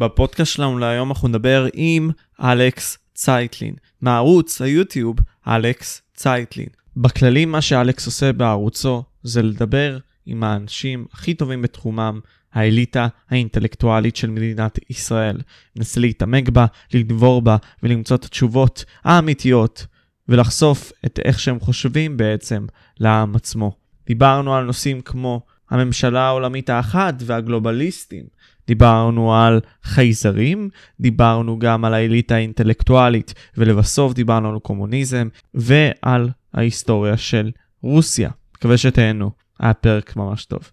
בפודקאסט שלנו להיום אנחנו נדבר עם אלכס צייטלין, מערוץ היוטיוב אלכס צייטלין. בכללי מה שאלכס עושה בערוצו זה לדבר עם האנשים הכי טובים בתחומם, האליטה האינטלקטואלית של מדינת ישראל. מנסה להתעמק בה, לנבור בה ולמצוא את התשובות האמיתיות ולחשוף את איך שהם חושבים בעצם לעם עצמו. דיברנו על נושאים כמו הממשלה העולמית האחת והגלובליסטים, דיברנו על חייזרים, דיברנו גם על האליטה האינטלקטואלית, ולבסוף דיברנו על קומוניזם ועל ההיסטוריה של רוסיה. מקווה שתהנו, היה פרק ממש טוב.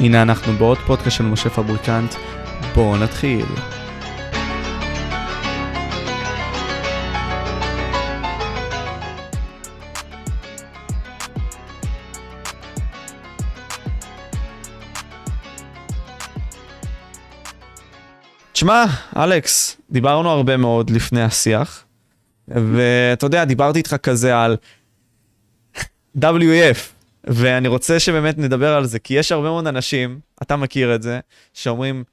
הנה אנחנו בעוד פודקאסט של משה פבריקנט, בואו נתחיל. תשמע, אלכס, דיברנו הרבה מאוד לפני השיח, ואתה יודע, דיברתי איתך כזה על WEF, ואני רוצה שבאמת נדבר על זה, כי יש הרבה מאוד אנשים, אתה מכיר את זה, שאומרים,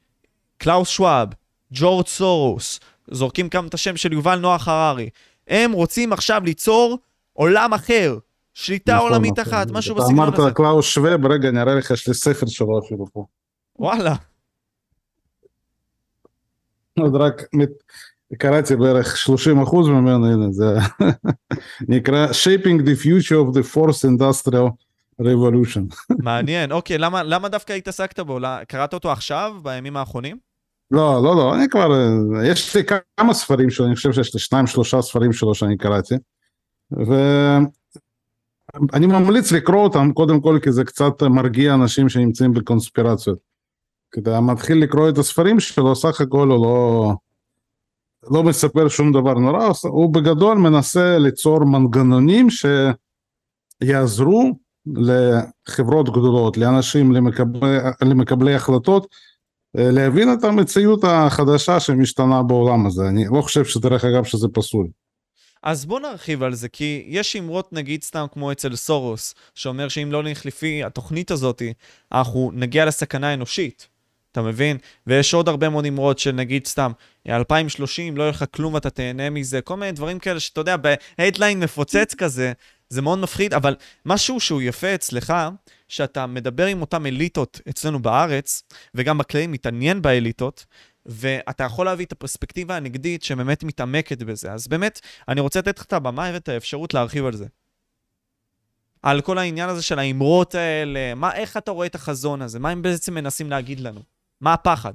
קלאוס שוואב, ג'ורג' סורוס, זורקים כאן את השם של יובל נוח הררי, הם רוצים עכשיו ליצור עולם אחר, שליטה נכון, עולמית נכון. אחת, משהו בסגנון הזה. אתה אמרת קלאוס שוואב, רגע, אני אראה לך, יש לי ספר שלו אפילו פה. וואלה. עוד רק קראתי בערך 30 אחוז ממנו, הנה זה נקרא Shaping the Future of the Force Industrial Revolution. מעניין, אוקיי, למה, למה דווקא התעסקת בו? קראת אותו עכשיו, בימים האחרונים? לא, לא, לא, אני כבר, יש לי כמה ספרים שלו, אני חושב שיש לי שניים שלושה ספרים שלו שאני קראתי. ואני ממליץ לקרוא אותם קודם כל כי זה קצת מרגיע אנשים שנמצאים בקונספירציות. כשאתה מתחיל לקרוא את הספרים שלו, סך הכל הוא לא, לא מספר שום דבר נורא, הוא בגדול מנסה ליצור מנגנונים שיעזרו לחברות גדולות, לאנשים, למקבלי, למקבלי החלטות, להבין את המציאות החדשה שמשתנה בעולם הזה. אני לא חושב שדרך אגב שזה פסול. אז בוא נרחיב על זה, כי יש אמרות נגיד סתם כמו אצל סורוס, שאומר שאם לא נלך לפי התוכנית הזאת, אנחנו נגיע לסכנה אנושית. אתה מבין? ויש עוד הרבה מאוד אמרות של נגיד סתם, 2030 לא יהיה לך כלום ואתה תהנה מזה, כל מיני דברים כאלה שאתה יודע, בהדליין מפוצץ כזה, זה מאוד מפחיד, אבל משהו שהוא יפה אצלך, שאתה מדבר עם אותן אליטות אצלנו בארץ, וגם בכללי מתעניין באליטות, ואתה יכול להביא את הפרספקטיבה הנגדית שבאמת מתעמקת בזה. אז באמת, אני רוצה לתת לך את הבמה ואת האפשרות להרחיב על זה. על כל העניין הזה של האמרות האלה, מה, איך אתה רואה את החזון הזה? מה הם בעצם מנסים להגיד לנו? מה הפחד?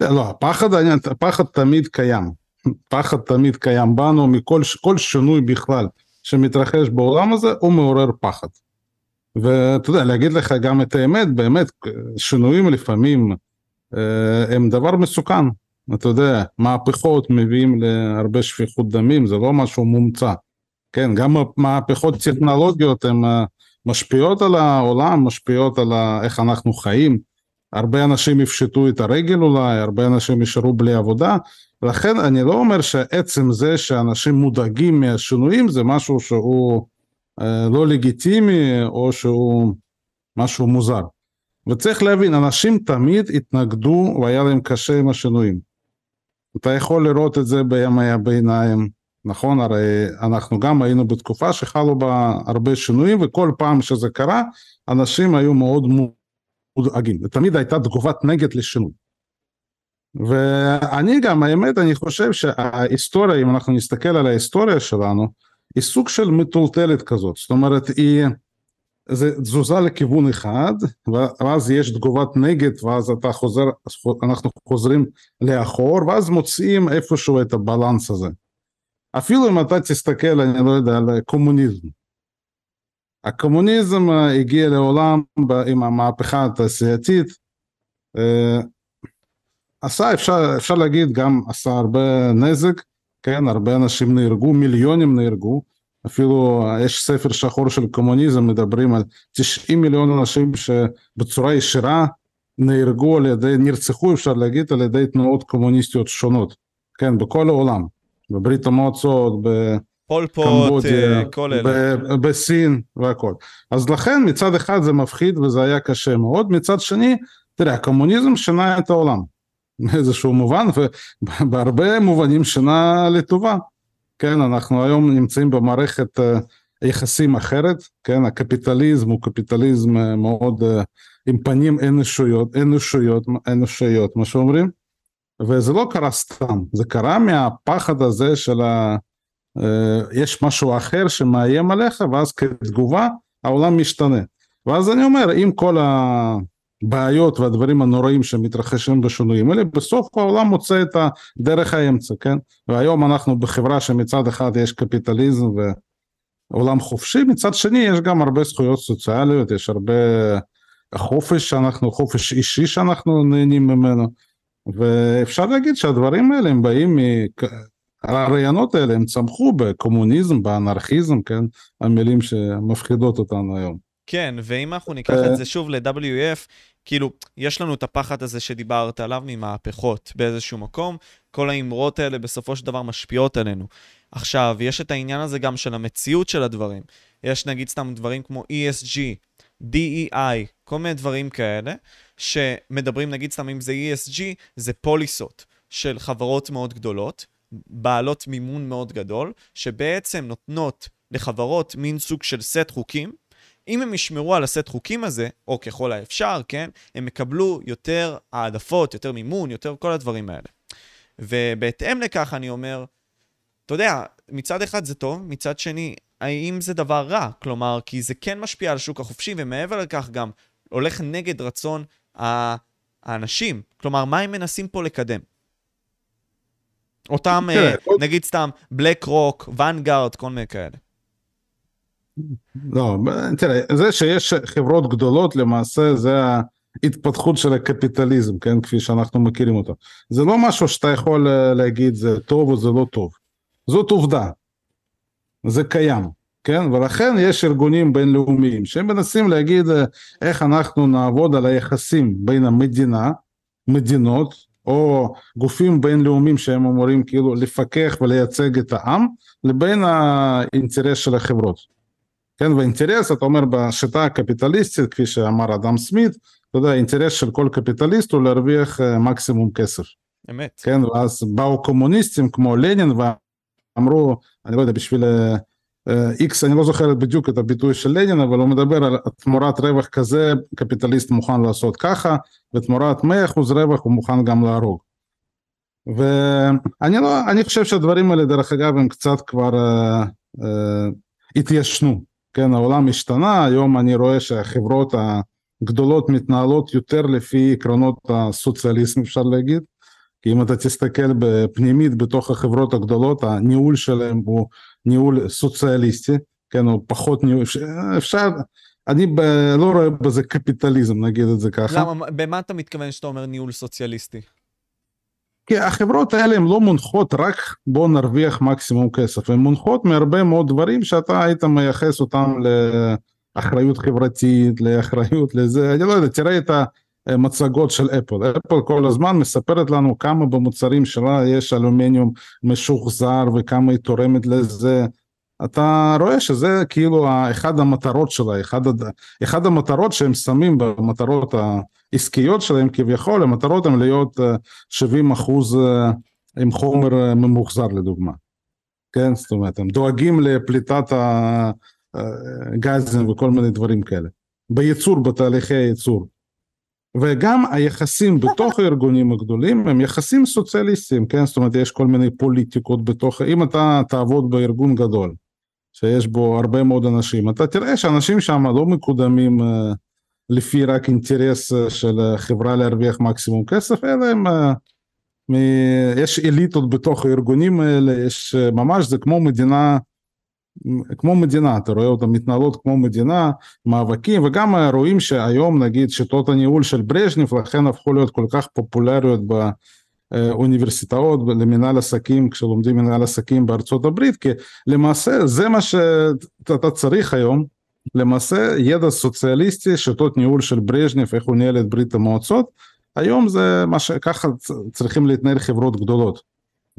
לא, הפחד, הפחד תמיד קיים. פחד תמיד קיים בנו מכל כל שינוי בכלל שמתרחש בעולם הזה, הוא מעורר פחד. ואתה יודע, להגיד לך גם את האמת, באמת, שינויים לפעמים אה, הם דבר מסוכן. אתה יודע, מהפכות מביאים להרבה שפיכות דמים, זה לא משהו מומצא. כן, גם מהפכות טכנולוגיות הן אה, משפיעות על העולם, משפיעות על איך אנחנו חיים. הרבה אנשים יפשטו את הרגל אולי, הרבה אנשים יישארו בלי עבודה, לכן אני לא אומר שעצם זה שאנשים מודאגים מהשינויים זה משהו שהוא אה, לא לגיטימי או שהוא משהו מוזר. וצריך להבין, אנשים תמיד התנגדו והיה להם קשה עם השינויים. אתה יכול לראות את זה בימי הביניים, נכון? הרי אנחנו גם היינו בתקופה שחלו בה הרבה שינויים וכל פעם שזה קרה, אנשים היו מאוד מודאגים, ותמיד הייתה תגובת נגד לשינוי. ואני גם, האמת, אני חושב שההיסטוריה, אם אנחנו נסתכל על ההיסטוריה שלנו, היא סוג של מטולטלת כזאת, זאת אומרת, היא זה תזוזה לכיוון אחד, ואז יש תגובת נגד, ואז אתה חוזר, אנחנו חוזרים לאחור, ואז מוצאים איפשהו את הבלנס הזה. אפילו אם אתה תסתכל, אני לא יודע, על קומוניזם, הקומוניזם אה, הגיע לעולם עם המהפכה התעשייתית, אה, עשה, אפשר, אפשר להגיד, גם עשה הרבה נזק, כן, הרבה אנשים נהרגו, מיליונים נהרגו, אפילו אה, יש ספר שחור של קומוניזם, מדברים על 90 מיליון אנשים שבצורה ישירה נהרגו על ידי, נרצחו אפשר להגיד, על ידי תנועות קומוניסטיות שונות, כן, בכל העולם, בברית המועצות, ב... פול פוט, אה, כל אלה. בסין והכל. אז לכן מצד אחד זה מפחיד וזה היה קשה מאוד, מצד שני, תראה, הקומוניזם שינה את העולם. באיזשהו מובן, ובהרבה מובנים שינה לטובה. כן, אנחנו היום נמצאים במערכת יחסים אחרת, כן, הקפיטליזם הוא קפיטליזם מאוד עם פנים אנושיות, אנושיות, אנושיות, מה שאומרים, וזה לא קרה סתם, זה קרה מהפחד הזה של ה... יש משהו אחר שמאיים עליך, ואז כתגובה העולם משתנה. ואז אני אומר, עם כל הבעיות והדברים הנוראים שמתרחשים בשינויים האלה, בסוף העולם מוצא את דרך האמצע, כן? והיום אנחנו בחברה שמצד אחד יש קפיטליזם ועולם חופשי, מצד שני יש גם הרבה זכויות סוציאליות, יש הרבה חופש שאנחנו, חופש אישי שאנחנו נהנים ממנו, ואפשר להגיד שהדברים האלה הם באים מ... הרעיונות האלה הם צמחו בקומוניזם, באנרכיזם, כן? המילים שמפחידות אותנו היום. כן, ואם אנחנו ניקח את זה שוב ל-WF, כאילו, יש לנו את הפחד הזה שדיברת עליו ממהפכות באיזשהו מקום, כל האמרות האלה בסופו של דבר משפיעות עלינו. עכשיו, יש את העניין הזה גם של המציאות של הדברים. יש נגיד סתם דברים כמו ESG, DEI, כל מיני דברים כאלה, שמדברים נגיד סתם אם זה ESG, זה פוליסות של חברות מאוד גדולות, בעלות מימון מאוד גדול, שבעצם נותנות לחברות מין סוג של סט חוקים. אם הם ישמרו על הסט חוקים הזה, או ככל האפשר, כן, הם יקבלו יותר העדפות, יותר מימון, יותר כל הדברים האלה. ובהתאם לכך אני אומר, אתה יודע, מצד אחד זה טוב, מצד שני, האם זה דבר רע? כלומר, כי זה כן משפיע על השוק החופשי, ומעבר לכך גם הולך נגד רצון האנשים. כלומר, מה הם מנסים פה לקדם? אותם, תראה, uh, נגיד סתם, בלק רוק, ואנגארד, כל מיני כאלה. לא, תראה, זה שיש חברות גדולות למעשה זה ההתפתחות של הקפיטליזם, כן, כפי שאנחנו מכירים אותו. זה לא משהו שאתה יכול אה, להגיד זה טוב או זה לא טוב. זאת עובדה. זה קיים, כן, ולכן יש ארגונים בינלאומיים שמנסים להגיד אה, איך אנחנו נעבוד על היחסים בין המדינה, מדינות, או גופים בינלאומיים שהם אמורים כאילו לפקח ולייצג את העם, לבין האינטרס של החברות. כן, והאינטרס, אתה אומר, בשיטה הקפיטליסטית, כפי שאמר אדם סמית, אתה יודע, האינטרס של כל קפיטליסט הוא להרוויח אה, מקסימום כסף. אמת. כן, ואז באו קומוניסטים כמו לנין ואמרו, אני לא יודע, בשביל איקס, אני לא זוכר בדיוק את הביטוי של לנין, אבל הוא מדבר על תמורת רווח כזה, קפיטליסט מוכן לעשות ככה, ותמורת 100% רווח הוא מוכן גם להרוג. ואני לא, אני חושב שהדברים האלה, דרך אגב, הם קצת כבר uh, uh, התיישנו. כן, העולם השתנה, היום אני רואה שהחברות הגדולות מתנהלות יותר לפי עקרונות הסוציאליסם, אפשר להגיד. כי אם אתה תסתכל פנימית בתוך החברות הגדולות, הניהול שלהם הוא ניהול סוציאליסטי, כן, הוא פחות ניהול, אפשר, אני ב, לא רואה בזה קפיטליזם, נגיד את זה ככה. למה, במה אתה מתכוון שאתה אומר ניהול סוציאליסטי? כי החברות האלה הן לא מונחות רק בוא נרוויח מקסימום כסף, הן מונחות מהרבה מאוד דברים שאתה היית מייחס אותם לאחריות חברתית, לאחריות לזה, אני לא יודע, תראה את. מצגות של אפל. אפל כל הזמן מספרת לנו כמה במוצרים שלה יש אלומיניום משוחזר וכמה היא תורמת לזה. אתה רואה שזה כאילו אחד המטרות שלה, אחד, אחד המטרות שהם שמים במטרות העסקיות שלהם כביכול, המטרות הן להיות 70 אחוז אה, עם חומר אה, ממוחזר לדוגמה. כן, זאת אומרת, הם דואגים לפליטת הגזים אה, וכל מיני דברים כאלה. בייצור, בתהליכי הייצור. וגם היחסים בתוך הארגונים הגדולים הם יחסים סוציאליסטיים, כן? זאת אומרת, יש כל מיני פוליטיקות בתוך, אם אתה תעבוד בארגון גדול, שיש בו הרבה מאוד אנשים, אתה תראה שאנשים שם לא מקודמים uh, לפי רק אינטרס uh, של החברה להרוויח מקסימום כסף, אלא הם, מ... יש אליטות בתוך הארגונים האלה, יש ממש, זה כמו מדינה כמו מדינה, אתה רואה אותן מתנהלות כמו מדינה, מאבקים, וגם רואים שהיום נגיד שיטות הניהול של ברז'ניב לכן הפכו להיות כל כך פופולריות באוניברסיטאות למנהל עסקים, כשלומדים מנהל עסקים בארצות הברית, כי למעשה זה מה שאתה צריך היום, למעשה ידע סוציאליסטי, שיטות ניהול של ברז'ניב, איך הוא ניהל את ברית המועצות, היום זה מה שככה צריכים להתנהל חברות גדולות.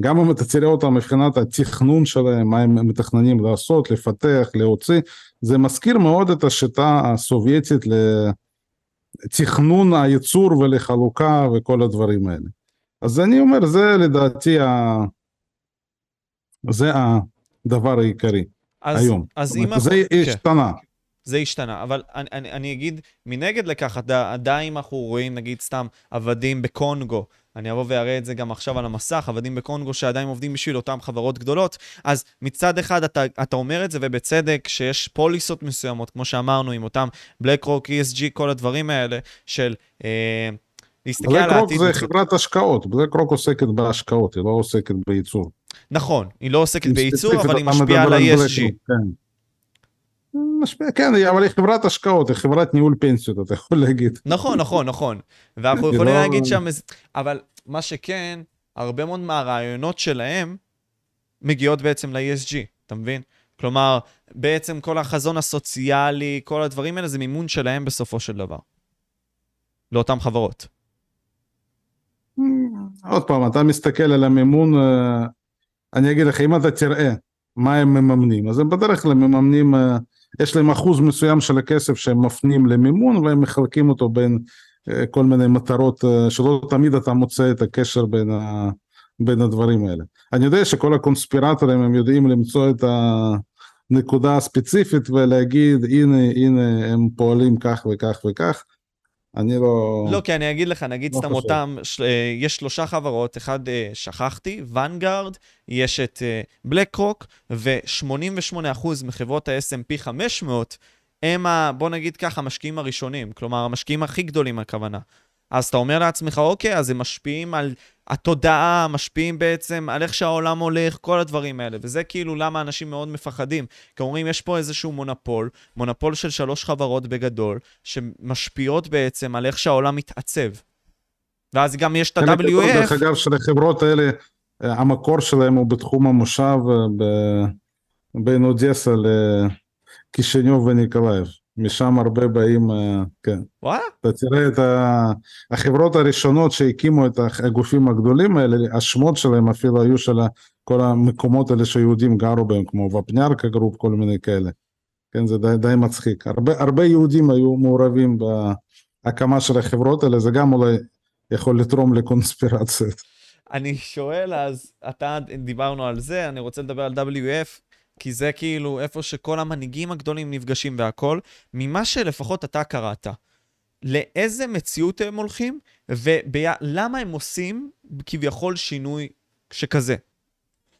גם אם אתה תראה אותם מבחינת התכנון שלהם, מה הם מתכננים לעשות, לפתח, להוציא, זה מזכיר מאוד את השיטה הסובייטית לתכנון הייצור ולחלוקה וכל הדברים האלה. אז אני אומר, זה לדעתי, ה... זה הדבר העיקרי אז, היום. אז אם... זה אנחנו- כן. השתנה. זה השתנה, אבל אני, אני, אני אגיד, מנגד לכך, עד- עדיין אנחנו רואים, נגיד, סתם עבדים בקונגו. אני אבוא ואראה את זה גם עכשיו על המסך, עבדים בקונגו שעדיין עובדים בשביל אותן חברות גדולות. אז מצד אחד אתה, אתה אומר את זה, ובצדק, שיש פוליסות מסוימות, כמו שאמרנו, עם אותם בלק רוק, ESG, כל הדברים האלה, של אה, להסתכל על בלק רוק העתיד. זה מצד- חברת השקעות, בלק רוק עוסקת בהשקעות, היא לא עוסקת בייצור. נכון, היא לא עוסקת בייצור, אבל היא משפיעה על בלק ה-ESG. כן. משפיע, כן, אבל היא חברת השקעות, היא חברת ניהול פנסיות, אתה יכול להגיד. נכון, נכון, נכון. ואנחנו יכולים לא- להגיד שם... אבל מה שכן, הרבה מאוד מהרעיונות שלהם מגיעות בעצם ל-ESG, אתה מבין? כלומר, בעצם כל החזון הסוציאלי, כל הדברים האלה, זה מימון שלהם בסופו של דבר. לאותן חברות. עוד פעם, אתה מסתכל על המימון, אה, אני אגיד לך, אם אתה תראה מה הם מממנים, אז הם בדרך כלל מממנים, אה, יש להם אחוז מסוים של הכסף שהם מפנים למימון והם מחלקים אותו בין אה, כל מיני מטרות, אה, שלא תמיד אתה מוצא את הקשר בין, ה, בין הדברים האלה. אני יודע שכל הקונספירטורים הם יודעים למצוא את הנקודה הספציפית ולהגיד הנה הנה הם פועלים כך וכך וכך, אני לא... לא, כי אני אגיד לך, נגיד לא סתם חושב. אותם, של- אה, יש שלושה חברות, אחד אה, שכחתי, ונגארד, יש את בלק רוק, ו-88% מחברות ה-S&P 500 הם, ה, בוא נגיד ככה, המשקיעים הראשונים, כלומר, המשקיעים הכי גדולים הכוונה. אז אתה אומר לעצמך, אוקיי, אז הם משפיעים על התודעה, משפיעים בעצם על איך שהעולם הולך, כל הדברים האלה. וזה כאילו למה אנשים מאוד מפחדים. כי אומרים, יש פה איזשהו מונופול, מונופול של שלוש חברות בגדול, שמשפיעות בעצם על איך שהעולם מתעצב. ואז גם יש את ה-WEF, דרך אגב, של החברות האלה, אה, המקור שלהם הוא בתחום המושב אה, ב- בין אודסה לקישניוב וניקולאייב. משם הרבה באים, אה, כן. וואלה, אתה תראה את ה... החברות הראשונות שהקימו את הגופים הגדולים האלה, השמות שלהם אפילו היו של כל המקומות האלה שיהודים גרו בהם, כמו ופניארקה Group, כל מיני כאלה. כן, זה די, די מצחיק. הרבה, הרבה יהודים היו מעורבים בהקמה של החברות האלה, זה גם אולי יכול לתרום לקונספירציות. אני שואל, אז אתה, דיברנו על זה, אני רוצה לדבר על WF, כי זה כאילו איפה שכל המנהיגים הגדולים נפגשים והכל. ממה שלפחות אתה קראת, לאיזה מציאות הם הולכים, ולמה הם עושים כביכול שינוי שכזה?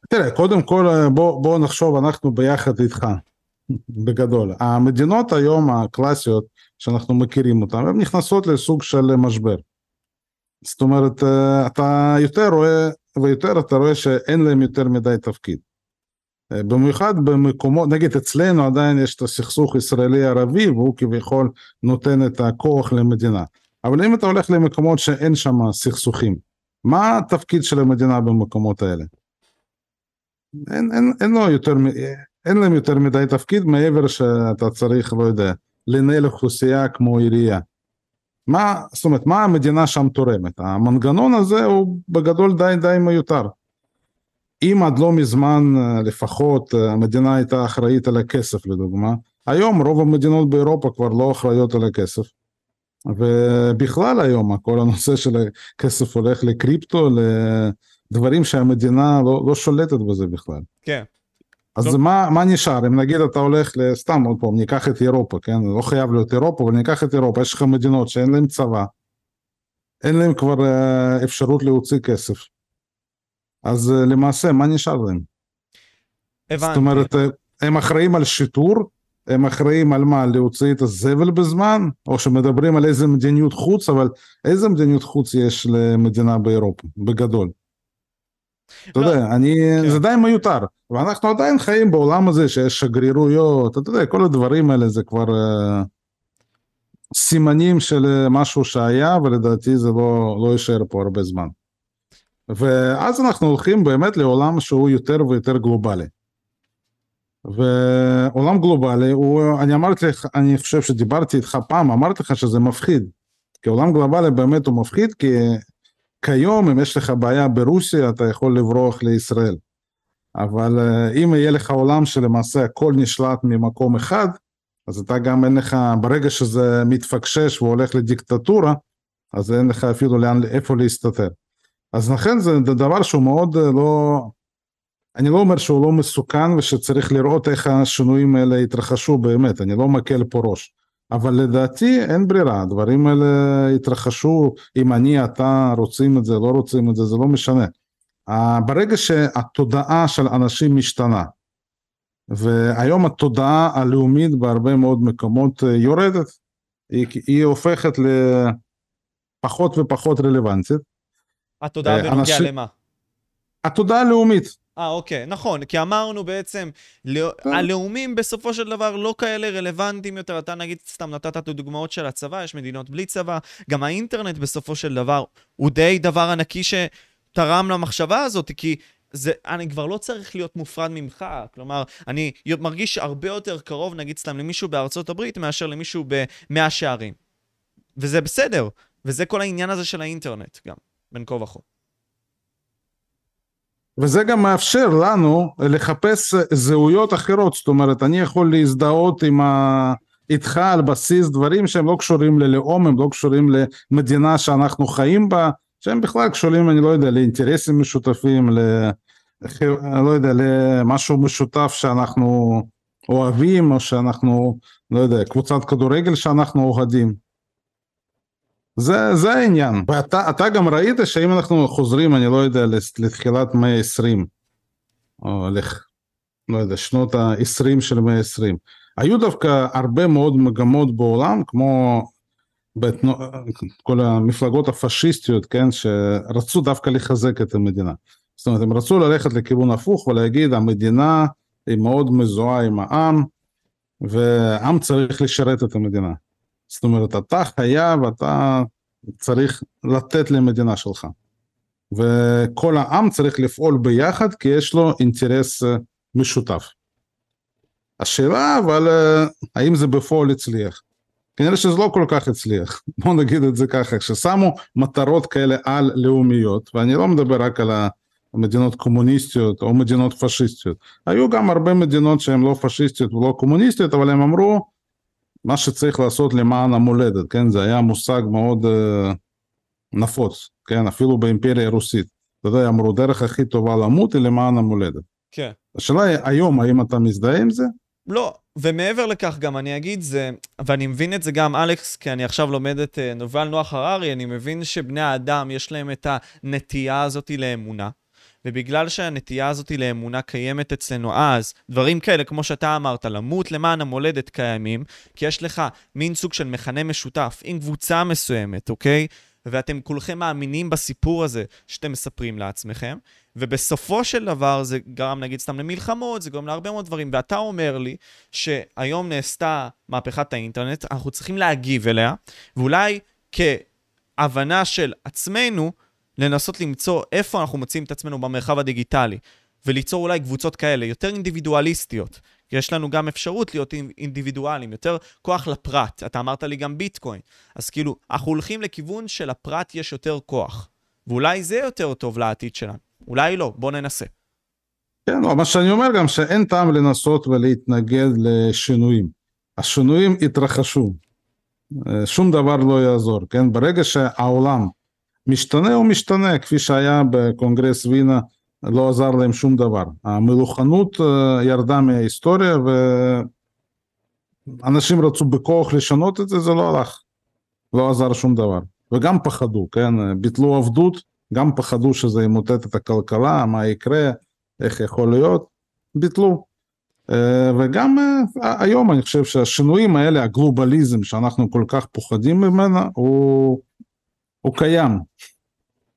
תראה, קודם כל אה, בוא, בוא נחשוב, אנחנו ביחד איתך, בגדול. המדינות היום הקלאסיות שאנחנו מכירים אותן, הן נכנסות לסוג של משבר. זאת אומרת, אה, אתה יותר רואה ויותר אתה רואה שאין להם יותר מדי תפקיד. במיוחד במקומות, נגיד אצלנו עדיין יש את הסכסוך ישראלי-ערבי והוא כביכול נותן את הכוח למדינה. אבל אם אתה הולך למקומות שאין שם סכסוכים, מה התפקיד של המדינה במקומות האלה? אין, אין, אין, לו יותר, אין להם יותר מדי תפקיד מעבר שאתה צריך, לא יודע, לנהל אוכלוסייה כמו עירייה. מה, זאת אומרת, מה המדינה שם תורמת? המנגנון הזה הוא בגדול די די מיותר. אם עד לא מזמן אה, לפחות אה, המדינה הייתה אחראית על הכסף לדוגמה, היום רוב המדינות באירופה כבר לא אחראיות על הכסף. ובכלל היום כל הנושא של הכסף הולך לקריפטו, לדברים שהמדינה לא, לא שולטת בזה בכלל. כן. אז לא. מה, מה נשאר? אם נגיד אתה הולך לסתם עוד פעם, ניקח את אירופה, כן? לא חייב להיות אירופה, אבל ניקח את אירופה, יש לך מדינות שאין להם צבא, אין להם כבר אה, אפשרות להוציא כסף. אז אה, למעשה, מה נשאר להם? הבנתי. זאת אומרת, אה, הם אחראים על שיטור, הם אחראים על מה? להוציא את הזבל בזמן, או שמדברים על איזה מדיניות חוץ, אבל איזה מדיניות חוץ יש למדינה באירופה, בגדול? אתה לא, יודע, אני, כן. זה די מיותר, ואנחנו עדיין חיים בעולם הזה שיש שגרירויות, אתה יודע, כל הדברים האלה זה כבר uh, סימנים של משהו שהיה, ולדעתי זה לא, לא יישאר פה הרבה זמן. ואז אנחנו הולכים באמת לעולם שהוא יותר ויותר גלובלי. ועולם גלובלי, הוא, אני אמרתי לך, אני חושב שדיברתי איתך פעם, אמרתי לך שזה מפחיד. כי עולם גלובלי באמת הוא מפחיד, כי כיום אם יש לך בעיה ברוסיה אתה יכול לברוח לישראל. אבל אה, אם יהיה לך עולם שלמעשה הכל נשלט ממקום אחד, אז אתה גם אין לך, ברגע שזה מתפקשש והולך לדיקטטורה, אז אין לך אפילו לאן, איפה להסתתר. אז לכן זה דבר שהוא מאוד לא, אני לא אומר שהוא לא מסוכן ושצריך לראות איך השינויים האלה יתרחשו באמת, אני לא מקל פה ראש. אבל לדעתי אין ברירה, הדברים האלה יתרחשו, אם אני, אתה רוצים את זה, לא רוצים את זה, זה לא משנה. ברגע שהתודעה של אנשים משתנה, והיום התודעה הלאומית בהרבה מאוד מקומות אה, יורדת, היא, היא הופכת לפחות ופחות רלוונטית. התודעה אה, בנוגע אנשים... למה? התודעה הלאומית. אה, אוקיי, נכון, כי אמרנו בעצם, לא, הלאומים בסופו של דבר לא כאלה רלוונטיים יותר. אתה נגיד, סתם נתת את הדוגמאות של הצבא, יש מדינות בלי צבא, גם האינטרנט בסופו של דבר הוא די דבר ענקי שתרם למחשבה הזאת, כי זה, אני כבר לא צריך להיות מופרד ממך. כלומר, אני מרגיש הרבה יותר קרוב, נגיד סתם, למישהו בארצות הברית, מאשר למישהו במאה שערים. וזה בסדר, וזה כל העניין הזה של האינטרנט גם, בין כה וכה. וזה גם מאפשר לנו לחפש זהויות אחרות, זאת אומרת, אני יכול להזדהות עם ה... איתך על בסיס דברים שהם לא קשורים ללאום, הם לא קשורים למדינה שאנחנו חיים בה, שהם בכלל קשורים, אני לא יודע, לאינטרסים משותפים, ל... לא יודע, למשהו משותף שאנחנו אוהבים, או שאנחנו, לא יודע, קבוצת כדורגל שאנחנו אוהדים. זה, זה העניין, ואתה גם ראית שאם אנחנו חוזרים, אני לא יודע, לתחילת מאה ה-20, או לך, לא יודע, שנות ה-20 של מאה ה-20, היו דווקא הרבה מאוד מגמות בעולם, כמו בתנו, כל המפלגות הפשיסטיות, כן, שרצו דווקא לחזק את המדינה. זאת אומרת, הם רצו ללכת לכיוון הפוך ולהגיד, המדינה היא מאוד מזוהה עם העם, והעם צריך לשרת את המדינה. זאת אומרת, אתה חייב, אתה צריך לתת למדינה שלך. וכל העם צריך לפעול ביחד כי יש לו אינטרס אה, משותף. השאלה אבל אה, האם זה בפועל הצליח? כנראה שזה לא כל כך הצליח, בוא נגיד את זה ככה, כששמו מטרות כאלה על לאומיות, ואני לא מדבר רק על המדינות קומוניסטיות או מדינות פשיסטיות, היו גם הרבה מדינות שהן לא פשיסטיות ולא קומוניסטיות, אבל הם אמרו מה שצריך לעשות למען המולדת, כן, זה היה מושג מאוד uh, נפוץ, כן, אפילו באימפריה הרוסית. אתה יודע, אמרו, דרך הכי טובה למות היא למען המולדת. כן. השאלה היא, היום, האם אתה מזדהה עם זה? לא, ומעבר לכך גם אני אגיד זה, ואני מבין את זה גם, אלכס, כי אני עכשיו לומד את uh, נובל נוח הררי, אני מבין שבני האדם יש להם את הנטייה הזאת לאמונה. ובגלל שהנטייה הזאת לאמונה קיימת אצלנו אז, דברים כאלה, כמו שאתה אמרת, למות למען המולדת קיימים, כי יש לך מין סוג של מכנה משותף עם קבוצה מסוימת, אוקיי? ואתם כולכם מאמינים בסיפור הזה שאתם מספרים לעצמכם, ובסופו של דבר זה גרם נגיד סתם למלחמות, זה גורם להרבה מאוד דברים, ואתה אומר לי שהיום נעשתה מהפכת האינטרנט, אנחנו צריכים להגיב אליה, ואולי כהבנה של עצמנו, לנסות למצוא איפה אנחנו מוצאים את עצמנו במרחב הדיגיטלי, וליצור אולי קבוצות כאלה, יותר אינדיבידואליסטיות. יש לנו גם אפשרות להיות אינדיבידואלים, יותר כוח לפרט. אתה אמרת לי גם ביטקוין. אז כאילו, אנחנו הולכים לכיוון שלפרט יש יותר כוח. ואולי זה יותר טוב לעתיד שלנו. אולי לא, בוא ננסה. כן, לא, מה שאני אומר גם שאין טעם לנסות ולהתנגד לשינויים. השינויים יתרחשו. אה, שום דבר לא יעזור, כן? ברגע שהעולם משתנה הוא משתנה, כפי שהיה בקונגרס וינה, לא עזר להם שום דבר. המלוכנות אה, ירדה מההיסטוריה ואנשים רצו בכוח לשנות את זה, זה לא הלך. לא עזר שום דבר. וגם פחדו, כן? ביטלו עבדות, גם פחדו שזה ימוטט את הכלכלה, מה יקרה, איך יכול להיות, ביטלו. אה, וגם אה, היום אני חושב שהשינויים האלה, הגלובליזם שאנחנו כל כך פוחדים ממנה, הוא... הוא קיים.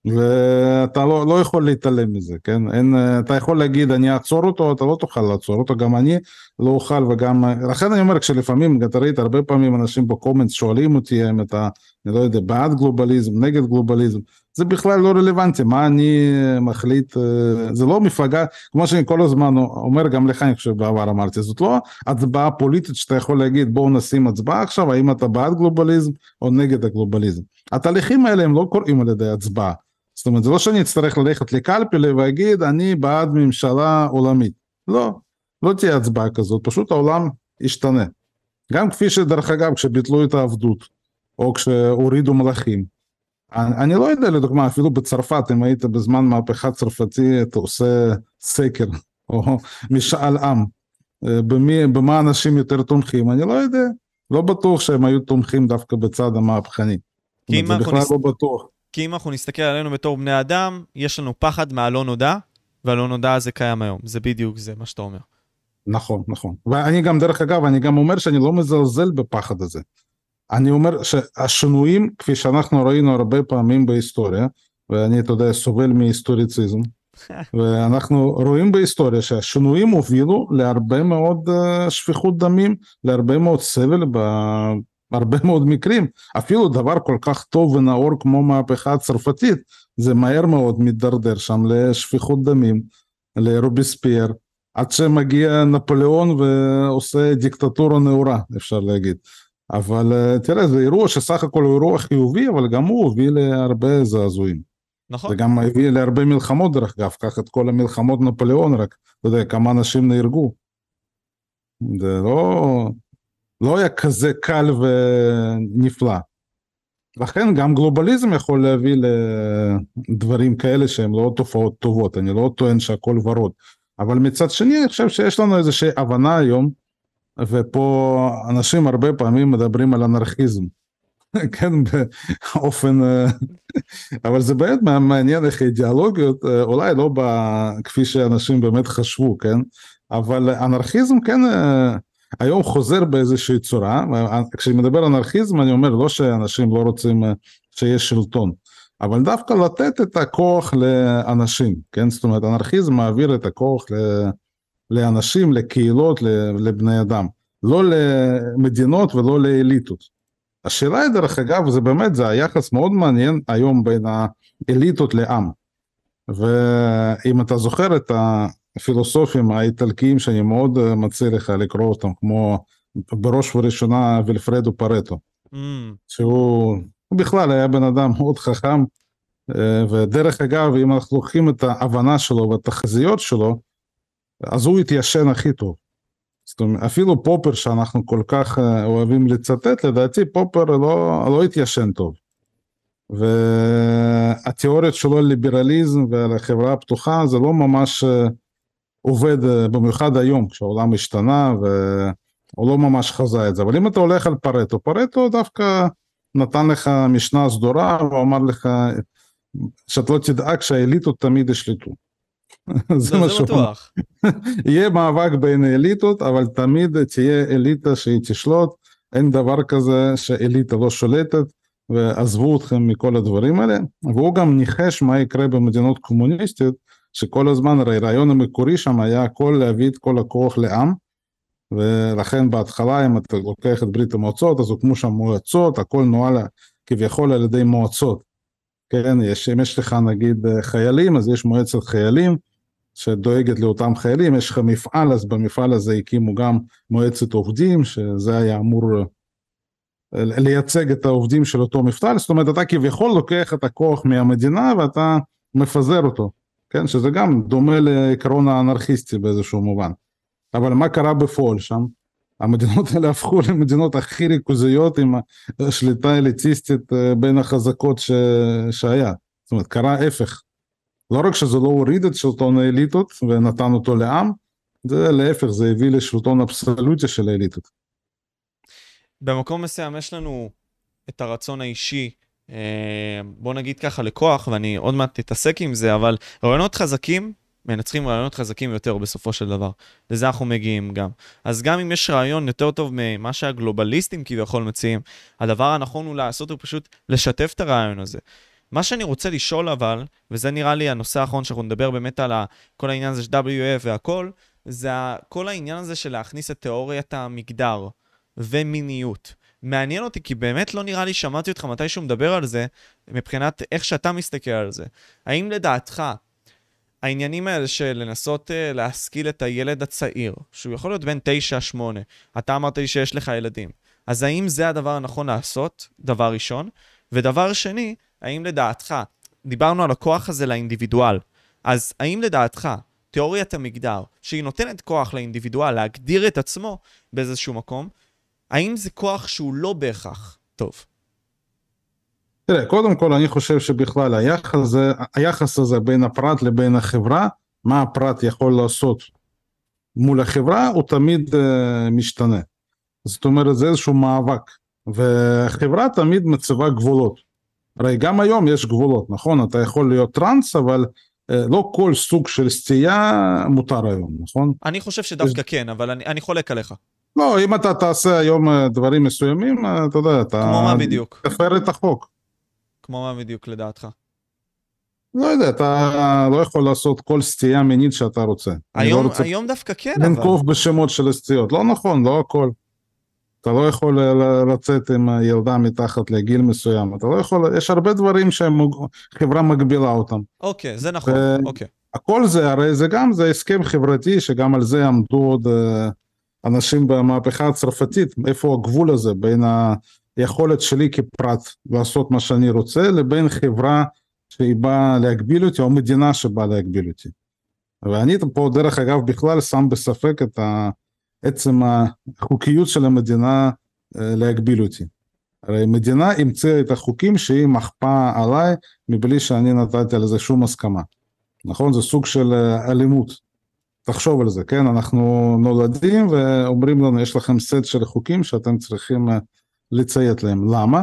ואתה לא, לא יכול להתעלם מזה, כן? אין, אתה יכול להגיד אני אעצור אותו, אתה לא תוכל לעצור אותו, גם אני לא אוכל וגם... לכן אני אומר, כשלפעמים, אתה ראית הרבה פעמים אנשים בקומנטס שואלים אותי אם אתה, אני לא יודע, בעד גלובליזם, נגד גלובליזם, זה בכלל לא רלוונטי, מה אני מחליט, זה לא מפלגה, כמו שאני כל הזמן אומר, גם לך אני חושב בעבר אמרתי, זאת לא הצבעה פוליטית שאתה יכול להגיד בואו נשים הצבעה עכשיו, האם אתה בעד גלובליזם או נגד הגלובליזם. התהליכים האלה הם לא קורים על ידי הצבעה. זאת אומרת, זה לא שאני אצטרך ללכת לקלפי ולהגיד אני בעד ממשלה עולמית. לא, לא תהיה הצבעה כזאת, פשוט העולם ישתנה. גם כפי שדרך אגב, כשביטלו את העבדות, או כשהורידו מלאכים, אני, אני לא יודע לדוגמה אפילו בצרפת אם היית בזמן מהפכה צרפתי אתה עושה סקר או משאל עם אה, במי, במה אנשים יותר תומכים אני לא יודע לא בטוח שהם היו תומכים דווקא בצד המהפכני. כי אם אנחנו נס- לא בטוח. כי אם אנחנו נסתכל עלינו בתור בני אדם, יש לנו פחד מהלא נודע, והלא נודע הזה קיים היום. זה בדיוק זה, מה שאתה אומר. נכון נכון ואני גם דרך אגב אני גם אומר שאני לא מזלזל בפחד הזה. אני אומר שהשינויים כפי שאנחנו ראינו הרבה פעמים בהיסטוריה ואני אתה יודע סובל מהיסטוריציזם ואנחנו רואים בהיסטוריה שהשינויים הובילו להרבה מאוד uh, שפיכות דמים להרבה מאוד סבל בהרבה מאוד מקרים אפילו דבר כל כך טוב ונאור כמו מהפכה הצרפתית זה מהר מאוד מידרדר שם לשפיכות דמים לרוביספייר עד שמגיע נפוליאון ועושה דיקטטורה נאורה אפשר להגיד. אבל אה, תראה זה אירוע שסך הכל הוא אירוע חיובי אבל גם הוא הוביל להרבה זעזועים. נכון? זה גם הביא להרבה מלחמות דרך אגב, קח את כל המלחמות נפוליאון רק, אתה יודע כמה אנשים נהרגו. זה לא, לא היה כזה קל ונפלא. לכן גם גלובליזם יכול להביא לדברים כאלה שהם לא תופעות טובות, אני לא טוען שהכל ורוד. אבל מצד שני אני חושב שיש לנו איזושהי הבנה היום, ופה אנשים הרבה פעמים מדברים על אנרכיזם. כן, באופן, אה, אבל זה באמת מעניין איך אידיאולוגיות, אה, אולי לא ב- כפי שאנשים באמת חשבו, כן, אבל אנרכיזם כן אה, היום חוזר באיזושהי צורה, כשאני מדבר אנרכיזם אני אומר לא שאנשים לא רוצים שיש שלטון, אבל דווקא לתת את הכוח לאנשים, כן, זאת אומרת אנרכיזם מעביר את הכוח ל- לאנשים, לקהילות, לבני אדם, לא למדינות ולא לאליטות. השאלה היא דרך אגב זה באמת זה היחס מאוד מעניין היום בין האליטות לעם. ואם אתה זוכר את הפילוסופים האיטלקיים שאני מאוד מציע לך לקרוא אותם כמו בראש ובראשונה וילפרדו פרטו Mm, שהוא הוא בכלל היה בן אדם מאוד חכם. ודרך אגב אם אנחנו לוקחים את ההבנה שלו והתחזיות שלו אז הוא התיישן הכי טוב. זאת אומרת, אפילו פופר שאנחנו כל כך אה, אוהבים לצטט, לדעתי פופר לא, לא התיישן טוב. והתיאוריות שלו על ליברליזם ועל החברה הפתוחה זה לא ממש אה, עובד, אה, במיוחד היום כשהעולם השתנה והוא לא ממש חזה את זה. אבל אם אתה הולך על פרטו, פרטו דווקא נתן לך משנה סדורה ואמר לך שאת לא תדאג שהאליטות תמיד ישלטו. זה, מה זה שהוא. בטוח. יהיה מאבק בין אליטות, אבל תמיד תהיה אליטה שהיא תשלוט, אין דבר כזה שאליטה לא שולטת, ועזבו אתכם מכל הדברים האלה, והוא גם ניחש מה יקרה במדינות קומוניסטיות, שכל הזמן, הרי הרעיון המקורי שם היה הכל להביא את כל הכוח לעם, ולכן בהתחלה אם אתה לוקח את ברית המועצות, אז הוקמו שם מועצות, הכל נוהל כביכול על ידי מועצות. כן, יש, אם יש לך נגיד חיילים, אז יש מועצת חיילים, שדואגת לאותם חיילים, יש לך מפעל, אז במפעל הזה הקימו גם מועצת עובדים, שזה היה אמור אה, לייצג את העובדים של אותו מפעל, זאת אומרת אתה כביכול לוקח את הכוח מהמדינה ואתה מפזר אותו, כן, שזה גם דומה לעקרון האנרכיסטי באיזשהו מובן. אבל מה קרה בפועל שם? המדינות האלה הפכו למדינות הכי ריכוזיות עם שליטה אליטיסטית אה, בין החזקות ש... שהיה. זאת אומרת, קרה ההפך. לא רק שזה לא הוריד את שלטון האליטות ונתן אותו לעם, זה להפך, זה הביא לשלטון אבסולוטי של האליטות. במקום מסוים יש לנו את הרצון האישי, אה, בוא נגיד ככה, לכוח, ואני עוד מעט אתעסק עם זה, אבל רעיונות חזקים מנצחים רעיונות חזקים יותר בסופו של דבר. לזה אנחנו מגיעים גם. אז גם אם יש רעיון יותר טוב ממה שהגלובליסטים כביכול מציעים, הדבר הנכון הוא לעשות הוא פשוט לשתף את הרעיון הזה. מה שאני רוצה לשאול אבל, וזה נראה לי הנושא האחרון שאנחנו נדבר באמת על כל העניין הזה של WF והכל, זה כל העניין הזה של להכניס את תיאוריית המגדר ומיניות. מעניין אותי, כי באמת לא נראה לי שמעתי אותך מתישהו מדבר על זה, מבחינת איך שאתה מסתכל על זה. האם לדעתך, העניינים האלה של לנסות uh, להשכיל את הילד הצעיר, שהוא יכול להיות בן 9-8, אתה אמרת לי שיש לך ילדים, אז האם זה הדבר הנכון לעשות, דבר ראשון? ודבר שני, האם לדעתך, דיברנו על הכוח הזה לאינדיבידואל, אז האם לדעתך, תיאוריית המגדר, שהיא נותנת כוח לאינדיבידואל להגדיר את עצמו באיזשהו מקום, האם זה כוח שהוא לא בהכרח טוב? תראה, קודם כל אני חושב שבכלל היחס הזה, היחס הזה בין הפרט לבין החברה, מה הפרט יכול לעשות מול החברה, הוא תמיד uh, משתנה. זאת אומרת, זה איזשהו מאבק, והחברה תמיד מציבה גבולות. הרי גם היום יש גבולות, נכון? אתה יכול להיות טראנס, אבל uh, לא כל סוג של סטייה מותר היום, נכון? אני חושב שדווקא יש... כן, אבל אני, אני חולק עליך. לא, אם אתה תעשה היום דברים מסוימים, אתה יודע, אתה... כמו מה בדיוק? תפר את החוק. כמו מה בדיוק לדעתך? לא יודע, אתה לא יכול לעשות כל סטייה מינית שאתה רוצה. היום, לא רוצה היום דווקא כן, אבל... לנקוב בשמות של הסטיות. לא נכון, לא הכל. אתה לא יכול לצאת עם ילדה מתחת לגיל מסוים, אתה לא יכול, יש הרבה דברים שחברה מגבילה אותם. אוקיי, זה נכון. אוקיי. הכל זה, הרי זה גם, זה הסכם חברתי שגם על זה עמדו עוד אה, אנשים במהפכה הצרפתית, איפה הגבול הזה בין היכולת שלי כפרט לעשות מה שאני רוצה לבין חברה שהיא באה להגביל אותי או מדינה שבאה להגביל אותי. ואני פה דרך אגב בכלל שם בספק את עצם החוקיות של המדינה אה, להגביל אותי. הרי מדינה המציאה את החוקים שהיא מחפה עליי מבלי שאני נתתי על זה שום הסכמה. נכון? זה סוג של אה, אלימות. תחשוב על זה, כן? אנחנו נולדים ואומרים לנו יש לכם סט של חוקים שאתם צריכים אה, לציית להם. למה?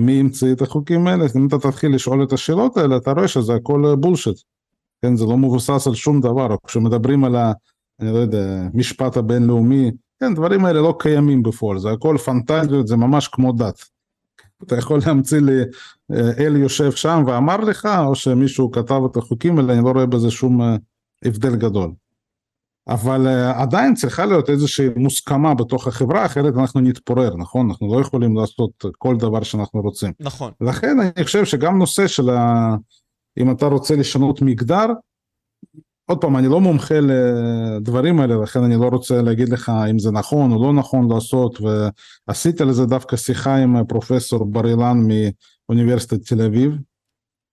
מי המציא את החוקים האלה? אם אתה תתחיל לשאול את השאלות האלה, אתה רואה שזה הכל בולשיט. כן, זה לא מבוסס על שום דבר, כשמדברים על. אני לא יודע, משפט הבינלאומי, כן, דברים האלה לא קיימים בפועל, זה הכל פנטזיות, זה ממש כמו דת. אתה יכול להמציא לי, אה, אל יושב שם ואמר לך, או שמישהו כתב את החוקים האלה, אני לא רואה בזה שום אה, הבדל גדול. אבל uh, עדיין צריכה להיות איזושהי מוסכמה בתוך החברה, אחרת אנחנו נתפורר, נכון? אנחנו לא יכולים לעשות כל דבר שאנחנו רוצים. נכון. לכן אני חושב שגם נושא של ה... אם אתה רוצה לשנות מגדר, עוד פעם, אני לא מומחה לדברים האלה, לכן אני לא רוצה להגיד לך אם זה נכון או לא נכון לעשות, ועשיתי לזה דווקא שיחה עם פרופסור בר אילן מאוניברסיטת תל אביב,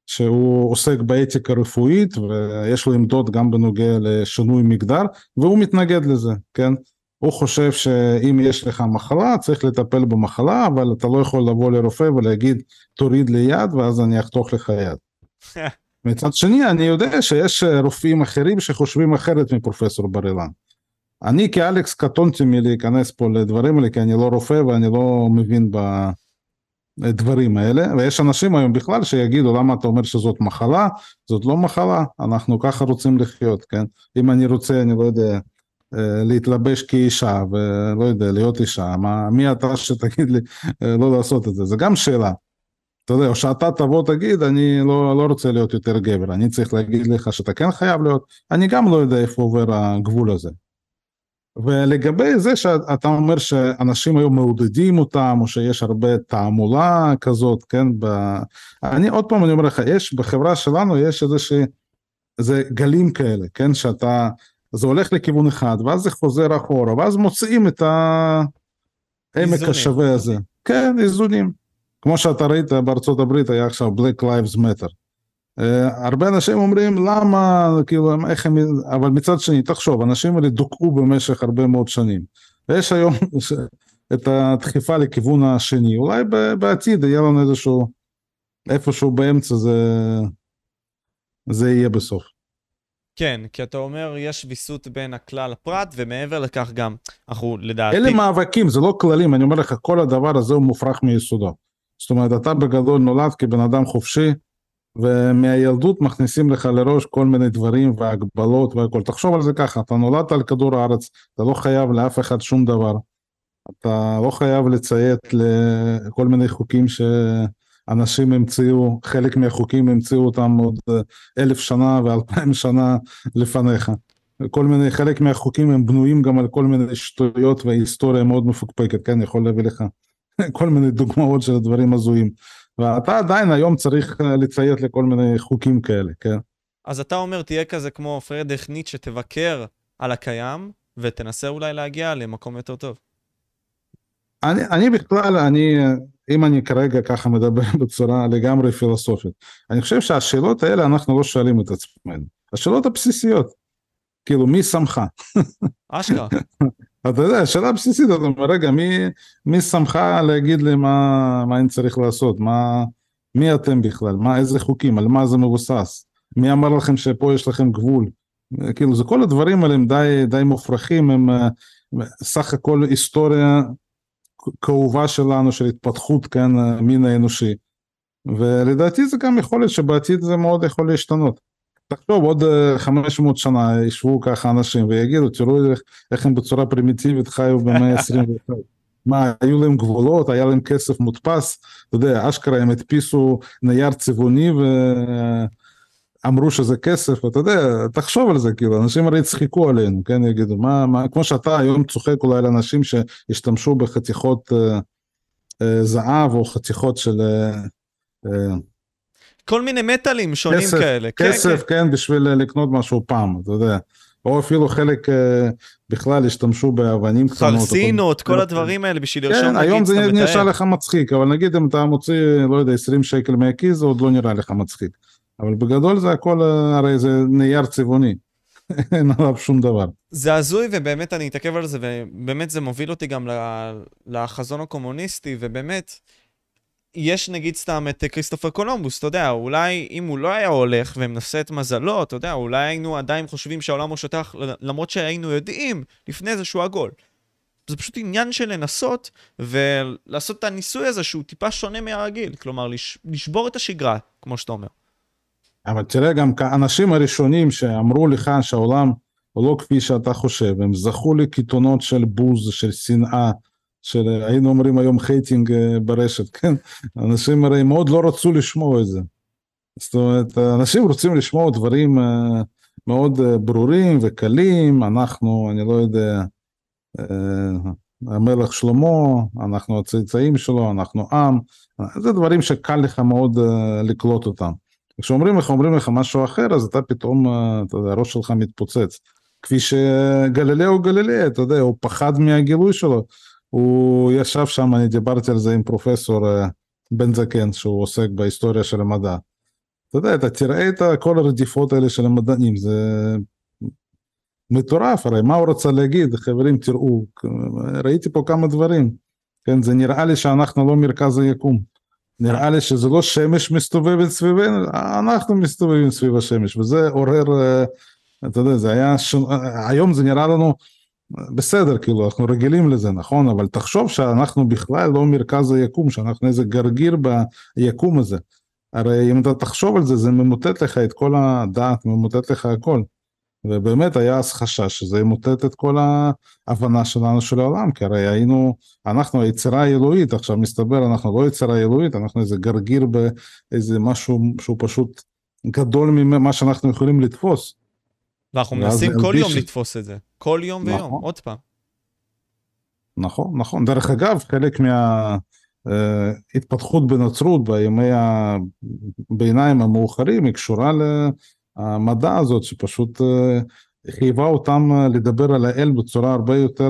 שהוא עוסק באתיקה רפואית ויש לו עמדות גם בנוגע לשינוי מגדר והוא מתנגד לזה, כן? הוא חושב שאם יש לך מחלה צריך לטפל במחלה אבל אתה לא יכול לבוא לרופא ולהגיד תוריד לי יד ואז אני אחתוך לך יד. מצד שני אני יודע שיש רופאים אחרים שחושבים אחרת מפרופסור בר אילן. אני כאלכס קטונתי מלהיכנס פה לדברים האלה כי אני לא רופא ואני לא מבין ב... הדברים האלה, ויש אנשים היום בכלל שיגידו למה אתה אומר שזאת מחלה, זאת לא מחלה, אנחנו ככה רוצים לחיות, כן? אם אני רוצה, אני לא יודע, אה, להתלבש כאישה ולא יודע, להיות אישה, מה, מי אתה שתגיד לי אה, לא לעשות את זה, זה גם שאלה. אתה יודע, או שאתה תבוא תגיד, אני לא, לא רוצה להיות יותר גבר, אני צריך להגיד לך שאתה כן חייב להיות, אני גם לא יודע איפה עובר הגבול הזה. ולגבי זה שאתה אומר שאנשים היום מעודדים אותם, או שיש הרבה תעמולה כזאת, כן, ב... אני עוד פעם אני אומר לך, יש, בחברה שלנו יש איזה ש... זה גלים כאלה, כן, שאתה, זה הולך לכיוון אחד, ואז זה חוזר אחורה, ואז מוצאים את העמק השווה הזה. כן, איזונים. כמו שאתה ראית בארצות הברית היה עכשיו Black Lives Matter. אה, הרבה אנשים אומרים למה, כאילו, איך הם, אבל מצד שני, תחשוב, אנשים האלה דוכאו במשך הרבה מאוד שנים. ויש היום את הדחיפה לכיוון השני, אולי בעתיד יהיה לנו איזשהו, איפשהו באמצע זה, זה יהיה בסוף. כן, כי אתה אומר, יש ויסות בין הכלל לפרט, ומעבר לכך גם, אנחנו לדעתי... אלה מאבקים, זה לא כללים, אני אומר לך, כל הדבר הזה הוא מופרך מיסודו. זאת אומרת, אתה בגדול נולד כבן אדם חופשי, ומהילדות מכניסים לך לראש כל מיני דברים והגבלות והכל. תחשוב על זה ככה, אתה נולדת על כדור הארץ, אתה לא חייב לאף אחד שום דבר. אתה לא חייב לציית לכל מיני חוקים שאנשים המציאו, חלק מהחוקים המציאו אותם עוד אלף שנה ואלפיים שנה לפניך. כל מיני, חלק מהחוקים הם בנויים גם על כל מיני שטויות והיסטוריה מאוד מפוקפקת, כן, יכול להביא לך כל מיני דוגמאות של דברים הזויים. ואתה עדיין היום צריך אה, לציית לכל מיני חוקים כאלה, כן? אז אתה אומר, תהיה כזה כמו פרדך ניט שתבקר על הקיים, ותנסה אולי להגיע למקום יותר טוב. אני, אני בכלל, אני, אם אני כרגע ככה מדבר בצורה לגמרי פילוסופית, אני חושב שהשאלות האלה אנחנו לא שואלים את עצמנו. השאלות הבסיסיות, כאילו מי שמך? אשכרה. אתה יודע, שאלה בסיסית, אתה אומר, רגע, מי, מי שמך להגיד לי מה, מה אני צריך לעשות? מה, מי אתם בכלל? מה, איזה חוקים? על מה זה מבוסס? מי אמר לכם שפה יש לכם גבול? כאילו, זה כל הדברים האלה הם די, די מופרכים, הם סך הכל היסטוריה כאובה שלנו של התפתחות, כן, המין האנושי. ולדעתי זה גם יכול להיות שבעתיד זה מאוד יכול להשתנות. תחשוב עוד 500 שנה ישבו ככה אנשים ויגידו תראו איך, איך הם בצורה פרימיטיבית חיו במאה ה-21. מה היו להם גבולות? היה להם כסף מודפס? אתה יודע אשכרה הם הדפיסו נייר צבעוני ואמרו שזה כסף אתה יודע תחשוב על זה כאילו אנשים הרי יצחקו עלינו כן? יגידו מה, מה? כמו שאתה היום צוחק אולי על אנשים שהשתמשו בחתיכות אה, אה, זהב או חתיכות של אה, אה, כל מיני מטאלים שונים כסף, כאלה. כסף, כן, כן, בשביל אה, לקנות משהו פעם, אתה יודע. או אפילו חלק אה, בכלל השתמשו באבנים קטנות. חרסינות, כל הדברים האלה בשביל לרשום כן, היום זה נשאר לך מצחיק, אבל נגיד אם אתה מוציא, לא יודע, 20 שקל מהכיס, זה עוד לא נראה לך מצחיק. אבל בגדול זה הכל, הרי זה נייר צבעוני. אין עליו שום דבר. זה הזוי ובאמת אני אתעכב על זה ובאמת זה מוביל אותי גם לחזון הקומוניסטי ובאמת יש נגיד סתם את כריסטופר קולומבוס, אתה יודע, אולי אם הוא לא היה הולך ומנסה את מזלו, אתה יודע, אולי היינו עדיין חושבים שהעולם הוא שטח, למרות שהיינו יודעים לפני זה שהוא עגול. זה פשוט עניין של לנסות ולעשות את הניסוי הזה שהוא טיפה שונה מהרגיל, כלומר לש, לשבור את השגרה, כמו שאתה אומר. אבל תראה, גם האנשים הראשונים שאמרו לך שהעולם הוא לא כפי שאתה חושב, הם זכו לקיתונות של בוז, של שנאה, של היינו אומרים היום חייטינג אה, ברשת, כן? אנשים הרי מאוד לא רצו לשמוע את זה. זאת אומרת, אנשים רוצים לשמוע דברים אה, מאוד אה, ברורים וקלים, אנחנו, אני לא יודע, המלך שלמה, אנחנו הצאצאים שלו, אנחנו עם, זה דברים שקל לך מאוד לקלוט אותם. כשאומרים לך, אומרים לך משהו אחר, אז אתה פתאום, אתה יודע, הראש שלך מתפוצץ. כפי שגלילאו גלילאי, אתה יודע, הוא פחד מהגילוי שלו. הוא ישב שם, אני דיברתי על זה עם פרופסור אה, בן זקן, שהוא עוסק בהיסטוריה של המדע. אתה יודע, אתה תראה את כל הרדיפות האלה של המדענים, זה מטורף, הרי מה הוא רצה להגיד, חברים תראו, ראיתי פה כמה דברים, כן, זה נראה לי שאנחנו לא מרכז היקום, נראה לי שזה לא שמש מסתובבת סביבנו, אנחנו מסתובבים סביב השמש, וזה עורר, אה, אתה יודע, זה היה, ש... היום זה נראה לנו בסדר, כאילו, אנחנו רגילים לזה, נכון? אבל תחשוב שאנחנו בכלל לא מרכז היקום, שאנחנו איזה גרגיר ביקום הזה. הרי אם אתה תחשוב על זה, זה ממוטט לך את כל הדעת, ממוטט לך הכל. ובאמת היה אז חשש שזה ימוטט את כל ההבנה שלנו של העולם, כי הרי היינו, אנחנו היצירה האלוהית, עכשיו מסתבר אנחנו לא יצירה אלוהית, אנחנו איזה גרגיר באיזה משהו שהוא פשוט גדול ממה שאנחנו יכולים לתפוס. ואנחנו מנסים כל יום לתפוס את זה. כל יום ויום, נכון. עוד פעם. נכון, נכון. דרך אגב, חלק מההתפתחות אה, בנצרות בימי הביניים המאוחרים היא קשורה למדע הזאת, שפשוט אה, חייבה אותם אה, לדבר על האל בצורה הרבה יותר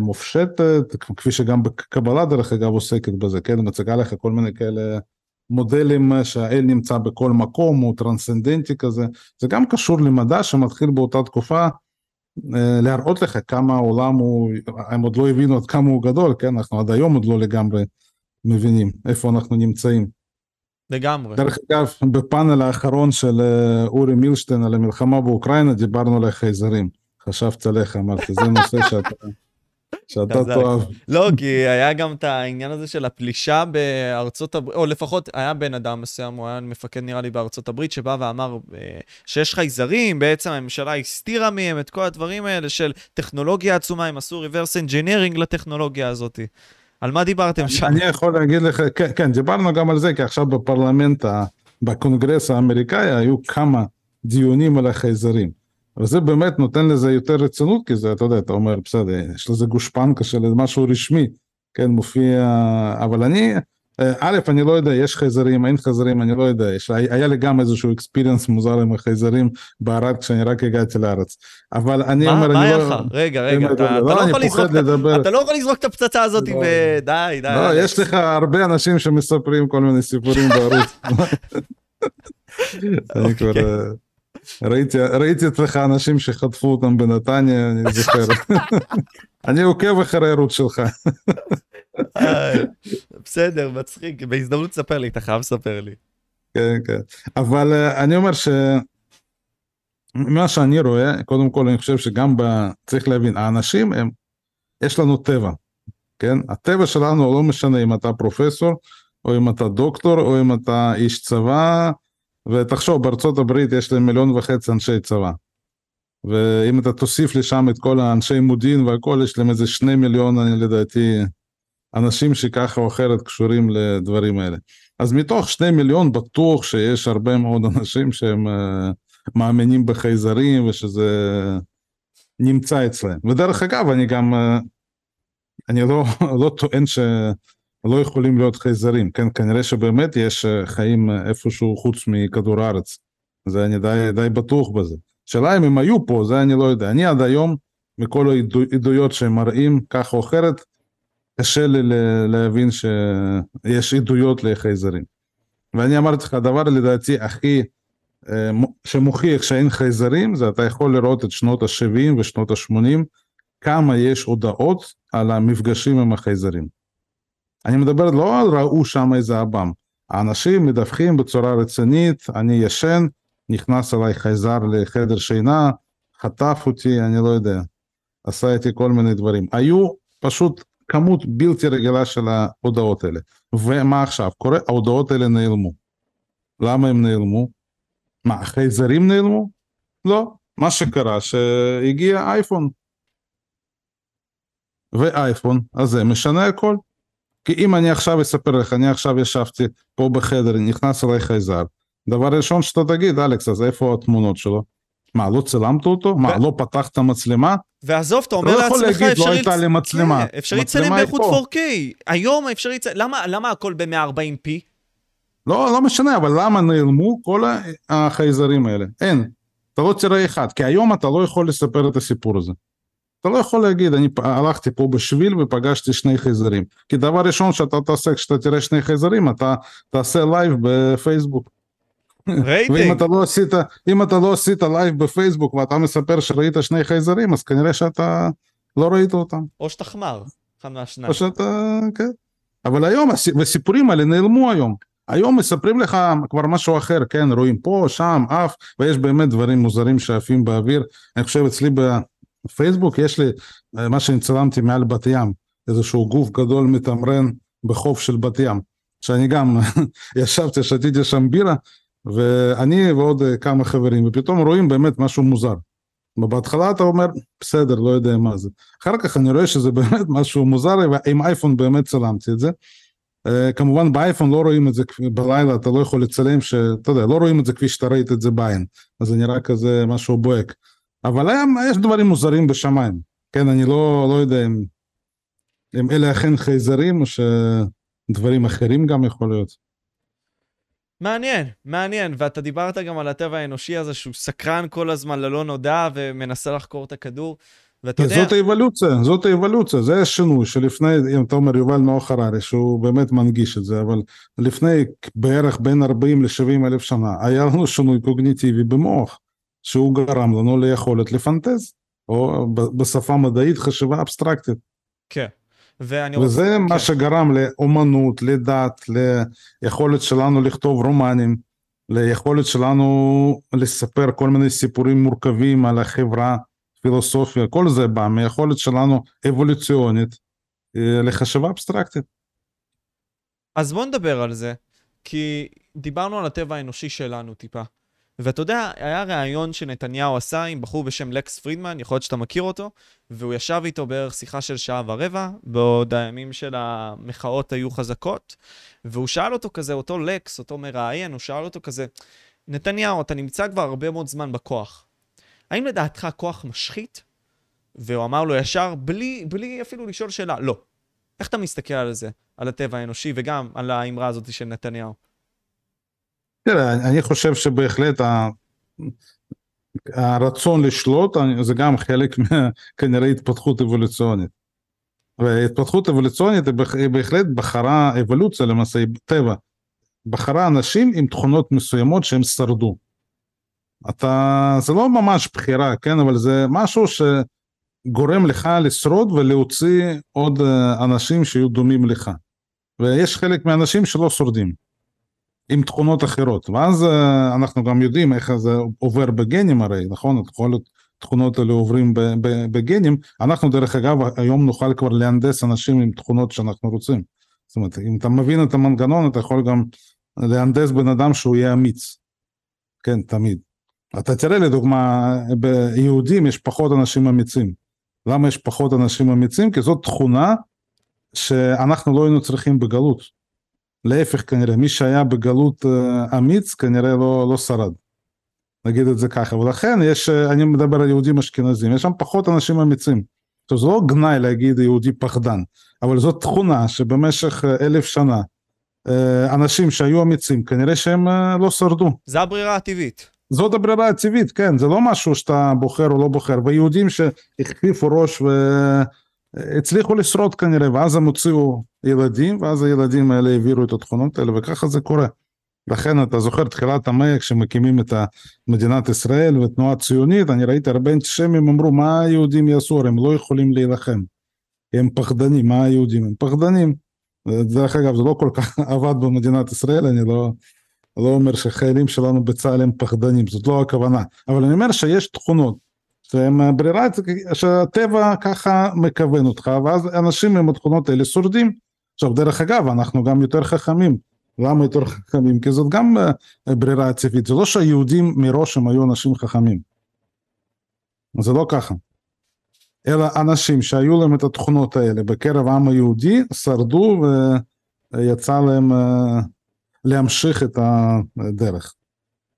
מופשטת, כפי שגם בקבלה דרך אגב עוסקת בזה, כן? מצגה לך כל מיני כאלה מודלים שהאל נמצא בכל מקום, הוא טרנסצנדנטי כזה, זה גם קשור למדע שמתחיל באותה תקופה אה, להראות לך כמה העולם הוא, הם עוד לא הבינו עד כמה הוא גדול, כן, אנחנו עד היום עוד לא לגמרי מבינים איפה אנחנו נמצאים. לגמרי. דרך אגב, בפאנל האחרון של אה, אורי מילשטיין על המלחמה באוקראינה דיברנו על החייזרים. חשבתי עליך, אמרתי, זה נושא שאתה... שאתה תאהב. לא, כי היה גם את העניין הזה של הפלישה בארצות הברית, או לפחות היה בן אדם מסוים, הוא היה מפקד נראה לי בארצות הברית, שבא ואמר אה, שיש חייזרים, בעצם הממשלה הסתירה מהם את כל הדברים האלה של טכנולוגיה עצומה, הם עשו reverse engineering לטכנולוגיה הזאת. על מה דיברתם שם? אני יכול להגיד לך, כן, כן, דיברנו גם על זה, כי עכשיו בפרלמנט, בקונגרס האמריקאי, היו כמה דיונים על החייזרים. וזה באמת נותן לזה יותר רצינות, כי זה, אתה יודע, אתה אומר, בסדר, יש לזה גושפנקה של משהו רשמי, כן, מופיע, אבל אני, אה, א', אני לא יודע, יש חייזרים, אין חייזרים, אני לא יודע, יש, היה לי גם איזשהו אקספיריאנס מוזר עם החייזרים בערד כשאני רק הגעתי לארץ, אבל אני מה, אומר, מה אני לא... מה היה לך? רגע, רגע, אתה, אתה, לא, לא יכול לזרוק, לדבר... אתה לא יכול לזרוק את הפצצה הזאת לא, ו... די, די. לא, יש לך הרבה אנשים שמספרים כל מיני סיפורים בערוץ. אני כבר... ראיתי, ראיתי אצלך אנשים שחטפו אותם בנתניה, אני זוכר. אני עוקב אחרי הערוץ שלך. בסדר, מצחיק, בהזדמנות תספר לי, אתה חייב לספר לי. כן, כן. אבל אה, אני אומר ש... מה שאני רואה, קודם כל אני חושב שגם ב... צריך להבין, האנשים הם, יש לנו טבע, כן? הטבע שלנו לא משנה אם אתה פרופסור, או אם אתה דוקטור, או אם אתה איש צבא, ותחשוב, בארצות הברית יש להם מיליון וחצי אנשי צבא. ואם אתה תוסיף לשם את כל האנשי מודיעין והכל, יש להם איזה שני מיליון, אני לדעתי, אנשים שככה או אחרת קשורים לדברים האלה. אז מתוך שני מיליון בטוח שיש הרבה מאוד אנשים שהם uh, מאמינים בחייזרים ושזה נמצא אצלם. ודרך אגב, אני גם, uh, אני לא, לא טוען שלא יכולים להיות חייזרים, כן? כנראה שבאמת יש uh, חיים איפשהו חוץ מכדור הארץ. זה אני די, די בטוח בזה. שאלה אם הם היו פה, זה אני לא יודע. אני עד היום, מכל העדויות שהם מראים כך או אחרת, קשה לי להבין שיש עדויות לחייזרים. ואני אמרתי לך, הדבר לדעתי הכי אה, שמוכיח שאין חייזרים, זה אתה יכול לראות את שנות ה-70 ושנות ה-80, כמה יש הודעות על המפגשים עם החייזרים. אני מדבר לא על ראו שם איזה עב"ם, האנשים מדווחים בצורה רצינית, אני ישן, נכנס אליי חייזר לחדר שינה, חטף אותי, אני לא יודע, עשה איתי כל מיני דברים. היו פשוט כמות בלתי רגילה של ההודעות האלה. ומה עכשיו קורה? ההודעות האלה נעלמו. למה הם נעלמו? מה, החייזרים נעלמו? לא. מה שקרה שהגיע אייפון. ואייפון הזה משנה הכל. כי אם אני עכשיו אספר לך, אני עכשיו ישבתי פה בחדר, נכנס אליי חייזר, דבר ראשון שאתה תגיד, אלכס, אז איפה התמונות שלו? מה, לא צילמת אותו? מה, לא פתחת מצלמה? ועזוב, אתה אומר לעצמך, אפשר... לא יכול להגיד, לא הייתה לי מצלמה. כן, אפשר לצלם באיכות 4K. היום אפשר לצלם, למה, למה הכל ב-140p? לא, לא משנה, אבל למה נעלמו כל החייזרים האלה? אין. אתה לא תראה אחד, כי היום אתה לא יכול לספר את הסיפור הזה. אתה לא יכול להגיד, אני הלכתי פה בשביל ופגשתי שני חייזרים. כי דבר ראשון שאתה תעשה כשאתה תראה שני חייזרים, אתה תעשה לייב בפייסבוק. רייטינג. ואם אתה לא עשית, אם אתה לא עשית לייב בפייסבוק ואתה מספר שראית שני חייזרים, אז כנראה שאתה לא ראית אותם. או שאתה חמר, אחד מהשניים. או שאתה, כן. אבל היום, וסיפורים האלה נעלמו היום. היום מספרים לך כבר משהו אחר, כן, רואים פה, שם, אף, ויש באמת דברים מוזרים שעפים באוויר. אני חושב אצלי בפייסבוק יש לי אה, מה שאני צילמתי מעל בת ים, איזשהו גוף גדול מתמרן בחוף של בת ים. שאני גם ישבתי, שתיתי שם בירה, ואני ועוד אה, כמה חברים, ופתאום רואים באמת משהו מוזר. בהתחלה אתה אומר, בסדר, לא יודע מה זה. אחר כך אני רואה שזה באמת משהו מוזר, ועם אייפון באמת צלמתי את זה. Uh, כמובן באייפון לא רואים את זה בלילה, אתה לא יכול לצלם, שאתה יודע, לא רואים את זה כפי שאתה ראית את זה בעין. אז זה נראה כזה משהו בוהק. אבל היום יש דברים מוזרים בשמיים. כן, אני לא, לא יודע אם, אם אלה אכן חייזרים, או שדברים אחרים גם יכול להיות. מעניין, מעניין, ואתה דיברת גם על הטבע האנושי הזה שהוא סקרן כל הזמן ללא נודע ומנסה לחקור את הכדור. ואתה יודע... זאת האבולוציה, זאת האבולוציה, זה השינוי שלפני, אם אתה אומר יובל נוח הררי, שהוא באמת מנגיש את זה, אבל לפני בערך בין 40 ל-70 אלף שנה, היה לנו שינוי קוגניטיבי במוח, שהוא גרם לנו ליכולת לפנטז, או בשפה מדעית חשיבה אבסטרקטית. כן. ואני וזה רוצה... מה כן. שגרם לאומנות, לדת, ליכולת שלנו לכתוב רומנים, ליכולת שלנו לספר כל מיני סיפורים מורכבים על החברה, פילוסופיה, כל זה בא מיכולת שלנו אבולוציונית אה, לחשיבה אבסטרקטית. אז בוא נדבר על זה, כי דיברנו על הטבע האנושי שלנו טיפה. ואתה יודע, היה ראיון שנתניהו עשה עם בחור בשם לקס פרידמן, יכול להיות שאתה מכיר אותו, והוא ישב איתו בערך שיחה של שעה ורבע, בעוד הימים של המחאות היו חזקות, והוא שאל אותו כזה, אותו לקס, אותו מראיין, הוא שאל אותו כזה, נתניהו, אתה נמצא כבר הרבה מאוד זמן בכוח. האם לדעתך כוח משחית? והוא אמר לו ישר, בלי, בלי אפילו לשאול שאלה, לא. איך אתה מסתכל על זה, על הטבע האנושי, וגם על האמרה הזאת של נתניהו? תראה, אני חושב שבהחלט הרצון לשלוט זה גם חלק כנראה התפתחות אבולוציונית. והתפתחות אבולוציונית היא בהחלט בחרה, אבולוציה למעשה, טבע, בחרה אנשים עם תכונות מסוימות שהם שרדו. אתה, זה לא ממש בחירה, כן, אבל זה משהו שגורם לך לשרוד ולהוציא עוד אה, אנשים שיהיו דומים לך. ויש חלק מהאנשים שלא שורדים, עם תכונות אחרות, ואז אה, אנחנו גם יודעים איך זה עובר בגנים הרי, נכון? יכול להיות תכונות האלה עוברים בגנים, אנחנו דרך אגב היום נוכל כבר להנדס אנשים עם תכונות שאנחנו רוצים. זאת אומרת, אם אתה מבין את המנגנון, אתה יכול גם להנדס בן אדם שהוא יהיה אמיץ. כן, תמיד. אתה תראה לדוגמה, ביהודים יש פחות אנשים אמיצים. למה יש פחות אנשים אמיצים? כי זאת תכונה שאנחנו לא היינו צריכים בגלות. להפך כנראה, מי שהיה בגלות אה, אמיץ כנראה לא, לא שרד. נגיד את זה ככה, ולכן יש, אה, אני מדבר על יהודים אשכנזים, יש שם פחות אנשים אמיצים. זה לא גנאי להגיד יהודי פחדן, אבל זאת תכונה שבמשך אה, אלף שנה אנשים שהיו אמיצים כנראה שהם לא שרדו. זה הברירה הטבעית. זאת הברירה הטבעית, כן, זה לא משהו שאתה בוחר או לא בוחר, ויהודים שהחליפו ראש והצליחו לשרוד כנראה, ואז הם הוציאו ילדים, ואז הילדים האלה העבירו את התכונות האלה, וככה זה קורה. לכן אתה זוכר תחילת המאה כשמקימים את מדינת ישראל ותנועה ציונית, אני ראיתי הרבה אנטישמים אמרו מה היהודים יעשו, הם לא יכולים להילחם. הם פחדנים, מה היהודים? הם פחדנים. דרך אגב זה לא כל כך עבד במדינת ישראל, אני לא, לא אומר שחיילים שלנו בצה"ל הם פחדנים, זאת לא הכוונה, אבל אני אומר שיש תכונות, שהם ברירה, שהטבע ככה מכוון אותך, ואז אנשים עם התכונות האלה שורדים. עכשיו דרך אגב, אנחנו גם יותר חכמים. למה יותר חכמים? כי זאת גם אה, ברירה טבעית, זה לא שהיהודים מראש הם היו אנשים חכמים. זה לא ככה. אלא אנשים שהיו להם את התכונות האלה בקרב העם היהודי, שרדו ויצא להם אה, להמשיך את הדרך.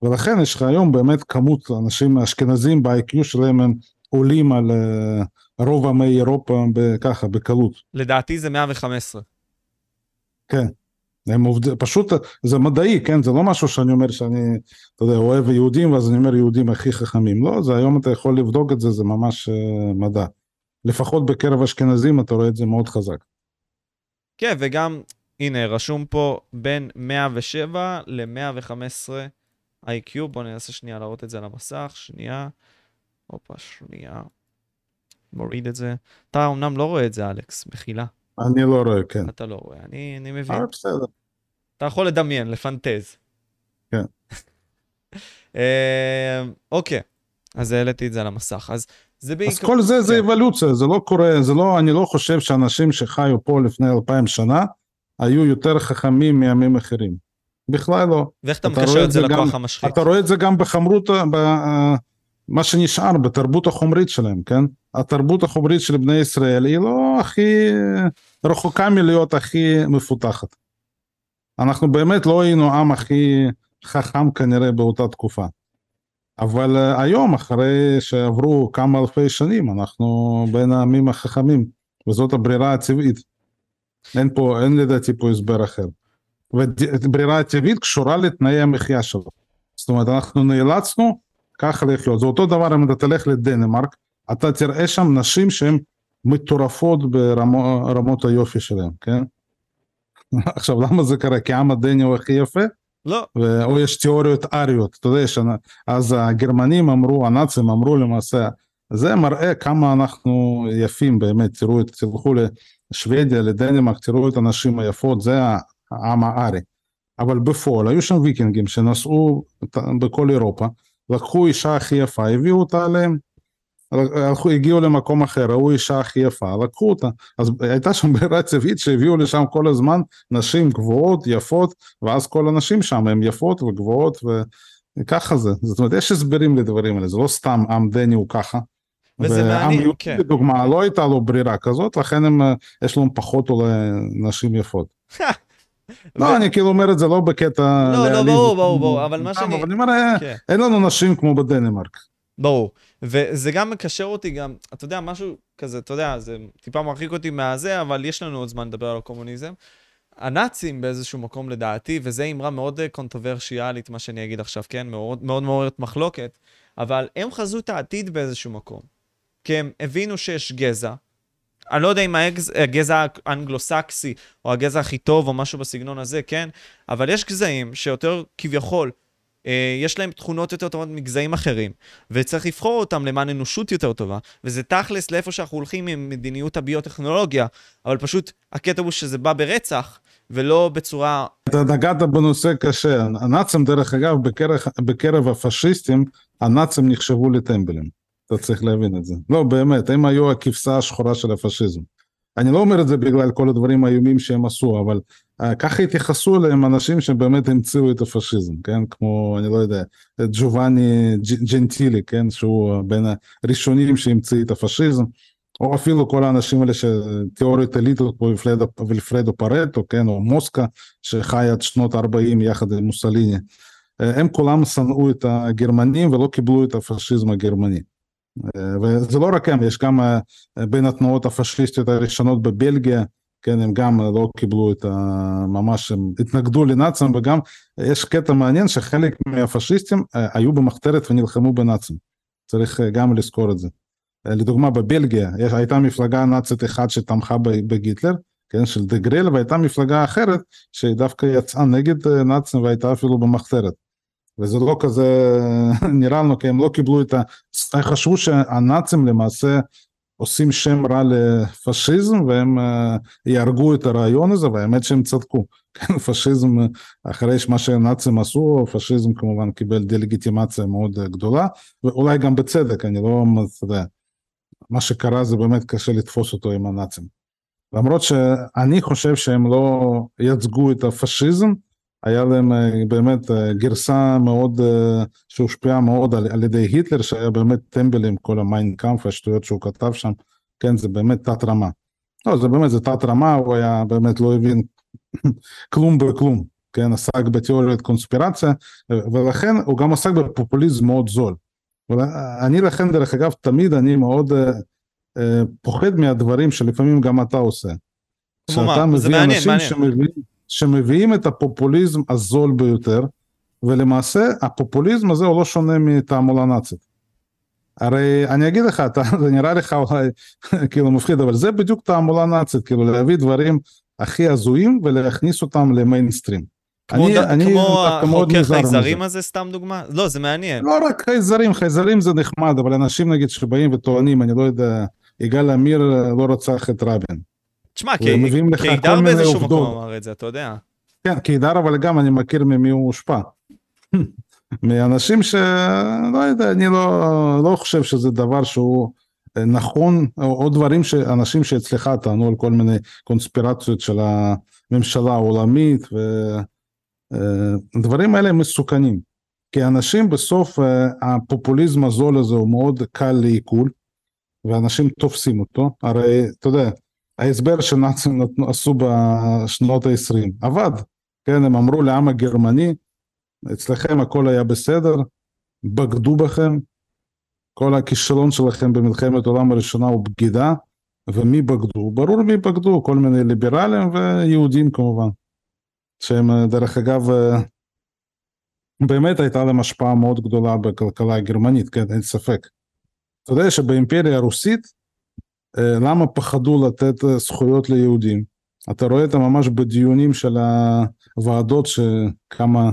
ולכן יש לך היום באמת כמות אנשים אשכנזים ב-IQ שלהם הם עולים על uh, רוב עמי אירופה ככה בקלות. לדעתי זה 115. כן. הם עובדים, פשוט זה מדעי, כן? זה לא משהו שאני אומר שאני, אתה יודע, אוהב יהודים ואז אני אומר יהודים הכי חכמים. לא, זה היום אתה יכול לבדוק את זה, זה ממש uh, מדע. לפחות בקרב אשכנזים אתה רואה את זה מאוד חזק. כן, וגם הנה, רשום פה בין 107 ל-115 IQ. בואו ננסה שנייה להראות את זה על המסך. שנייה. הופה, שנייה. מוריד את זה. אתה אמנם לא רואה את זה, אלכס, מחילה. אני לא רואה, כן. אתה לא רואה, אני, אני מבין. אה, בסדר. אתה יכול לדמיין, לפנטז. כן. אה, אוקיי, אז העליתי את זה על המסך. אז זה בעיקר... אז כל זה, זה כן. אבולוציה, זה לא קורה, זה לא, אני לא חושב שאנשים שחיו פה לפני אלפיים שנה, היו יותר חכמים מימים אחרים. בכלל לא. ואיך אתה מקשר את זה לכוח המשחית? אתה רואה את זה גם בחמרות, מה שנשאר בתרבות החומרית שלהם, כן? התרבות החומרית של בני ישראל היא לא הכי רחוקה מלהיות הכי מפותחת. אנחנו באמת לא היינו עם הכי חכם כנראה באותה תקופה. אבל אה, היום אחרי שעברו כמה אלפי שנים אנחנו בין העמים החכמים וזאת הברירה הטבעית. אין פה, אין לדעתי פה הסבר אחר. וברירה הטבעית קשורה לתנאי המחיה שלו. זאת אומרת, אנחנו נאלצנו ככה לחיות. זה אותו דבר אם אתה תלך לדנמרק, אתה תראה שם נשים שהן מטורפות ברמות היופי שלהן, כן? עכשיו, למה זה קרה? כי העם הדני הוא הכי יפה? לא. ו... או יש תיאוריות אריות, אתה יודע, שנה... אז הגרמנים אמרו, הנאצים אמרו למעשה, זה מראה כמה אנחנו יפים באמת, תראו, תלכו שוודיה, לדנמרק, תראו את הנשים היפות, זה העם הארי. אבל בפועל היו שם ויקינגים שנסעו בכל אירופה, לקחו אישה הכי יפה, הביאו אותה עליהם. הלכו, הגיעו למקום אחר, ראו אישה הכי יפה, לקחו אותה. אז הייתה שם ברירה טבעית שהביאו לשם כל הזמן נשים גבוהות, יפות, ואז כל הנשים שם הן יפות וגבוהות, וככה זה. זאת אומרת, יש הסברים לדברים האלה, זה לא סתם עם דני הוא ככה. וזה מעניין, כן. לדוגמה, לא הייתה לו ברירה כזאת, לכן הם, יש לנו פחות אולי נשים יפות. לא, אני כאילו אומר את זה לא בקטע... לא, לא, ברור, ברור, ברור, אבל מה שאני... אבל אני אומר, אה, כן. אין לנו נשים כמו בדנמרק. ברור, וזה גם מקשר אותי גם, אתה יודע, משהו כזה, אתה יודע, זה טיפה מרחיק אותי מהזה, אבל יש לנו עוד זמן לדבר על הקומוניזם. הנאצים באיזשהו מקום לדעתי, וזו אמרה מאוד אה, קונטרוברשיאלית, מה שאני אגיד עכשיו, כן? מאוד מאוד מעוררת מחלוקת, אבל הם חזו את העתיד באיזשהו מקום. כי הם הבינו שיש גזע. אני לא יודע אם הגזע האנגלו-סקסי או הגזע הכי טוב או משהו בסגנון הזה, כן? אבל יש גזעים שיותר כביכול אה, יש להם תכונות יותר טובות מגזעים אחרים, וצריך לבחור אותם למען אנושות יותר טובה, וזה תכלס לאיפה שאנחנו הולכים עם מדיניות הביוטכנולוגיה, אבל פשוט הקטע הוא שזה בא ברצח, ולא בצורה... אתה נגעת בנושא קשה. הנאצים, דרך אגב, בקרב, בקרב הפשיסטים, הנאצים נחשבו לטמבלים. אתה צריך להבין את זה. לא, באמת, הם היו הכבשה השחורה של הפשיזם. אני לא אומר את זה בגלל כל הדברים האיומים שהם עשו, אבל uh, ככה התייחסו אליהם אנשים שבאמת המציאו את הפשיזם, כן? כמו, אני לא יודע, ג'ובאני ג'נטילי, כן? שהוא בין הראשונים שהמציא את הפשיזם. או אפילו כל האנשים האלה שתיאוריות אליטות כמו ולפרדו פרטו, כן, או מוסקה שחי עד שנות 40 יחד עם מוסליני, הם כולם שנאו את הגרמנים ולא קיבלו את הפשיזם הגרמני. וזה לא רק הם, יש גם בין התנועות הפשיסטיות הראשונות בבלגיה, כן, הם גם לא קיבלו את ה... ממש, הם התנגדו לנאצים וגם יש קטע מעניין שחלק מהפשיסטים היו במחתרת ונלחמו בנאצים, צריך גם לזכור את זה. לדוגמה בבלגיה הייתה מפלגה נאצית אחת שתמכה בגיטלר, כן, של דה גריל, והייתה מפלגה אחרת שדווקא יצאה נגד נאצים והייתה אפילו במחתרת. וזה לא כזה נראה לנו כי הם לא קיבלו את ה... חשבו שהנאצים למעשה עושים שם רע לפשיזם והם יהרגו את הרעיון הזה והאמת שהם צדקו. כן, פשיזם אחרי מה שהנאצים עשו, פשיזם כמובן קיבל דה-לגיטימציה מאוד גדולה ואולי גם בצדק, אני לא, אתה יודע, מה שקרה זה באמת קשה לתפוס אותו עם הנאצים. למרות שאני חושב שהם לא ייצגו את הפשיזם, היה להם באמת גרסה מאוד, שהושפעה מאוד על, על ידי היטלר, שהיה באמת טמבל עם כל המיינקאמפ והשטויות שהוא כתב שם, כן, זה באמת תת רמה. לא, זה באמת, זה תת רמה, הוא היה באמת לא הבין כלום בכלום, כן, עסק בתיאוריית קונספירציה, ולכן הוא גם עסק בפופוליזם מאוד זול. אני לכן דרך אגב תמיד אני מאוד אה, פוחד מהדברים שלפעמים גם אתה עושה. שאתה מביא אנשים מעניין. שמביאים, את הפופוליזם הזול ביותר ולמעשה הפופוליזם הזה הוא לא שונה מתעמולה נאצית. הרי אני אגיד לך, אתה, זה נראה לך אולי כאילו מפחיד, אבל זה בדיוק תעמולה נאצית, כאילו להביא דברים הכי הזויים ולהכניס אותם למיינסטרים. כמו, אני, ד... אני כמו החוקר חייזרים הזה, סתם דוגמה? לא, זה מעניין. לא רק חייזרים, חייזרים זה נחמד, אבל אנשים נגיד שבאים וטוענים, אני לא יודע, יגאל עמיר לא רצח את רבין. תשמע, קידר באיזשהו מקום אמר את זה, אתה יודע. כן, קידר, אבל גם אני מכיר ממי הוא הושפע. מאנשים ש... לא יודע, אני לא, לא חושב שזה דבר שהוא נכון, או, או דברים שאנשים שאצלך טענו על כל מיני קונספירציות של הממשלה העולמית, ו... הדברים האלה מסוכנים, כי אנשים בסוף הפופוליזם הזול הזה הוא מאוד קל לעיכול, ואנשים תופסים אותו, הרי אתה יודע, ההסבר שנאצים עשו בשנות ה-20 עבד, כן, הם אמרו לעם הגרמני, אצלכם הכל היה בסדר, בגדו בכם, כל הכישלון שלכם במלחמת העולם הראשונה הוא בגידה, ומי בגדו? ברור מי בגדו, כל מיני ליברלים ויהודים כמובן. שהם דרך אגב באמת הייתה להם השפעה מאוד גדולה בכלכלה הגרמנית, כן, אין ספק. אתה יודע שבאימפריה הרוסית, למה פחדו לתת זכויות ליהודים? אתה רואה את זה ממש בדיונים של הוועדות שכמה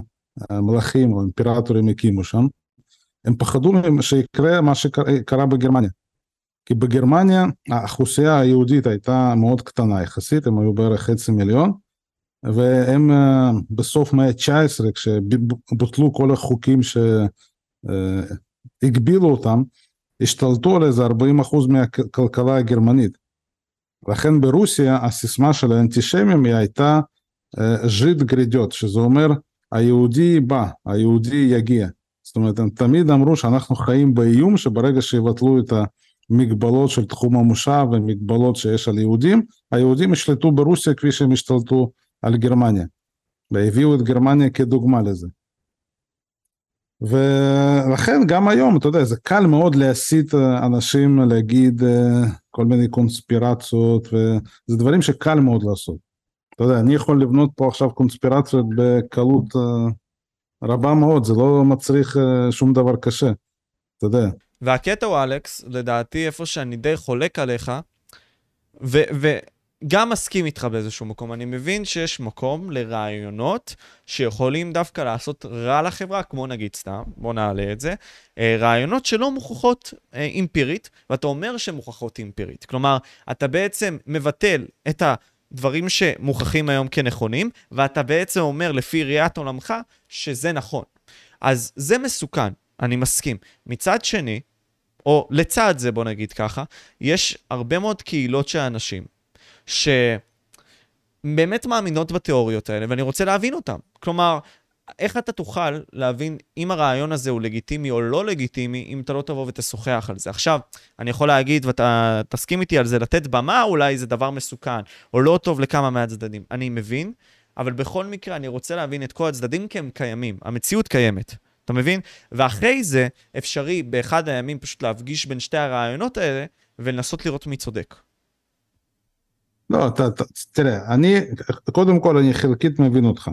מלכים או אימפרטורים הקימו שם, הם פחדו שיקרה מה שקרה בגרמניה. כי בגרמניה האוכלוסייה היהודית הייתה מאוד קטנה יחסית, הם היו בערך חצי מיליון, והם אה, בסוף מאה ה-19 כשבוטלו כל החוקים שהגבילו אה, אותם, השתלטו על איזה 40% מהכלכלה הגרמנית. לכן ברוסיה הסיסמה של האנטישמים היא הייתה ז'יד אה, גרידיות, שזה אומר היהודי בא, היהודי יגיע. זאת אומרת, הם תמיד אמרו שאנחנו חיים באיום שברגע שיבטלו את המגבלות של תחום המושב ומגבלות שיש על יהודים, היהודים ישלטו ברוסיה כפי שהם השתלטו על גרמניה, והביאו את גרמניה כדוגמה לזה. ולכן גם היום, אתה יודע, זה קל מאוד להסית אנשים, להגיד כל מיני קונספירציות, וזה דברים שקל מאוד לעשות. אתה יודע, אני יכול לבנות פה עכשיו קונספירציות בקלות רבה מאוד, זה לא מצריך שום דבר קשה, אתה יודע. והקטע הוא, אלכס, לדעתי, איפה שאני די חולק עליך, ו... ו- גם מסכים איתך באיזשהו מקום. אני מבין שיש מקום לרעיונות שיכולים דווקא לעשות רע לחברה, כמו נגיד סתם, בוא נעלה את זה, אה, רעיונות שלא מוכחות אה, אמפירית, ואתה אומר שהן מוכחות אמפירית. כלומר, אתה בעצם מבטל את הדברים שמוכחים היום כנכונים, ואתה בעצם אומר לפי ראיית עולמך שזה נכון. אז זה מסוכן, אני מסכים. מצד שני, או לצד זה, בוא נגיד ככה, יש הרבה מאוד קהילות של אנשים שבאמת מאמינות בתיאוריות האלה, ואני רוצה להבין אותן. כלומר, איך אתה תוכל להבין אם הרעיון הזה הוא לגיטימי או לא לגיטימי, אם אתה לא תבוא ותשוחח על זה. עכשיו, אני יכול להגיד, ואתה תסכים איתי על זה, לתת במה אולי זה דבר מסוכן, או לא טוב לכמה מהצדדים. אני מבין, אבל בכל מקרה אני רוצה להבין את כל הצדדים כי הם קיימים. המציאות קיימת. אתה מבין? ואחרי זה אפשרי באחד הימים פשוט להפגיש בין שתי הרעיונות האלה ולנסות לראות מי צודק. לא, אתה, תראה, אני, קודם כל אני חלקית מבין אותך.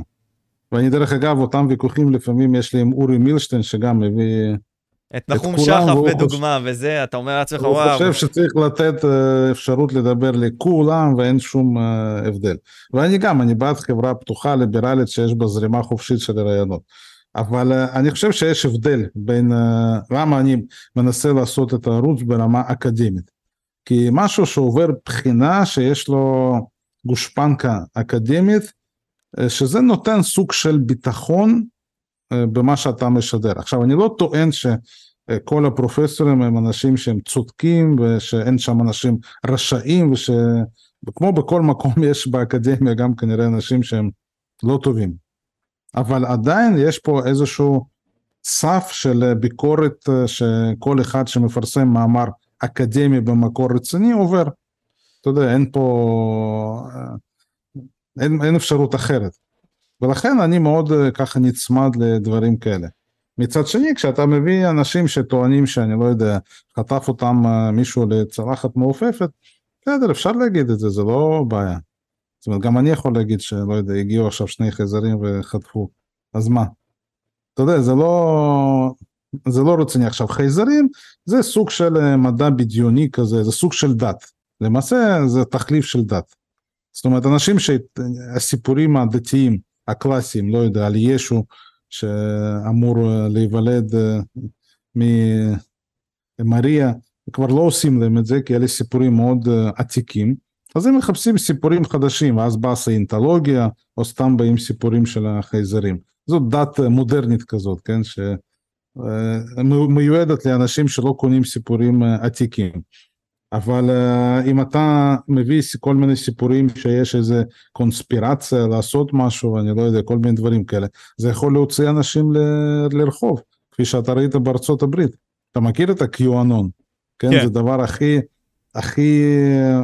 ואני דרך אגב, אותם ויכוחים לפעמים יש לי עם אורי מילשטיין שגם מביא... את נחום שחף בדוגמה, חושב, וזה, אתה אומר לעצמך, וואו. הוא חושב שצריך לתת uh, אפשרות לדבר לכולם ואין שום uh, הבדל. ואני גם, אני בעד חברה פתוחה, ליברלית, שיש בה זרימה חופשית של רעיונות. אבל uh, אני חושב שיש הבדל בין, למה אני מנסה לעשות את הערוץ ברמה אקדמית. כי משהו שעובר בחינה שיש לו גושפנקה אקדמית, uh, שזה נותן סוג של ביטחון uh, במה שאתה משדר. עכשיו, אני לא טוען שכל הפרופסורים הם אנשים שהם צודקים ושאין שם אנשים רשאים ושכמו בכל מקום יש באקדמיה גם כנראה אנשים שהם לא טובים. אבל עדיין יש פה איזשהו סף של ביקורת אה, שכל אחד שמפרסם מאמר אקדמי במקור רציני עובר. אתה יודע, אין פה, אה, אין, אין אפשרות אחרת. ולכן אני מאוד אה, ככה נצמד לדברים כאלה. מצד שני, כשאתה מביא אנשים שטוענים שאני לא יודע, חטף אותם מישהו לצלחת מעופפת, בסדר, אפשר להגיד את זה, זה לא בעיה. זאת אומרת, גם אני יכול להגיד שלא יודע, הגיעו עכשיו שני חייזרים וחטפו, אז מה? אתה יודע, זה לא, זה לא רציני. עכשיו, חייזרים זה סוג של אה, מדע בדיוני כזה, זה סוג של דת. למעשה זה תחליף של דת. זאת אומרת, אנשים שהסיפורים הדתיים הקלאסיים, לא יודע, על ישו שאמור אה, להיוולד אה, ממריה, כבר לא עושים להם את זה, כי אלה סיפורים מאוד עתיקים. אז הם מחפשים סיפורים חדשים, ואז באה סיינטולוגיה, או סתם באים סיפורים של החייזרים. זאת דת מודרנית כזאת, כן, שמיועדת לאנשים שלא קונים סיפורים עתיקים. אבל אם אתה מביא כל מיני סיפורים שיש איזה קונספירציה לעשות משהו, אני לא יודע, כל מיני דברים כאלה, זה יכול להוציא אנשים ל- לרחוב, כפי שאתה ראית בארצות הברית. אתה מכיר את הקיואנון, כן? כן. זה דבר הכי... הכי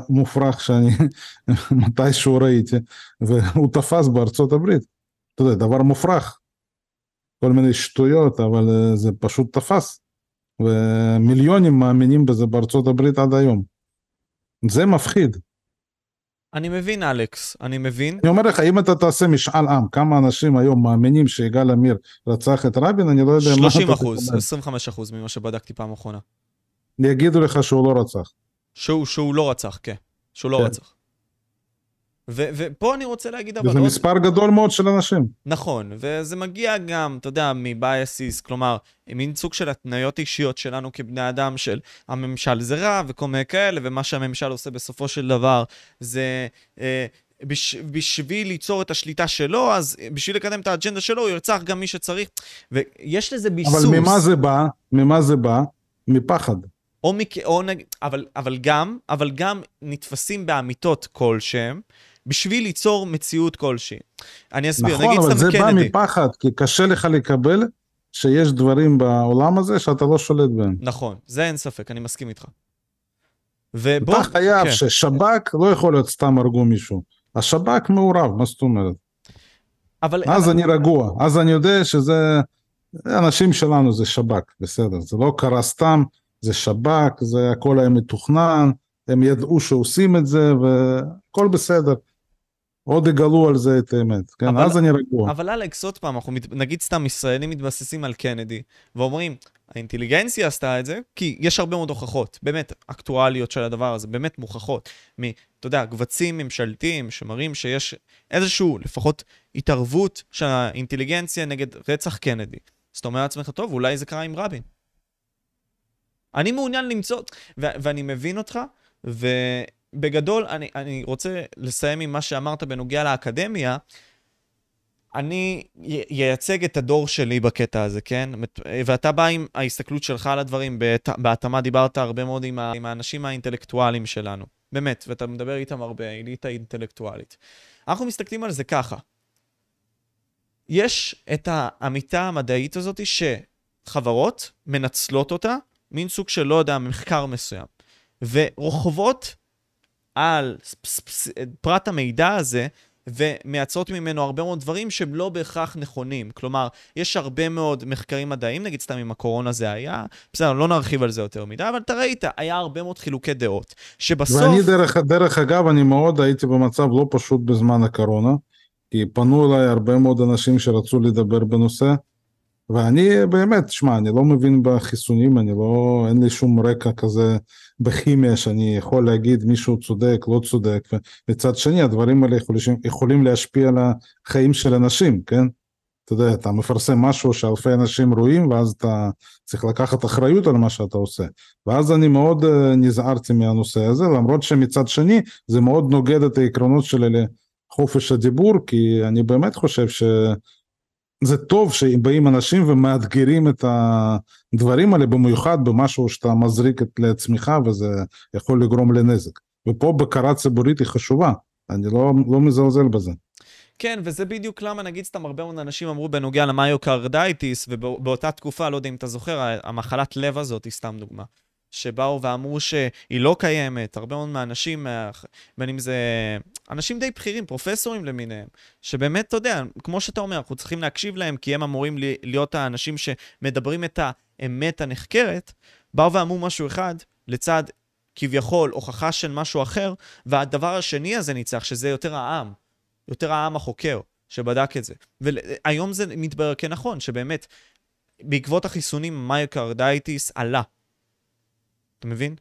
מופרך שאני מתישהו ראיתי, והוא תפס בארצות הברית. אתה יודע, דבר מופרך. כל מיני שטויות, אבל אה, זה פשוט תפס. ומיליונים מאמינים בזה בארצות הברית עד היום. זה מפחיד. אני מבין, אלכס, אני מבין. אני אומר לך, אם אתה תעשה משאל עם, כמה אנשים היום מאמינים שיגאל עמיר רצח את רבין, אני לא יודע 30 מה... 30 אחוז, 25 אחוז ממה שבדקתי פעם אחרונה. יגידו לך שהוא לא רצח. שהוא, שהוא לא רצח, כן. שהוא לא כן. רצח. ו- ופה אני רוצה להגיד אבל... זה עוד... מספר גדול מאוד של אנשים. נכון, וזה מגיע גם, אתה יודע, מבייסיס, כלומר, מין סוג של התניות אישיות שלנו כבני אדם, של הממשל זה רע וכל מיני כאלה, ומה שהממשל עושה בסופו של דבר זה... אה, בש, בשביל ליצור את השליטה שלו, אז בשביל לקדם את האג'נדה שלו, הוא ירצח גם מי שצריך. ויש לזה ביסוס. אבל ממה זה בא? ממה זה בא? מפחד. או, מק... או נג... אבל, אבל גם, אבל גם נתפסים באמיתות כלשהם, בשביל ליצור מציאות כלשהי. אני אסביר, נכון, נגיד סתם קנדי. נכון, אבל זה בא מפחד, כי קשה לך לקבל שיש דברים בעולם הזה שאתה לא שולט בהם. נכון, זה אין ספק, אני מסכים איתך. ובוא... אתה חייב כן. ששב"כ לא יכול להיות סתם הרגו מישהו. השב"כ מעורב, מה זאת אומרת? אבל... אז אבל... אני רגוע, אז אני יודע שזה... אנשים שלנו זה שב"כ, בסדר, זה לא קרה סתם. זה שב"כ, זה הכל היה מתוכנן, הם ידעו שעושים את זה והכל בסדר. עוד יגלו על זה את האמת, כן? אבל, אז אני רגוע. אבל אלכס, עוד פעם, אנחנו נגיד סתם ישראלים מתבססים על קנדי, ואומרים, האינטליגנציה עשתה את זה, כי יש הרבה מאוד הוכחות, באמת, אקטואליות של הדבר הזה, באמת מוכחות. מ, אתה יודע, קבצים ממשלתיים שמראים שיש איזשהו, לפחות התערבות של האינטליגנציה נגד רצח קנדי. אז אתה אומר לעצמך, טוב, אולי זה קרה עם רבין. אני מעוניין למצוא, ו- ואני מבין אותך, ובגדול, אני, אני רוצה לסיים עם מה שאמרת בנוגע לאקדמיה. אני ייצג את הדור שלי בקטע הזה, כן? ואתה בא עם ההסתכלות שלך על הדברים, בהתאמה דיברת הרבה מאוד עם, עם האנשים האינטלקטואליים שלנו. באמת, ואתה מדבר איתם הרבה, אליטה אינטלקטואלית. אנחנו מסתכלים על זה ככה. יש את האמיתה המדעית הזאת שחברות מנצלות אותה, מין סוג של, לא יודע, מחקר מסוים, ורוכבות על פרט המידע הזה ומייצרות ממנו הרבה מאוד דברים שהם לא בהכרח נכונים. כלומר, יש הרבה מאוד מחקרים מדעיים, נגיד סתם אם הקורונה זה היה, בסדר, לא נרחיב על זה יותר מדי, אבל אתה ראית, היה הרבה מאוד חילוקי דעות, שבסוף... ואני דרך, דרך אגב, אני מאוד הייתי במצב לא פשוט בזמן הקורונה, כי פנו אליי הרבה מאוד אנשים שרצו לדבר בנושא, ואני באמת, שמע, אני לא מבין בחיסונים, אני לא, אין לי שום רקע כזה בכימיה שאני יכול להגיד מישהו צודק, לא צודק, ומצד שני הדברים האלה יכולים, יכולים להשפיע על החיים של אנשים, כן? אתה יודע, אתה מפרסם משהו שאלפי אנשים רואים, ואז אתה צריך לקחת אחריות על מה שאתה עושה. ואז אני מאוד uh, נזהרתי מהנושא הזה, למרות שמצד שני זה מאוד נוגד את העקרונות שלי לחופש הדיבור, כי אני באמת חושב ש... זה טוב שבאים אנשים ומאתגרים את הדברים האלה, במיוחד במשהו שאתה מזריק לעצמך וזה יכול לגרום לנזק. ופה בקרה ציבורית היא חשובה, אני לא, לא מזלזל בזה. כן, וזה בדיוק למה, נגיד סתם הרבה מאוד אנשים אמרו בנוגע למיוקרדייטיס, ובאותה תקופה, לא יודע אם אתה זוכר, המחלת לב הזאת היא סתם דוגמה. שבאו ואמרו שהיא לא קיימת, הרבה מאוד מהאנשים, בין אם זה אנשים די בכירים, פרופסורים למיניהם, שבאמת, אתה יודע, כמו שאתה אומר, אנחנו צריכים להקשיב להם, כי הם אמורים להיות האנשים שמדברים את האמת הנחקרת, באו ואמרו משהו אחד, לצד כביכול הוכחה של משהו אחר, והדבר השני הזה ניצח, שזה יותר העם, יותר העם החוקר, שבדק את זה. והיום זה מתברר כנכון, שבאמת, בעקבות החיסונים מיוקרדייטיס עלה. אתה מבין?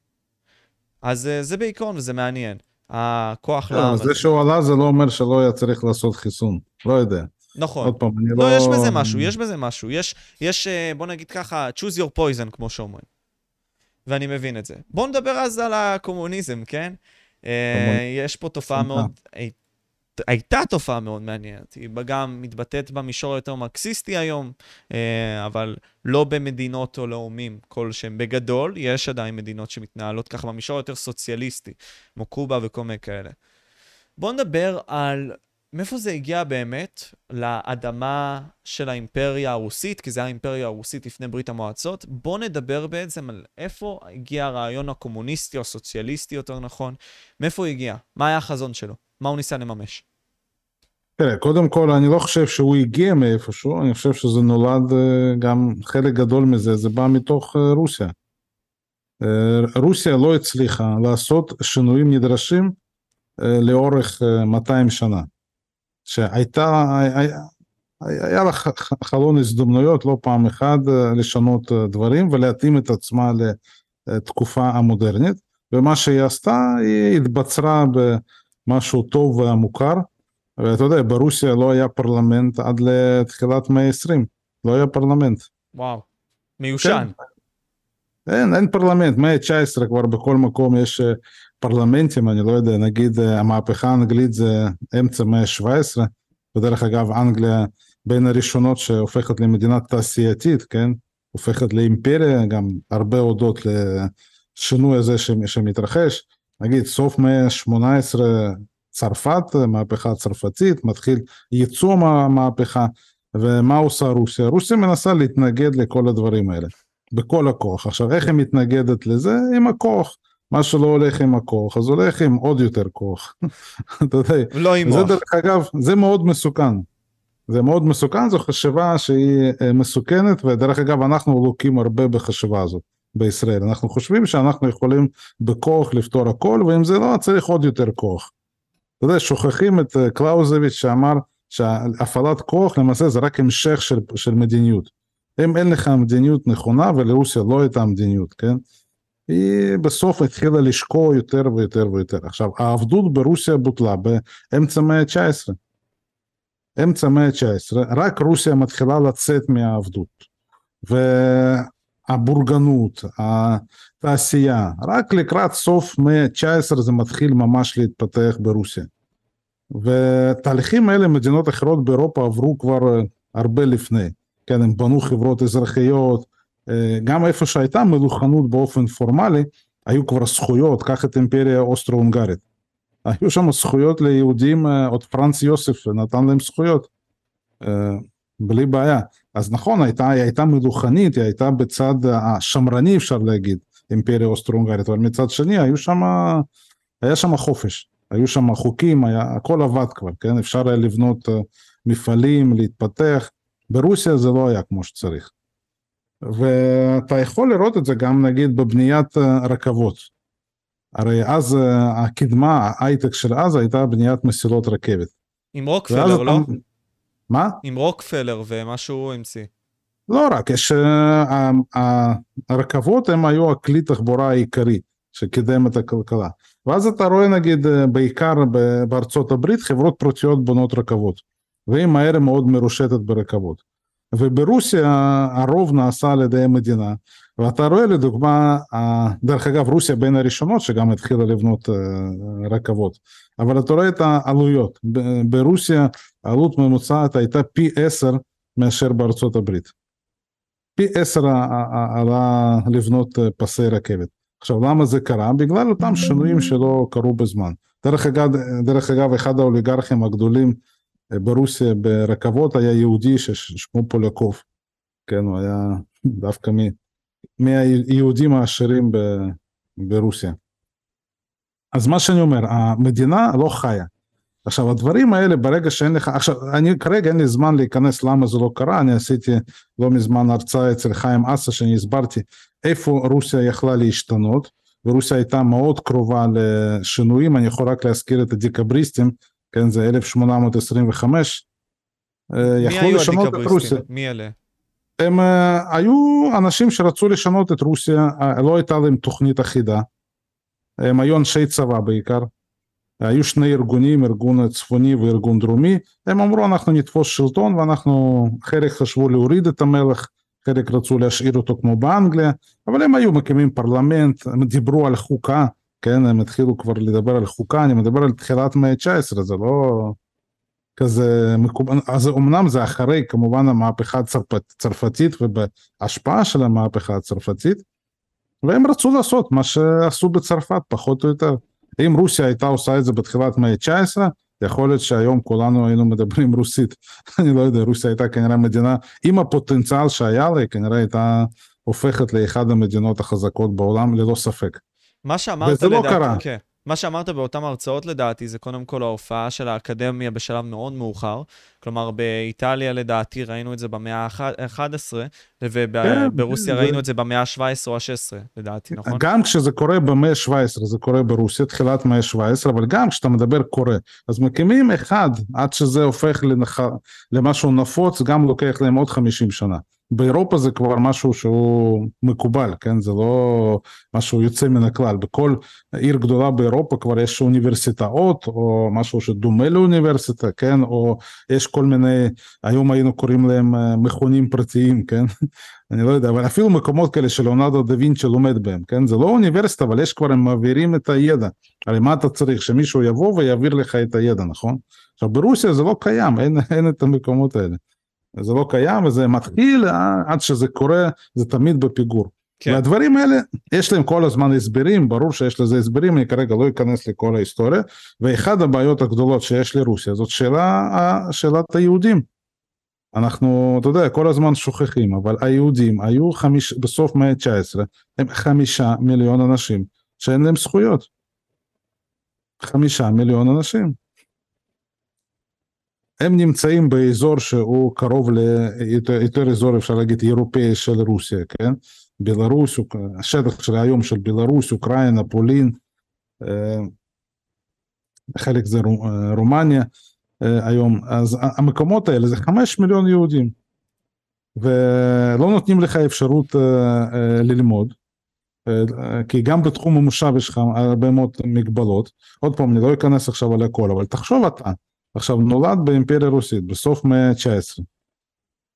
אז אה, זה בעיקרון וזה מעניין. הכוח לא, לעם. זה שהוא עלה זה לא אומר שלא היה צריך לעשות חיסון, לא יודע. נכון. עוד פעם, אני לא... לא, יש בזה משהו, יש בזה משהו. יש, יש, אה, בוא נגיד ככה, choose your poison, כמו שאומרים. ואני מבין את זה. בוא נדבר אז על הקומוניזם, כן? יש פה תופעה מאוד הייתה תופעה מאוד מעניינת, היא גם מתבטאת במישור היותר מרקסיסטי היום, אה, אבל לא במדינות או לאומים כלשהם. בגדול, יש עדיין מדינות שמתנהלות ככה במישור היותר סוציאליסטי, כמו קובה וכל מיני כאלה. בואו נדבר על מאיפה זה הגיע באמת לאדמה של האימפריה הרוסית, כי זה היה האימפריה הרוסית לפני ברית המועצות. בואו נדבר בעצם על איפה הגיע הרעיון הקומוניסטי או הסוציאליסטי, יותר נכון, מאיפה הוא הגיע, מה היה החזון שלו, מה הוא ניסה לממש. תראה, קודם כל אני לא חושב שהוא הגיע מאיפשהו, אני חושב שזה נולד אה, גם חלק גדול מזה, זה בא מתוך אה, רוסיה. אה, רוסיה לא הצליחה לעשות שינויים נדרשים לאורך 200 שנה. שהייתה, היה, היה לה חלון הזדמנויות לא פעם אחת לשנות דברים ולהתאים את עצמה לתקופה המודרנית, ומה שהיא עשתה, היא התבצרה במשהו טוב ומוכר. ואתה יודע, ברוסיה לא היה פרלמנט עד לתחילת מאה ה-20, לא היה פרלמנט. וואו, מיושן. כן. אין, אין פרלמנט, מאה ה-19 כבר בכל מקום יש אה, פרלמנטים, אני לא יודע, נגיד אה, המהפכה האנגלית זה אמצע מאה ה-17, ודרך אגב אנגליה בין הראשונות שהופכת למדינה תעשייתית, כן? הופכת לאימפריה, גם הרבה הודות לשינוי הזה שמתרחש. נגיד סוף מאה ה-18 צרפת, מהפכה צרפתית, מתחיל ייצוא מהמהפכה, ומה עושה רוסיה? רוסיה מנסה להתנגד לכל הדברים האלה, בכל הכוח. עכשיו, איך היא מתנגדת לזה? עם הכוח. מה שלא הולך עם הכוח, אז הולך עם עוד יותר כוח. אתה יודע, לא עם זה דרך אגב, זה מאוד מסוכן. זה מאוד מסוכן, זו חשיבה שהיא אה, מסוכנת, ודרך אגב, אנחנו לוקים הרבה בחשיבה הזאת בישראל. אנחנו חושבים שאנחנו יכולים בכוח לפתור הכל, ואם זה לא, צריך עוד יותר כוח. אתה יודע, שוכחים את אה, קלאוזביץ' שאמר שהפעלת כוח למעשה זה רק המשך של, של מדיניות. אם אין לך מדיניות נכונה ולרוסיה לא הייתה מדיניות, כן? היא בסוף התחילה לשקוע יותר ויותר ויותר. עכשיו, העבדות ברוסיה בוטלה באמצע המאה ה-19. אמצע המאה ה-19, רק רוסיה מתחילה לצאת מהעבדות. והבורגנות, התעשייה, רק לקראת סוף מאה ה-19 זה מתחיל ממש להתפתח ברוסיה. ותהליכים האלה מדינות אחרות באירופה עברו כבר הרבה לפני. כן, הם בנו חברות אזרחיות, אה, גם איפה שהייתה מלוכנות באופן פורמלי, היו כבר זכויות, קח את אימפריה אוסטרו-הונגרית. היו שם זכויות ליהודים, אה, עוד פרנס יוסף נתן להם זכויות, אה, בלי בעיה. אז נכון, הייתה, היא הייתה מלוכנית, היא הייתה בצד השמרני אפשר להגיד, אימפריה אוסטרו-הונגרית, אבל מצד שני היו שם, היה שם חופש, היו שם חוקים, היה, הכל עבד כבר, כן? אפשר היה לבנות מפעלים, להתפתח. ברוסיה זה לא היה כמו שצריך. ואתה יכול לראות את זה גם נגיד בבניית אה, רכבות. הרי אז אה, הקדמה, ההייטק של אז הייתה בניית מסילות רכבת. עם רוקפלר, לא? אתה... מה? עם רוקפלר ומה שהוא המציא. לא רק, יש... אה, הרכבות הם היו הכלי תחבורה העיקרי שקידם את הכלכלה. ואז אתה רואה נגיד בעיקר בארצות הברית חברות פרטיות בונות רכבות. והיא מהר מאוד מרושתת ברכבות. וברוסיה הרוב נעשה על ידי המדינה, ואתה רואה לדוגמה, דרך אגב רוסיה בין הראשונות שגם התחילה לבנות אה, רכבות, אבל אתה רואה את העלויות, ברוסיה עלות ממוצעת הייתה פי עשר מאשר בארצות הברית. פי עשר עלה לבנות אה, פסי רכבת. עכשיו למה זה קרה? בגלל אותם שינויים שלא קרו בזמן. דרך אגב, דרך אגב אחד האוליגרכים הגדולים ברוסיה ברכבות היה יהודי ששמו פולקוב, כן, הוא היה דווקא מהיהודים העשירים ברוסיה. אז מה שאני אומר, המדינה לא חיה. עכשיו הדברים האלה ברגע שאין לך, עכשיו אני כרגע אין לי זמן להיכנס למה זה לא קרה, אני עשיתי לא מזמן הרצאה אצל חיים אסה שאני הסברתי איפה רוסיה יכלה להשתנות, ורוסיה הייתה מאוד קרובה לשינויים, אני יכול רק להזכיר את הדיקבריסטים כן, זה 1825, אה, יכלו לשנות את רוסיה. מי אלה? הם uh, היו אנשים שרצו לשנות את רוסיה, uh, לא הייתה להם תוכנית אחידה. הם היו אנשי צבא בעיקר. היו שני ארגונים, ארגון צפוני וארגון דרומי, הם אמרו אנחנו נתפוס שלטון ואנחנו, חלק חשבו להוריד את המלך, חלק רצו להשאיר אותו כמו באנגליה, אבל הם היו מקימים פרלמנט, הם דיברו על חוקה, כן, הם התחילו כבר לדבר על חוקה, אני מדבר על תחילת מאה ה-19, זה לא כזה מקובל, אז אמנם זה אחרי כמובן המהפכה הצרפת, הצרפתית ובהשפעה של המהפכה הצרפתית, והם רצו לעשות מה שעשו בצרפת פחות או יותר. אם רוסיה הייתה עושה את זה בתחילת מאה ה-19, יכול להיות שהיום כולנו היינו מדברים רוסית. אני לא יודע, רוסיה הייתה כנראה מדינה עם הפוטנציאל שהיה לה, כנראה הייתה הופכת לאחד המדינות החזקות בעולם ללא ספק. מה שאמרת וזה לא לדעתי, לא קרה. כן. מה שאמרת באותן הרצאות לדעתי זה קודם כל ההופעה של האקדמיה בשלב מאוד מאוחר. כלומר, באיטליה לדעתי ראינו את זה במאה ה-11, וברוסיה כן, ראינו. את זה במאה ה-17 או ה-16 לדעתי, נכון? גם כשזה קורה במאה ה-17, זה קורה ברוסיה, תחילת מאה ה-17, אבל גם כשאתה מדבר קורה. אז מקימים אחד, עד שזה הופך לנח... למשהו נפוץ, גם לוקח להם עוד 50 שנה. באירופה זה כבר משהו שהוא מקובל, כן? זה לא משהו יוצא מן הכלל. בכל עיר גדולה באירופה כבר יש אוניברסיטאות, או משהו שדומה לאוניברסיטה, כן? או יש כל מיני, היום היינו קוראים להם אה, מכונים פרטיים, כן? אני לא יודע, אבל אפילו מקומות כאלה שלאונרדו דה וינצ'י לומד בהם, כן? זה לא אוניברסיטה, אבל יש כבר, הם מעבירים את הידע. הרי מה אתה צריך? שמישהו יבוא ויעביר לך את הידע, נכון? עכשיו ברוסיה זה לא קיים, אין, אין את המקומות האלה. זה לא קיים וזה מתחיל אה, עד שזה קורה זה תמיד בפיגור. כן. והדברים האלה יש להם כל הזמן הסברים ברור שיש לזה הסברים אני כרגע לא אכנס לכל ההיסטוריה ואחד הבעיות הגדולות שיש לרוסיה זאת שאלה שאלת היהודים. אנחנו אתה יודע כל הזמן שוכחים אבל היהודים היו חמיש בסוף מאה ה-19 הם חמישה מיליון אנשים שאין להם זכויות. חמישה מיליון אנשים. הם נמצאים באזור שהוא קרוב ליותר אזור אפשר להגיד אירופאי של רוסיה, כן? בלרוס, השטח של היום של בלרוס, אוקראינה, פולין, אה, חלק זה רומניה אה, היום, אז המקומות האלה זה חמש מיליון יהודים. ולא נותנים לך אפשרות ללמוד. כי גם בתחום המושב יש לך הרבה מאוד מגבלות. עוד פעם, אני לא אכנס עכשיו על הכל, אבל תחשוב אתה, עכשיו נולד באימפריה הרוסית בסוף מאה ה-19,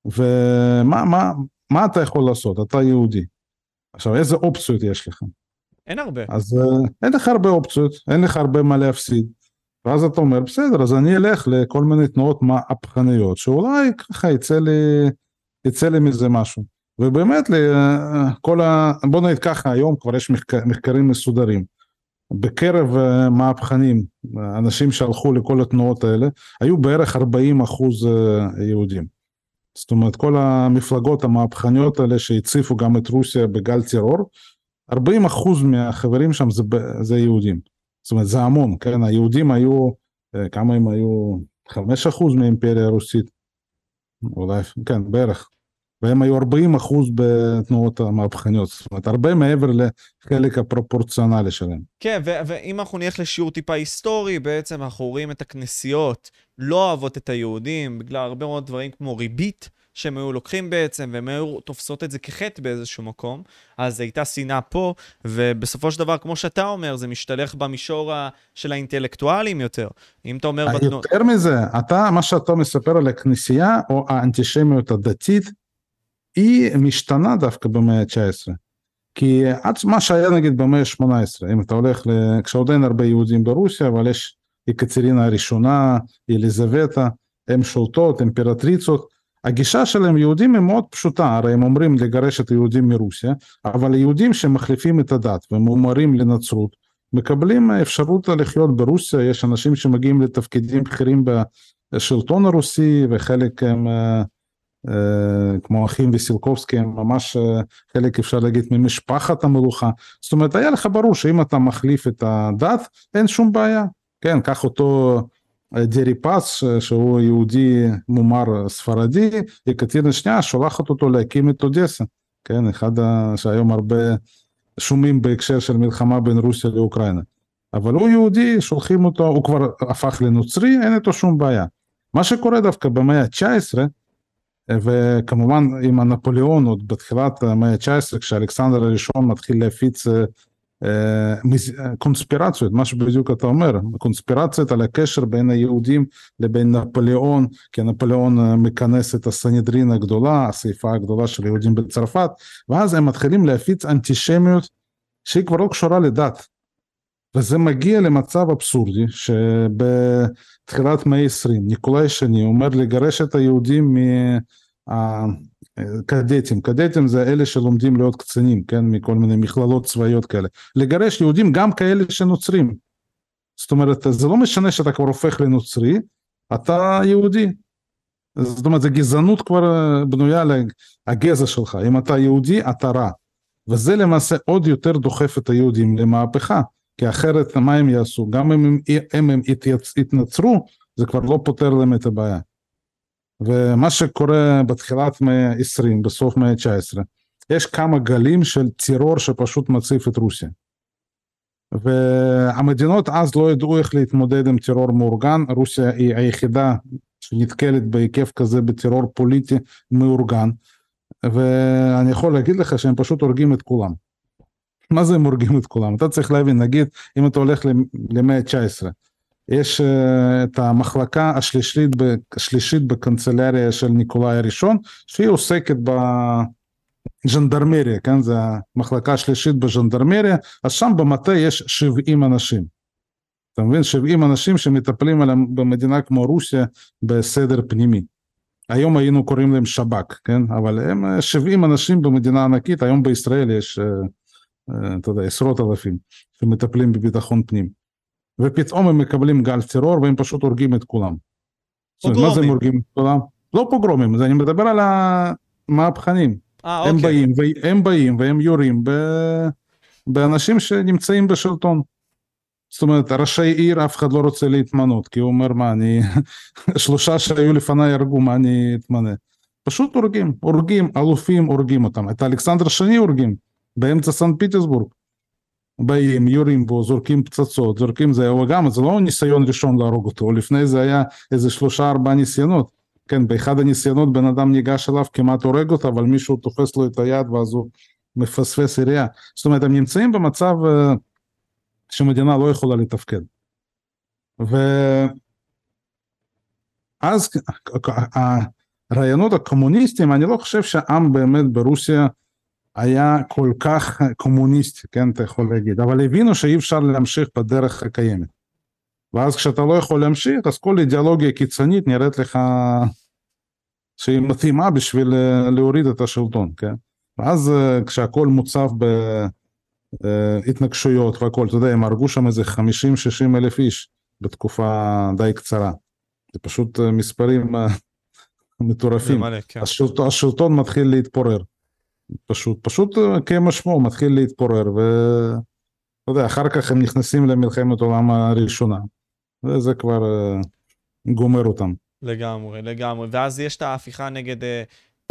ומה מה, מה אתה יכול לעשות? אתה יהודי. עכשיו, איזה אופציות יש לך? אין הרבה. אז uh, אין לך הרבה אופציות, אין לך הרבה מה להפסיד. ואז אתה אומר, בסדר, אז אני אלך לכל מיני תנועות מהפכניות, שאולי ככה יצא לי, יצא לי מזה משהו. ובאמת, כל ה... בוא נגיד ככה, היום כבר יש מחקר, מחקרים מסודרים. בקרב uh, מהפכנים, אנשים שהלכו לכל התנועות האלה, היו בערך 40 אחוז uh, יהודים. זאת אומרת, כל המפלגות המהפכניות האלה שהציפו גם את רוסיה בגל טרור, 40 אחוז מהחברים שם זה, זה יהודים. זאת אומרת, זה המון, כן? היהודים היו, אה, כמה הם היו? 5 אחוז מהאימפריה הרוסית. אולי, כן, בערך. והם היו 40 אחוז בתנועות המהפכניות, זאת אומרת הרבה מעבר לחלק הפרופורציונלי שלהם. כן, ו- ואם אנחנו נלך לשיעור טיפה היסטורי, בעצם אנחנו רואים את הכנסיות לא אוהבות את היהודים, בגלל הרבה מאוד דברים כמו ריבית. שהם היו לוקחים בעצם, והם היו תופסות את זה כחטא באיזשהו מקום, אז הייתה שנאה פה, ובסופו של דבר, כמו שאתה אומר, זה משתלך במישור של האינטלקטואלים יותר. אם אתה אומר... יותר מזה, אתה, מה שאתה מספר על הכנסייה, או האנטישמיות הדתית, היא משתנה דווקא במאה ה-19. כי עד מה שהיה נגיד במאה ה-18, אם אתה הולך, ל... כשעוד אין הרבה יהודים ברוסיה, אבל יש יקצרינה הראשונה, אליזבטה, הן שולטות, אימפרטריצות, הגישה שלהם יהודים היא מאוד פשוטה, הרי הם אומרים לגרש את היהודים מרוסיה, אבל היהודים שמחליפים את הדת ומומרים לנצרות, מקבלים אפשרות לחיות ברוסיה, יש אנשים שמגיעים לתפקידים בכירים בשלטון הרוסי וחלק הם אה, כמו אחים וסילקובסקי הם ממש אה, חלק אפשר להגיד ממשפחת המלוכה. זאת אומרת היה לך ברור שאם אתה מחליף את הדת אין שום בעיה. כן קח אותו אה, דרי פס שהוא יהודי מומר ספרדי יקטינה שנייה שולחת אותו להקים את אודסה. כן אחד. שהיום הרבה שומעים בהקשר של מלחמה בין רוסיה לאוקראינה. אבל הוא יהודי שולחים אותו הוא כבר הפך לנוצרי אין איתו שום בעיה. מה שקורה דווקא במאה ה-19 וכמובן עם הנפוליאון עוד בתחילת המאה ה-19 כשאלכסנדר הראשון מתחיל להפיץ אה, אה, קונספירציות, מה שבדיוק אתה אומר, קונספירציות על הקשר בין היהודים לבין נפוליאון, כי נפוליאון אה, מכנס את הסנהדרין הגדולה, הסעיפה הגדולה של היהודים בצרפת, ואז הם מתחילים להפיץ אנטישמיות שהיא כבר לא קשורה לדת. וזה מגיע למצב אבסורדי שבתחילת מאה ה-20 ניקולאי שני אומר לגרש את היהודים מהקדטים, קדטים זה אלה שלומדים להיות קצינים, כן, מכל מיני מכללות צבאיות כאלה, לגרש יהודים גם כאלה שנוצרים. זאת אומרת, זה לא משנה שאתה כבר הופך לנוצרי, אתה יהודי. זאת אומרת, גזענות כבר בנויה לגזע שלך, אם אתה יהודי אתה רע. וזה למעשה עוד יותר דוחף את היהודים למהפכה. כי אחרת מה הם יעשו? גם אם הם, אם הם יתנצרו, זה כבר לא פותר להם את הבעיה. ומה שקורה בתחילת מאה ה-20, בסוף מאה ה-19, יש כמה גלים של טרור שפשוט מציף את רוסיה. והמדינות אז לא ידעו איך להתמודד עם טרור מאורגן, רוסיה היא היחידה שנתקלת בהיקף כזה בטרור פוליטי מאורגן, ואני יכול להגיד לך שהם פשוט הורגים את כולם. מה זה הם הורגים את כולם? אתה צריך להבין, נגיד, אם אתה הולך למאה ה-19, יש uh, את המחלקה השלישית, השלישית בקנצלריה של ניקולאי הראשון, שהיא עוסקת בז'נדרמריה, כן? זה המחלקה השלישית בז'נדרמריה, אז שם במטה יש 70 אנשים. אתה מבין? 70 אנשים שמטפלים עליהם במדינה כמו רוסיה בסדר פנימי. היום היינו קוראים להם שב"כ, כן? אבל הם 70 אנשים במדינה ענקית, היום בישראל יש... אה, אתה יודע, עשרות אלפים שמטפלים בביטחון פנים. ופתאום הם מקבלים גל טרור והם פשוט הורגים את כולם. פוגרומים. מה זה הם הורגים את כולם? לא פוגרומים, אני מדבר על המהפכנים. אה, הם אוקיי. באים, הם באים והם יורים ב... באנשים שנמצאים בשלטון. זאת אומרת, ראשי עיר אף אחד לא רוצה להתמנות, כי הוא אומר, מה, אני... שלושה שהיו לפניי הרגו, מה אני אתמנה? פשוט הורגים, הורגים, אלופים הורגים אותם. את אלכסנדר שני הורגים. באמצע סנט פיטרסבורג. באים, יורים בו, זורקים פצצות, זורקים זה, וגם זה לא ניסיון ראשון להרוג אותו, לפני זה היה איזה שלושה ארבעה ניסיונות. כן, באחד הניסיונות בן אדם ניגש אליו, כמעט הורג אותו, אבל מישהו תופס לו את היד ואז הוא מפספס עירייה. זאת אומרת, הם נמצאים במצב אה, שמדינה לא יכולה לתפקד. ואז הרעיונות הקומוניסטיים, אני לא חושב שהעם באמת ברוסיה היה כל כך קומוניסטי, כן, אתה יכול להגיד, אבל הבינו שאי אפשר להמשיך בדרך הקיימת. ואז כשאתה לא יכול להמשיך, אז כל אידיאולוגיה קיצונית נראית לך שהיא מתאימה בשביל אה, להוריד את השלטון, כן? ואז אה, כשהכול מוצף בהתנגשויות והכל, אתה יודע, הם הרגו שם איזה 50-60 אלף איש בתקופה די קצרה. זה פשוט אה, מספרים מטורפים. מלא, כן. השלטון, השלטון מתחיל להתפורר. פשוט, פשוט כמשמעו מתחיל להתפורר, ואתה יודע, אחר כך הם נכנסים למלחמת העולם הראשונה. וזה כבר uh, גומר אותם. לגמרי, לגמרי. ואז יש את ההפיכה נגד...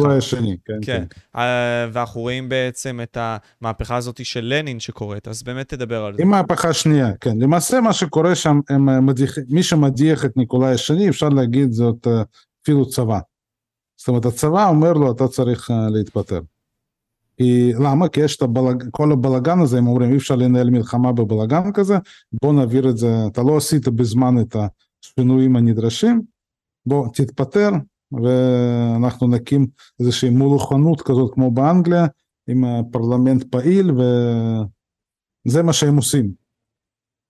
אולי השני, כן, כן. כן. ואנחנו רואים בעצם את המהפכה הזאת של לנין שקורית, אז באמת תדבר על זה. היא מהפכה שנייה, כן. למעשה מה שקורה שם, הם מדיח, מי שמדיח את ניקולאי השני, אפשר להגיד זאת אפילו צבא. זאת אומרת, הצבא אומר לו, אתה צריך להתפטר. כי, למה? כי יש את הבלג... כל הבלגן הזה, הם אומרים, אי אפשר לנהל מלחמה בבלגן כזה, בוא נעביר את זה, אתה לא עשית בזמן את השינויים הנדרשים, בוא תתפטר, ואנחנו נקים איזושהי מולוכנות כזאת כמו באנגליה, עם פרלמנט פעיל, וזה מה שהם עושים.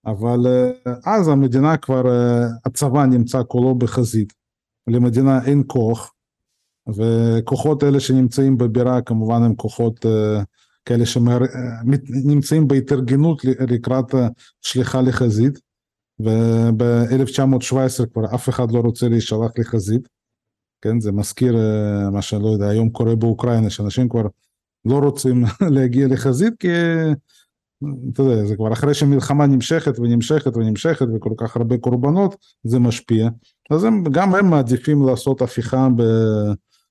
אבל אה, אז המדינה כבר, אה, הצבא נמצא כולו בחזית, למדינה אין כוח, וכוחות אלה שנמצאים בבירה כמובן הם כוחות uh, כאלה שנמצאים בהתארגנות לקראת שליחה לחזית וב-1917 כבר אף אחד לא רוצה להישלח לחזית, כן, זה מזכיר uh, מה שלא יודע, היום קורה באוקראינה, שאנשים כבר לא רוצים להגיע לחזית כי אתה יודע, זה כבר אחרי שמלחמה נמשכת ונמשכת ונמשכת וכל כך הרבה קורבנות, זה משפיע. אז הם, גם הם מעדיפים לעשות הפיכה ב...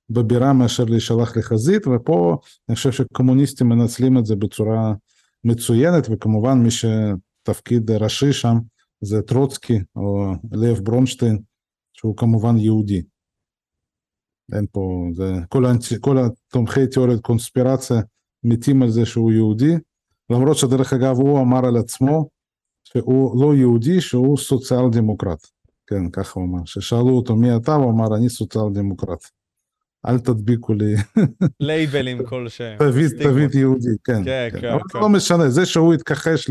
בבירה מאשר להישלח לחזית, ופה אני חושב שקומוניסטים מנצלים את זה בצורה מצוינת, וכמובן מי שתפקיד ראשי שם זה טרוצקי או לב ברונשטיין, שהוא כמובן יהודי. אין פה, זה, כל, האנטי, כל התומכי תיאוריית קונספירציה מתים על זה שהוא יהודי, למרות שדרך אגב הוא אמר על עצמו שהוא לא יהודי, שהוא סוציאל דמוקרט. כן, ככה הוא אמר. כששאלו אותו מי אתה, הוא אמר אני סוציאל דמוקרט. אל תדביקו לי. לייבלים כלשהם. תווית יהודי, כן. כן, כן. אבל כן. לא משנה, זה שהוא התכחש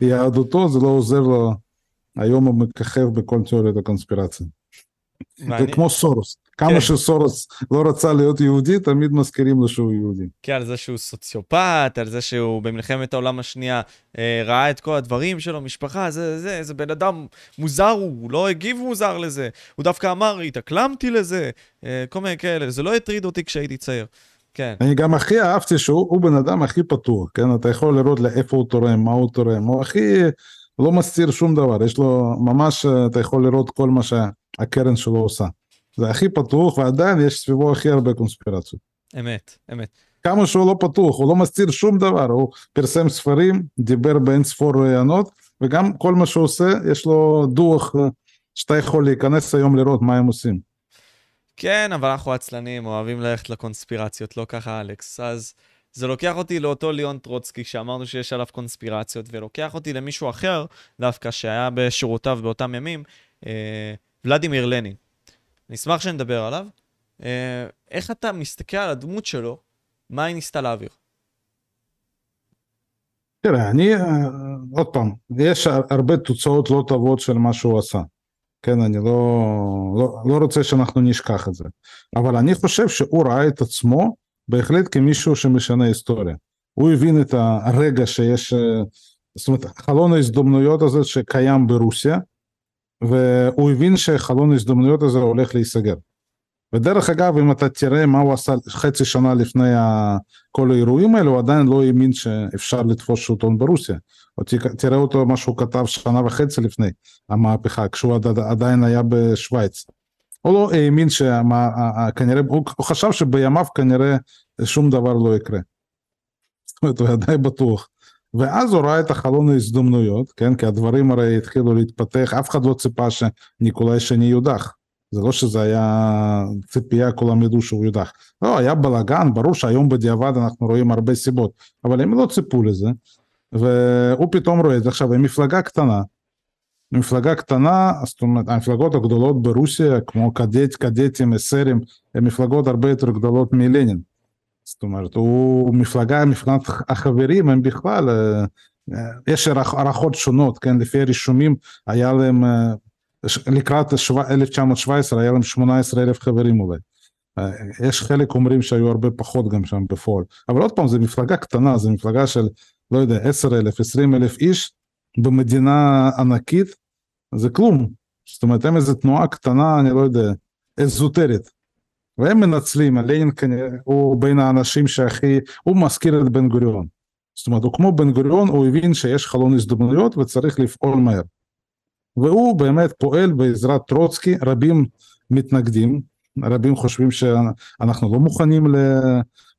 ליהדותו, זה לא עוזר לו. היום הוא מככב בכל תיאוריית הקונספירציה. זה כמו סורוס. כמה כן. שסורוס לא רצה להיות יהודי, תמיד מזכירים לו שהוא יהודי. כן, על זה שהוא סוציופט, על זה שהוא במלחמת העולם השנייה אה, ראה את כל הדברים שלו, משפחה, זה, זה, זה בן אדם מוזר, הוא לא הגיב מוזר לזה. הוא דווקא אמר, התאקלמתי לזה, אה, כל מיני כאלה, זה לא הטריד אותי כשהייתי צעיר. כן. אני גם הכי אהבתי שהוא בן אדם הכי פתוח, כן? אתה יכול לראות לאיפה הוא תורם, מה הוא תורם, הוא הכי לא מסתיר שום דבר, יש לו ממש, אתה יכול לראות כל מה שהקרן שלו עושה. זה הכי פתוח ועדיין יש סביבו הכי הרבה קונספירציות. אמת, אמת. כמה שהוא לא פתוח, הוא לא מסתיר שום דבר, הוא פרסם ספרים, דיבר באין ספור רעיונות, וגם כל מה שהוא עושה, יש לו דוח שאתה יכול להיכנס היום לראות מה הם עושים. כן, אבל אנחנו עצלנים, אוהבים ללכת לקונספירציות, לא ככה אלכס. אז זה לוקח אותי לאותו ליאון טרוצקי, שאמרנו שיש עליו קונספירציות, ולוקח אותי למישהו אחר, דווקא שהיה בשורותיו באותם ימים, אה, ולדימיר לנין. נשמח שנדבר עליו. אה, איך אתה מסתכל על הדמות שלו, מה היא ניסתה להעביר? תראה, אני, אה, עוד פעם, יש הרבה תוצאות לא טובות של מה שהוא עשה. כן, אני לא, לא, לא רוצה שאנחנו נשכח את זה. אבל אני חושב שהוא ראה את עצמו בהחלט כמישהו שמשנה היסטוריה. הוא הבין את הרגע שיש, אה, זאת אומרת, חלון ההזדמנויות הזה שקיים ברוסיה, והוא הבין שחלון ההזדמנויות הזה הולך להיסגר. ודרך אגב, אם אתה תראה מה הוא עשה חצי שנה לפני כל האירועים האלה, הוא עדיין לא האמין שאפשר לתפוס שלטון ברוסיה. או תראה אותו, מה שהוא כתב שנה וחצי לפני המהפכה, כשהוא עדיין היה בשוויץ. הוא לא האמין שכנראה, הוא חשב שבימיו כנראה שום דבר לא יקרה. זאת אומרת, הוא עדיין בטוח. ואז הוא ראה את החלון ההזדמנויות, כן, כי הדברים הרי התחילו להתפתח, אף אחד לא ציפה שניקולאי שני יודח. זה לא שזה היה ציפייה, כולם ידעו שהוא יודח. לא, היה בלאגן, ברור שהיום בדיעבד אנחנו רואים הרבה סיבות, אבל הם לא ציפו לזה, והוא פתאום רואה את זה. עכשיו, הם מפלגה קטנה, מפלגה קטנה, זאת אומרת, המפלגות הגדולות ברוסיה, כמו קדט, קדטים, אסרים, הן מפלגות הרבה יותר גדולות מלנין. זאת אומרת, הוא מפלגה, מבחינת החברים, הם בכלל, אה, אה, יש הערכות שונות, כן, לפי הרישומים היה להם, אה, לקראת 1917 היה להם 18 אלף חברים אולי. יש חלק אומרים שהיו הרבה פחות גם שם בפועל, אבל עוד פעם, זו מפלגה קטנה, זו מפלגה של, לא יודע, 10 אלף, 20 אלף איש, במדינה ענקית, זה כלום. זאת אומרת, הם איזה תנועה קטנה, אני לא יודע, אזוטרית. והם מנצלים, לנין כנראה, הוא בין האנשים שהכי, הוא מזכיר את בן גוריון. זאת אומרת, הוא כמו בן גוריון, הוא הבין שיש חלון הזדמנויות וצריך לפעול מהר. והוא באמת פועל בעזרת טרוצקי, רבים מתנגדים, רבים חושבים שאנחנו לא מוכנים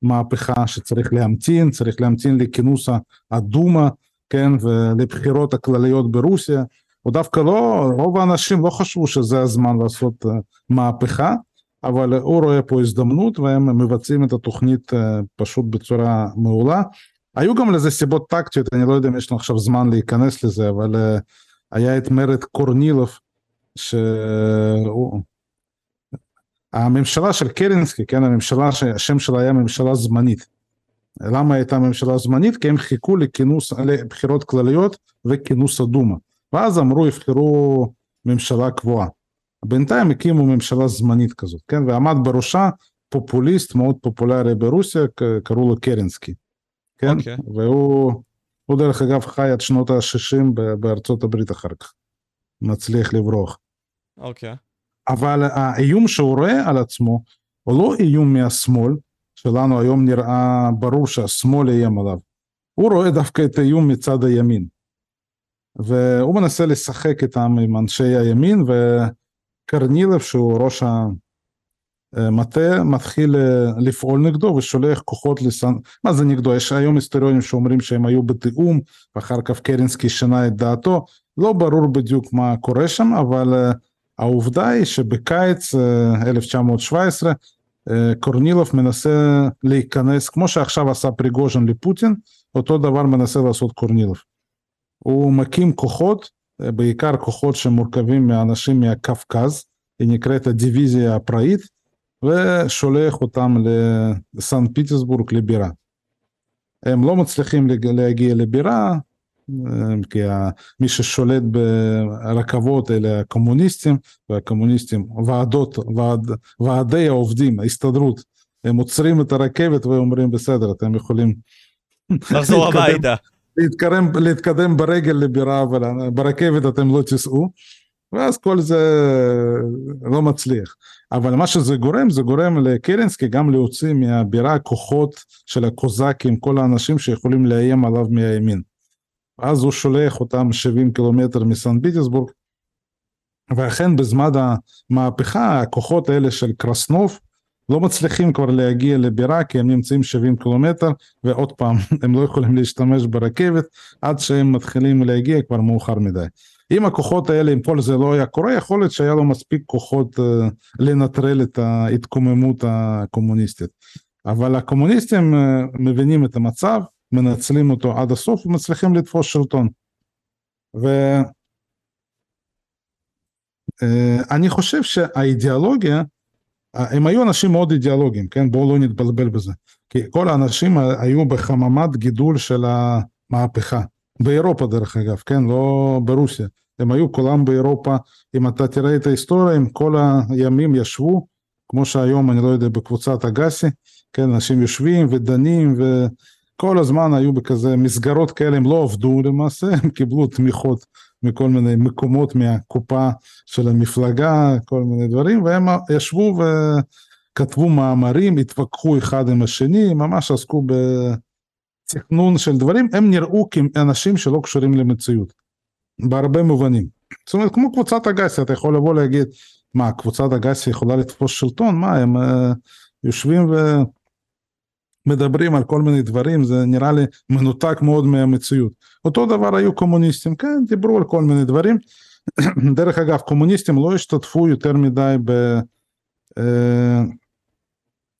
למהפכה, שצריך להמתין, צריך להמתין לכינוס הדומה, כן, ולבחירות הכלליות ברוסיה, הוא דווקא לא, רוב האנשים לא חשבו שזה הזמן לעשות מהפכה, אבל הוא רואה פה הזדמנות והם מבצעים את התוכנית פשוט בצורה מעולה. היו גם לזה סיבות טקטיות, אני לא יודע אם יש לנו עכשיו זמן להיכנס לזה, אבל היה את מרד קורנילוב, שהוא... הממשלה של קרינסקי, כן, הממשלה שהשם שלה היה ממשלה זמנית. למה הייתה ממשלה זמנית? כי הם חיכו לכינוס, לבחירות כלליות וכינוס הדומה. ואז אמרו יבחרו ממשלה קבועה. בינתיים הקימו ממשלה זמנית כזאת, כן, ועמד בראשה פופוליסט מאוד פופולרי ברוסיה, קראו לו קרינסקי, כן, okay. אוקיי. והוא, הוא דרך אגב חי עד שנות ה-60 בארצות הברית אחר כך, מצליח לברוח. אוקיי. Okay. אבל האיום שהוא רואה על עצמו, הוא לא איום מהשמאל, שלנו היום נראה ברור שהשמאל איים עליו, הוא רואה דווקא את האיום מצד הימין. והוא מנסה לשחק איתם עם אנשי הימין, וקרנילוב שהוא ראש המטה מתחיל אה, לפעול נגדו ושולח כוחות לסן... מה זה נגדו? יש היום היסטוריונים שאומרים שהם היו בתיאום ואחר כך קרינסקי שינה את דעתו, לא ברור בדיוק מה קורה שם, אבל אה, העובדה היא שבקיץ 1917 אה, קורנילוב מנסה להיכנס, כמו שעכשיו עשה פריגוז'ן לפוטין, אותו דבר מנסה לעשות קורנילוב. הוא מקים כוחות, בעיקר כוחות שמורכבים מאנשים מהקווקז, היא נקראת הדיוויזיה הפראית, ושולח אותם לסן פיטסבורג לבירה. הם לא מצליחים להגיע לבירה, כי מי ששולט ברכבות אלה הקומוניסטים, והקומוניסטים, ועדות, ועד, ועדי העובדים, ההסתדרות, הם עוצרים את הרכבת ואומרים בסדר, אתם יכולים... לחזור הביתה. להתקדם, להתקדם ברגל לבירה, אבל ברכבת אתם לא תיסעו, ואז כל זה לא מצליח. אבל מה שזה גורם, זה גורם לקרנסקי גם להוציא מהבירה כוחות של הקוזקים, כל האנשים שיכולים לאיים עליו מהימין. אז הוא שולח אותם 70 קילומטר מסן פיטסבורג, ואכן בזמן המהפכה הכוחות האלה של קרסנוב לא מצליחים כבר להגיע לבירה כי הם נמצאים 70 קילומטר ועוד פעם הם לא יכולים להשתמש ברכבת עד שהם מתחילים להגיע כבר מאוחר מדי. אם הכוחות האלה אם כל זה לא היה קורה יכול להיות שהיה לו מספיק כוחות uh, לנטרל את ההתקוממות הקומוניסטית. אבל הקומוניסטים uh, מבינים את המצב מנצלים אותו עד הסוף ומצליחים לתפוס שלטון. ואני אה, חושב שהאידיאולוגיה הם היו אנשים מאוד אידיאולוגיים, כן? בואו לא נתבלבל בזה. כי כל האנשים היו בחממת גידול של המהפכה. באירופה דרך אגב, כן? לא ברוסיה. הם היו כולם באירופה. אם אתה תראה את ההיסטוריה, הם כל הימים ישבו, כמו שהיום, אני לא יודע, בקבוצת אגסי, כן? אנשים יושבים ודנים וכל הזמן היו בכזה מסגרות כאלה, הם לא עבדו למעשה, הם קיבלו תמיכות מכל מיני מקומות מהקופה של המפלגה, כל מיני דברים, והם ישבו וכתבו מאמרים, התווכחו אחד עם השני, ממש עסקו בתכנון של דברים, הם נראו כאנשים שלא קשורים למציאות, בהרבה מובנים. זאת אומרת, כמו קבוצת אגסי, אתה יכול לבוא להגיד, מה, קבוצת אגסי יכולה לתפוס שלטון? מה, הם uh, יושבים ו... מדברים על כל מיני דברים, זה נראה לי מנותק מאוד מהמציאות. אותו דבר היו קומוניסטים, כן, דיברו על כל מיני דברים, דרך אגב, קומוניסטים לא השתתפו יותר מדי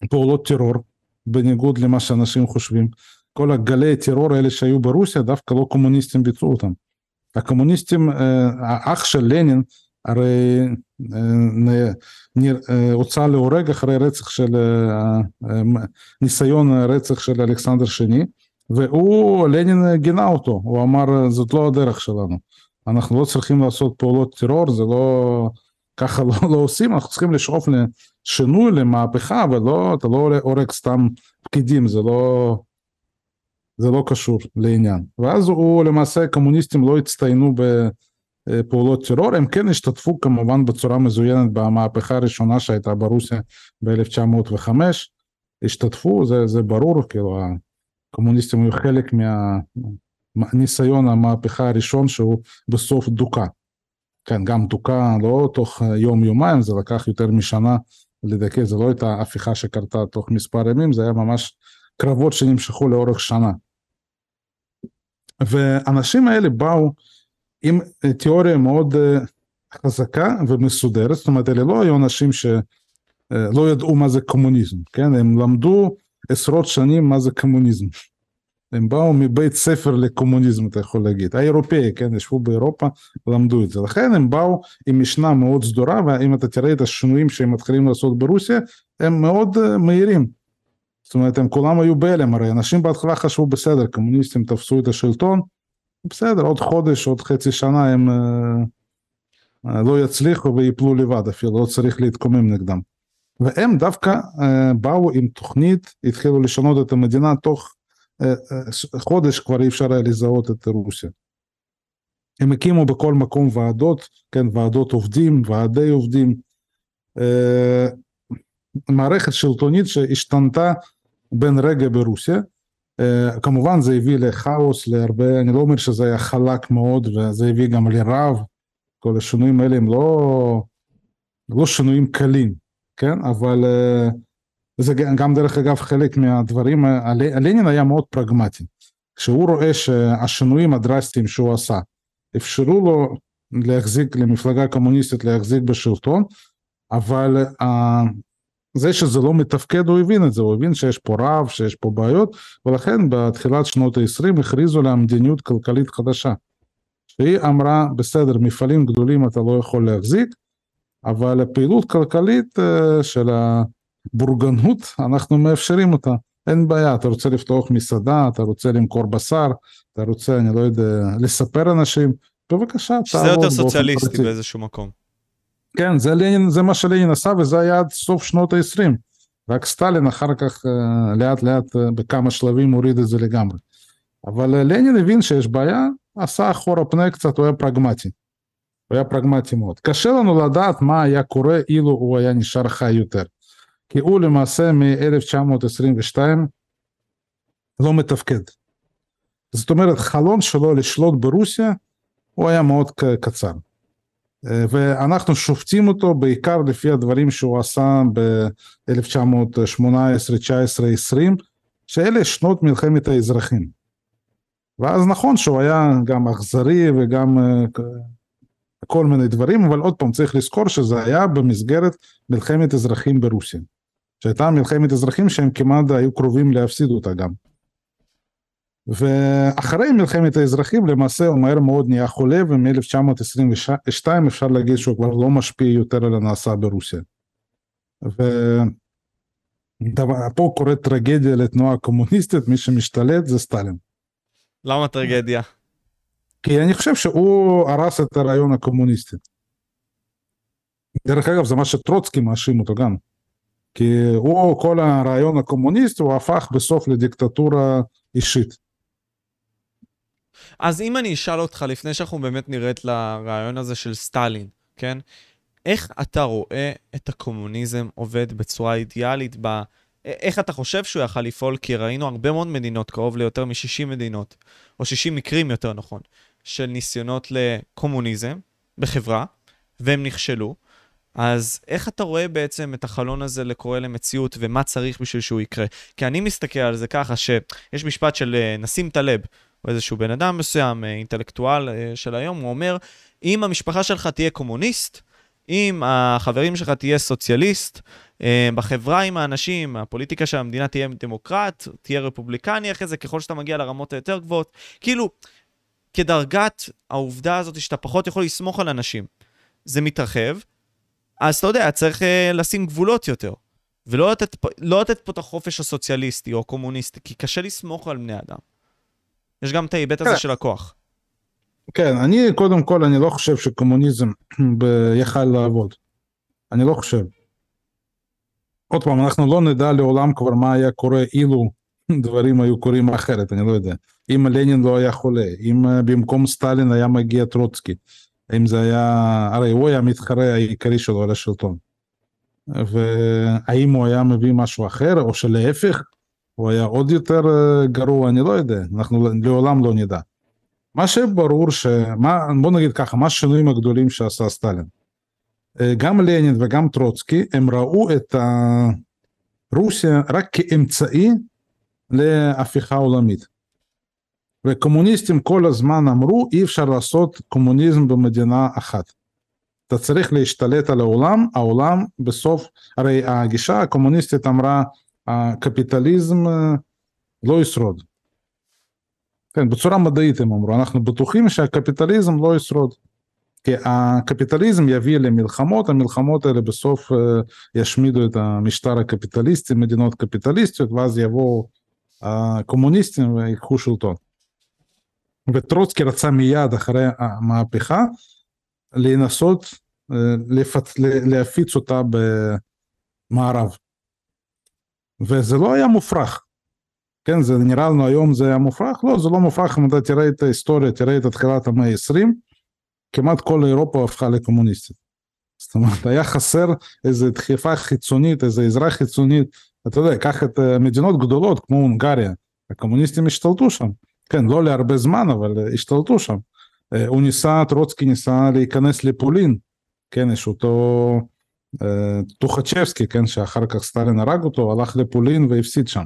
בפעולות טרור, בניגוד למה שאנשים חושבים. כל הגלי טרור האלה שהיו ברוסיה, דווקא לא קומוניסטים ביצעו אותם. הקומוניסטים, האח של לנין, הרי הוצא להורג אחרי רצח של, ניסיון רצח של אלכסנדר שני, והוא, לנין גינה אותו, הוא אמר זאת לא הדרך שלנו, אנחנו לא צריכים לעשות פעולות טרור, זה לא, ככה לא, לא עושים, אנחנו צריכים לשאוף לשינוי, למהפכה, אבל לא, אתה לא הורג סתם פקידים, זה לא, זה לא קשור לעניין. ואז הוא למעשה, קומוניסטים לא הצטיינו בפעולות טרור, הם כן השתתפו כמובן בצורה מזוינת במהפכה הראשונה שהייתה ברוסיה ב-1905, השתתפו, זה, זה ברור, כאילו הקומוניסטים היו חלק מהניסיון המהפכה הראשון שהוא בסוף דוכא. כן, גם דוכא לא תוך יום יומיים, זה לקח יותר משנה לדכא, זה לא הייתה הפיכה שקרתה תוך מספר ימים, זה היה ממש קרבות שנמשכו לאורך שנה. והאנשים האלה באו עם תיאוריה מאוד חזקה ומסודרת, זאת אומרת אלה לא היו אנשים שלא ידעו מה זה קומוניזם, כן, הם למדו עשרות שנים מה זה קומוניזם. הם באו מבית ספר לקומוניזם אתה יכול להגיד, האירופאי, כן, ישבו באירופה, למדו את זה, לכן הם באו עם משנה מאוד סדורה, ואם אתה תראה את השינויים שהם מתחילים לעשות ברוסיה, הם מאוד מהירים. זאת אומרת, הם כולם היו בהלם, הרי אנשים בהתחלה חשבו בסדר, קומוניסטים תפסו את השלטון, בסדר, עוד חודש, עוד חצי שנה הם אה, לא יצליחו ויפלו לבד אפילו, לא צריך להתקומם נגדם. והם דווקא אה, באו עם תוכנית, התחילו לשנות את המדינה, תוך אה, חודש כבר אי אפשר היה לזהות את רוסיה. הם הקימו בכל מקום ועדות, כן, ועדות עובדים, ועדי עובדים, מערכת שלטונית שהשתנתה בן רגע ברוסיה. Uh, כמובן זה הביא לכאוס, להרבה, אני לא אומר שזה היה חלק מאוד, וזה הביא גם לרב, כל השינויים האלה הם לא, לא שינויים קלים, כן? אבל uh, זה גם דרך אגב חלק מהדברים, לנין היה מאוד פרגמטי. כשהוא רואה שהשינויים הדרסטיים שהוא עשה אפשרו לו להחזיק, למפלגה הקומוניסטית להחזיק בשלטון, אבל זה שזה לא מתפקד הוא הבין את זה, הוא הבין שיש פה רב, שיש פה בעיות, ולכן בתחילת שנות ה-20 הכריזו לה מדיניות כלכלית חדשה. שהיא אמרה, בסדר, מפעלים גדולים אתה לא יכול להחזיק, אבל הפעילות כלכלית של הבורגנות, אנחנו מאפשרים אותה. אין בעיה, אתה רוצה לפתוח מסעדה, אתה רוצה למכור בשר, אתה רוצה, אני לא יודע, לספר אנשים, בבקשה, תעבוד שזה יותר סוציאליסטי באיזשהו מקום. כן, זה, לנין, זה מה שלנין עשה וזה היה עד סוף שנות ה-20. רק סטלין אחר כך לאט לאט בכמה שלבים הוריד את זה לגמרי. אבל לנין הבין שיש בעיה, עשה אחורה פנה קצת, הוא היה פרגמטי. הוא היה פרגמטי מאוד. קשה לנו לדעת מה היה קורה אילו הוא היה נשאר חי יותר. כי הוא למעשה מ-1922 לא מתפקד. זאת אומרת, חלון שלו לשלוט ברוסיה הוא היה מאוד קצר. ואנחנו שופטים אותו בעיקר לפי הדברים שהוא עשה ב-1918, 19, 20, שאלה שנות מלחמת האזרחים. ואז נכון שהוא היה גם אכזרי וגם כל מיני דברים, אבל עוד פעם צריך לזכור שזה היה במסגרת מלחמת אזרחים ברוסיה. שהייתה מלחמת אזרחים שהם כמעט היו קרובים להפסיד אותה גם. ואחרי מלחמת האזרחים למעשה הוא מהר מאוד נהיה חולה ומ-1922 אפשר להגיד שהוא כבר לא משפיע יותר על הנעשה ברוסיה. ופה קורית טרגדיה לתנועה הקומוניסטית, מי שמשתלט זה סטלין. למה טרגדיה? כי אני חושב שהוא הרס את הרעיון הקומוניסטי. דרך אגב זה מה שטרוצקי מאשים אותו גם. כי הוא כל הרעיון הקומוניסטי הוא הפך בסוף לדיקטטורה אישית. אז אם אני אשאל אותך, לפני שאנחנו באמת נרד לרעיון הזה של סטלין, כן? איך אתה רואה את הקומוניזם עובד בצורה אידיאלית ב... איך אתה חושב שהוא יכל לפעול? כי ראינו הרבה מאוד מדינות, קרוב ליותר מ-60 מדינות, או 60 מקרים יותר נכון, של ניסיונות לקומוניזם בחברה, והם נכשלו. אז איך אתה רואה בעצם את החלון הזה לקורא למציאות, ומה צריך בשביל שהוא יקרה? כי אני מסתכל על זה ככה, שיש משפט של נסים טלב, או איזשהו בן אדם מסוים, אה, אינטלקטואל אה, של היום, הוא אומר, אם המשפחה שלך תהיה קומוניסט, אם החברים שלך תהיה סוציאליסט, אה, בחברה עם האנשים, הפוליטיקה של המדינה תהיה דמוקרט, תהיה רפובליקני אחרי זה, ככל שאתה מגיע לרמות היותר גבוהות. כאילו, כדרגת העובדה הזאת שאתה פחות יכול לסמוך על אנשים, זה מתרחב, אז אתה יודע, צריך uh, לשים גבולות יותר. ולא לתת, לא לתת פה את החופש הסוציאליסטי או הקומוניסטי, כי קשה לסמוך על בני אדם. יש גם את ההיבט הזה כן. של הכוח. כן, אני קודם כל, אני לא חושב שקומוניזם יכל לעבוד. אני לא חושב. עוד פעם, אנחנו לא נדע לעולם כבר מה היה קורה אילו דברים היו קורים אחרת, אני לא יודע. אם לנין לא היה חולה, אם אה, במקום סטלין היה מגיע טרוצקי, אם זה היה, הרי הוא היה המתחרה העיקרי שלו על השלטון. והאם הוא היה מביא משהו אחר, או שלהפך, הוא היה עוד יותר אה, גרוע, אני לא יודע, אנחנו לעולם לא נדע. מה שברור, שמה, בוא נגיד ככה, מה השינויים הגדולים שעשה סטלין. אה, גם לנין וגם טרוצקי, הם ראו את רוסיה רק כאמצעי להפיכה עולמית. וקומוניסטים כל הזמן אמרו אי אפשר לעשות קומוניזם במדינה אחת. אתה צריך להשתלט על העולם, העולם בסוף, הרי הגישה הקומוניסטית אמרה הקפיטליזם אה, לא ישרוד. כן, בצורה מדעית הם אמרו, אנחנו בטוחים שהקפיטליזם לא ישרוד. כי הקפיטליזם יביא למלחמות, המלחמות האלה בסוף אה, ישמידו את המשטר הקפיטליסטי, מדינות קפיטליסטיות, ואז יבואו הקומוניסטים ויקחו שלטון. וטרוצקי רצה מיד אחרי המהפכה לנסות אה, לפצ... להפיץ אותה במערב. וזה לא היה מופרך. כן, זה נראה לנו היום זה היה מופרך? לא, זה לא מופרך אם אתה תראה את ההיסטוריה, תראה את התחילת המאה ה-20, כמעט כל אירופה הפכה לקומוניסטית. זאת אומרת, היה חסר איזו דחיפה חיצונית, איזו עזרה חיצונית. אתה יודע, קח את אה, מדינות גדולות כמו הונגריה, הקומוניסטים השתלטו שם. כן, לא להרבה זמן, אבל אה, השתלטו שם. אה, הוא ניסה, טרוצקי ניסה להיכנס לפולין, כן, יש אותו טוחצ'בסקי, כן, שאחר כך סטלין הרג אותו, הלך לפולין והפסיד שם.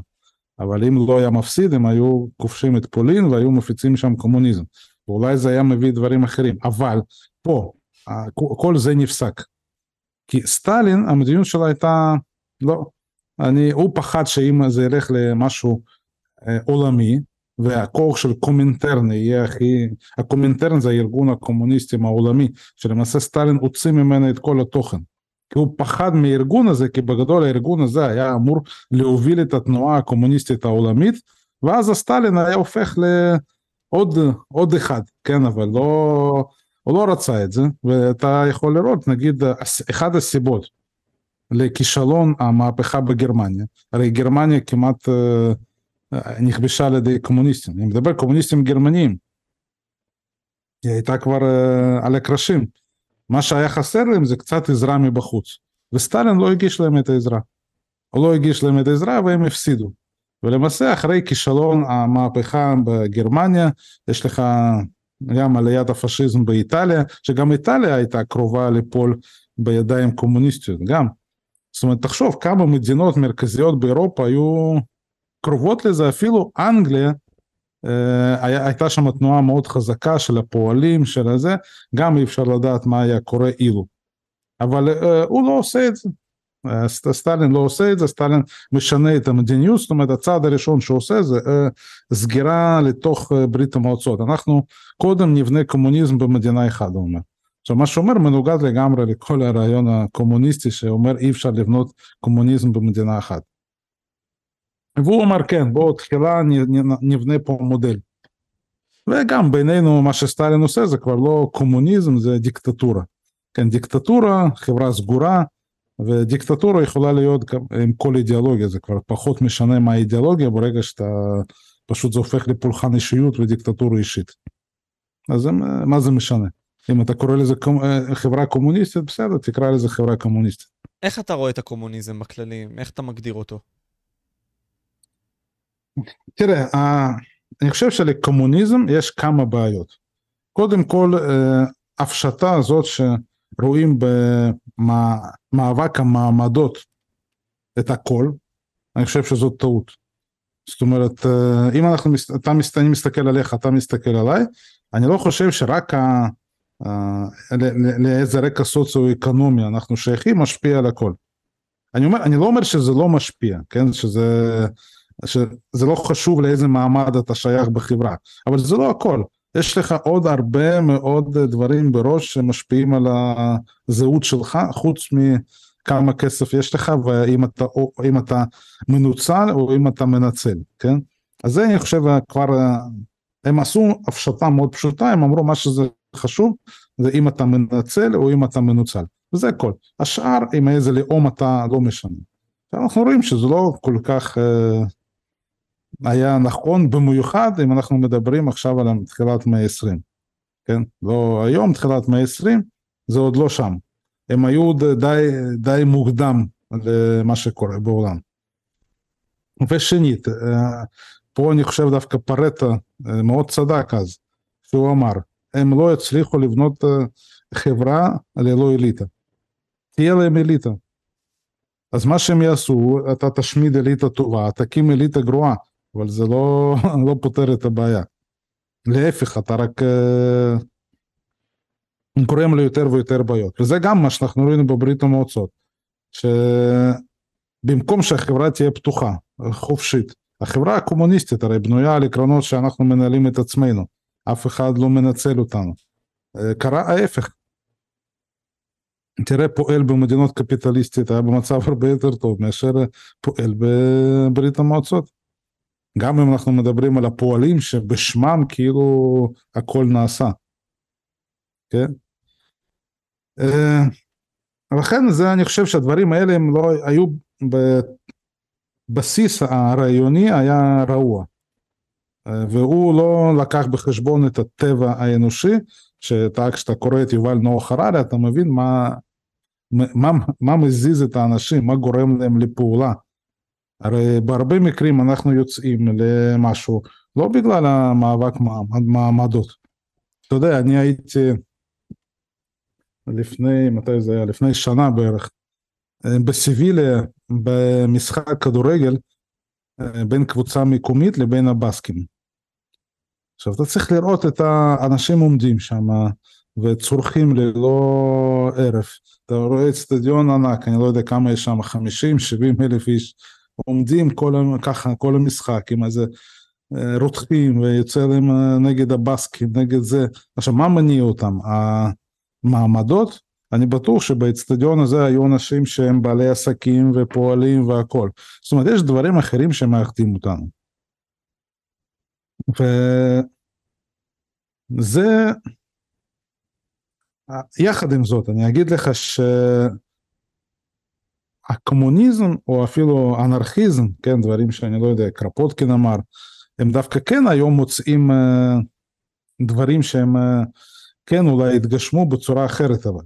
אבל אם לא היה מפסיד, הם היו כובשים את פולין והיו מפיצים שם קומוניזם. ואולי זה היה מביא דברים אחרים, אבל פה, כל זה נפסק. כי סטלין, המדיניות שלו הייתה, לא, אני, הוא פחד שאם זה ילך למשהו אה, עולמי, והכוח של קומינטרן יהיה הכי, הקומינטרן זה הארגון הקומוניסטים העולמי, שלמעשה סטלין הוציא ממנו את כל התוכן. כי הוא פחד מהארגון הזה, כי בגדול הארגון הזה היה אמור להוביל את התנועה הקומוניסטית העולמית, ואז הסטלין היה הופך לעוד עוד אחד, כן, אבל לא, הוא לא רצה את זה, ואתה יכול לראות, נגיד, אחת הסיבות לכישלון המהפכה בגרמניה, הרי גרמניה כמעט uh, נכבשה על ידי קומוניסטים, אני מדבר קומוניסטים גרמניים, היא הייתה כבר uh, על הקרשים. מה שהיה חסר להם זה קצת עזרה מבחוץ. וסטלין לא הגיש להם את העזרה. הוא לא הגיש להם את העזרה והם הפסידו. ולמעשה אחרי כישלון המהפכה בגרמניה, יש לך גם עליית הפשיזם באיטליה, שגם איטליה הייתה קרובה ליפול בידיים קומוניסטיות, גם. זאת אומרת, תחשוב כמה מדינות מרכזיות באירופה היו קרובות לזה, אפילו אנגליה אה, הייתה שם תנועה מאוד חזקה של הפועלים של הזה, גם אי אפשר לדעת מה היה קורה אילו. אבל uh, הוא לא עושה את זה. Uh, סטלין לא עושה את זה, סטלין משנה את המדיניות, זאת אומרת הצעד הראשון שהוא עושה זה uh, סגירה לתוך uh, ברית המועצות. אנחנו קודם נבנה קומוניזם במדינה אחת, הוא אומר. עכשיו מה שאומר מנוגד לגמרי לכל הרעיון הקומוניסטי שאומר אי אפשר לבנות קומוניזם במדינה אחת. והוא אמר כן בואו תחילה נבנה פה מודל. וגם בינינו מה שסטלין עושה זה כבר לא קומוניזם זה דיקטטורה. כן דיקטטורה חברה סגורה ודיקטטורה יכולה להיות גם עם כל אידיאולוגיה זה כבר פחות משנה מה האידיאולוגיה ברגע שאתה פשוט זה הופך לפולחן אישיות ודיקטטורה אישית. אז זה, מה זה משנה? אם אתה קורא לזה חברה קומוניסטית בסדר תקרא לזה חברה קומוניסטית. איך אתה רואה את הקומוניזם בכללים? איך אתה מגדיר אותו? תראה, אני חושב שלקומוניזם יש כמה בעיות. קודם כל, אה, הפשטה הזאת שרואים במאבק המעמדות את הכל, אני חושב שזאת טעות. זאת אומרת, אה, אם אנחנו, אתה, אני מסתכל עליך, אתה מסתכל עליי, אני לא חושב שרק ה, לאיזה רקע סוציו-אקונומי אנחנו שייכים משפיע על הכל. אני, אומר, אני לא אומר שזה לא משפיע, כן? שזה, שזה לא חשוב לאיזה מעמד אתה שייך בחברה, אבל זה לא הכל. יש לך עוד הרבה מאוד דברים בראש שמשפיעים על הזהות שלך, חוץ מכמה כסף יש לך ואם אתה, או, אתה מנוצל או אם אתה מנצל, כן? אז זה אני חושב כבר, הם עשו הפשטה מאוד פשוטה, הם אמרו מה שזה חשוב זה אם אתה מנצל או אם אתה מנוצל, וזה הכל. השאר עם איזה לאום אתה לא משנה. אנחנו רואים שזה לא כל כך אה, היה נכון במיוחד אם אנחנו מדברים עכשיו על תחילת מאה העשרים, כן? לא היום תחילת מאה העשרים זה עוד לא שם. הם היו די, די מוקדם למה שקורה בעולם. ושנית, אה, פה אני חושב דווקא פרטה אה, מאוד צדק אז, שהוא אמר, הם לא יצליחו לבנות אה, חברה ללא אליטה. תהיה להם אליטה. אז מה שהם יעשו, אתה תשמיד אליטה טובה, תקים אליטה גרועה, אבל זה לא, לא פותר את הבעיה. להפך, אתה רק uh, גורם ליותר ויותר בעיות. וזה גם מה שאנחנו רואים בברית המועצות, שבמקום שהחברה תהיה פתוחה, חופשית, החברה הקומוניסטית הרי בנויה על עקרונות שאנחנו מנהלים את עצמנו, אף אחד לא מנצל אותנו. אה, קרה ההפך. תראה פועל במדינות קפיטליסטיות היה במצב הרבה יותר טוב מאשר פועל בברית המועצות. גם אם אנחנו מדברים על הפועלים שבשמם כאילו הכל נעשה. כן? אה, לכן זה אני חושב שהדברים האלה הם לא היו בבסיס הרעיוני היה רעוע. אה, והוא לא לקח בחשבון את הטבע האנושי, שאתה כשאתה קורא את יובל נוח הררי אתה מבין מה, מה, מה מזיז את האנשים, מה גורם להם לפעולה. הרי בהרבה מקרים אנחנו יוצאים למשהו לא בגלל המאבק מעמדות. אתה יודע, אני הייתי לפני, מתי זה היה? לפני שנה בערך, אה, בסיביליה במשחק כדורגל אה, בין קבוצה מקומית לבין הבסקים. עכשיו אתה צריך לראות את האנשים עומדים שם וצורכים ללא הרף. אתה רואה אצטדיון ענק, אני לא יודע כמה יש שם, 50, 70 אלף איש, עומדים כל, ככה כל המשחק עם איזה אה, רותחים ויוצא להם אה, נגד הבסקים, נגד זה. עכשיו מה מניע אותם? המעמדות? אני בטוח שבאצטדיון הזה היו אנשים שהם בעלי עסקים ופועלים והכל. זאת אומרת יש דברים אחרים שמאחדים אותנו. וזה יחד עם זאת אני אגיד לך ש... הקומוניזם או אפילו אנרכיזם, כן, דברים שאני לא יודע, קרפוטקין אמר, הם דווקא כן היום מוצאים uh, דברים שהם uh, כן אולי התגשמו בצורה אחרת אבל.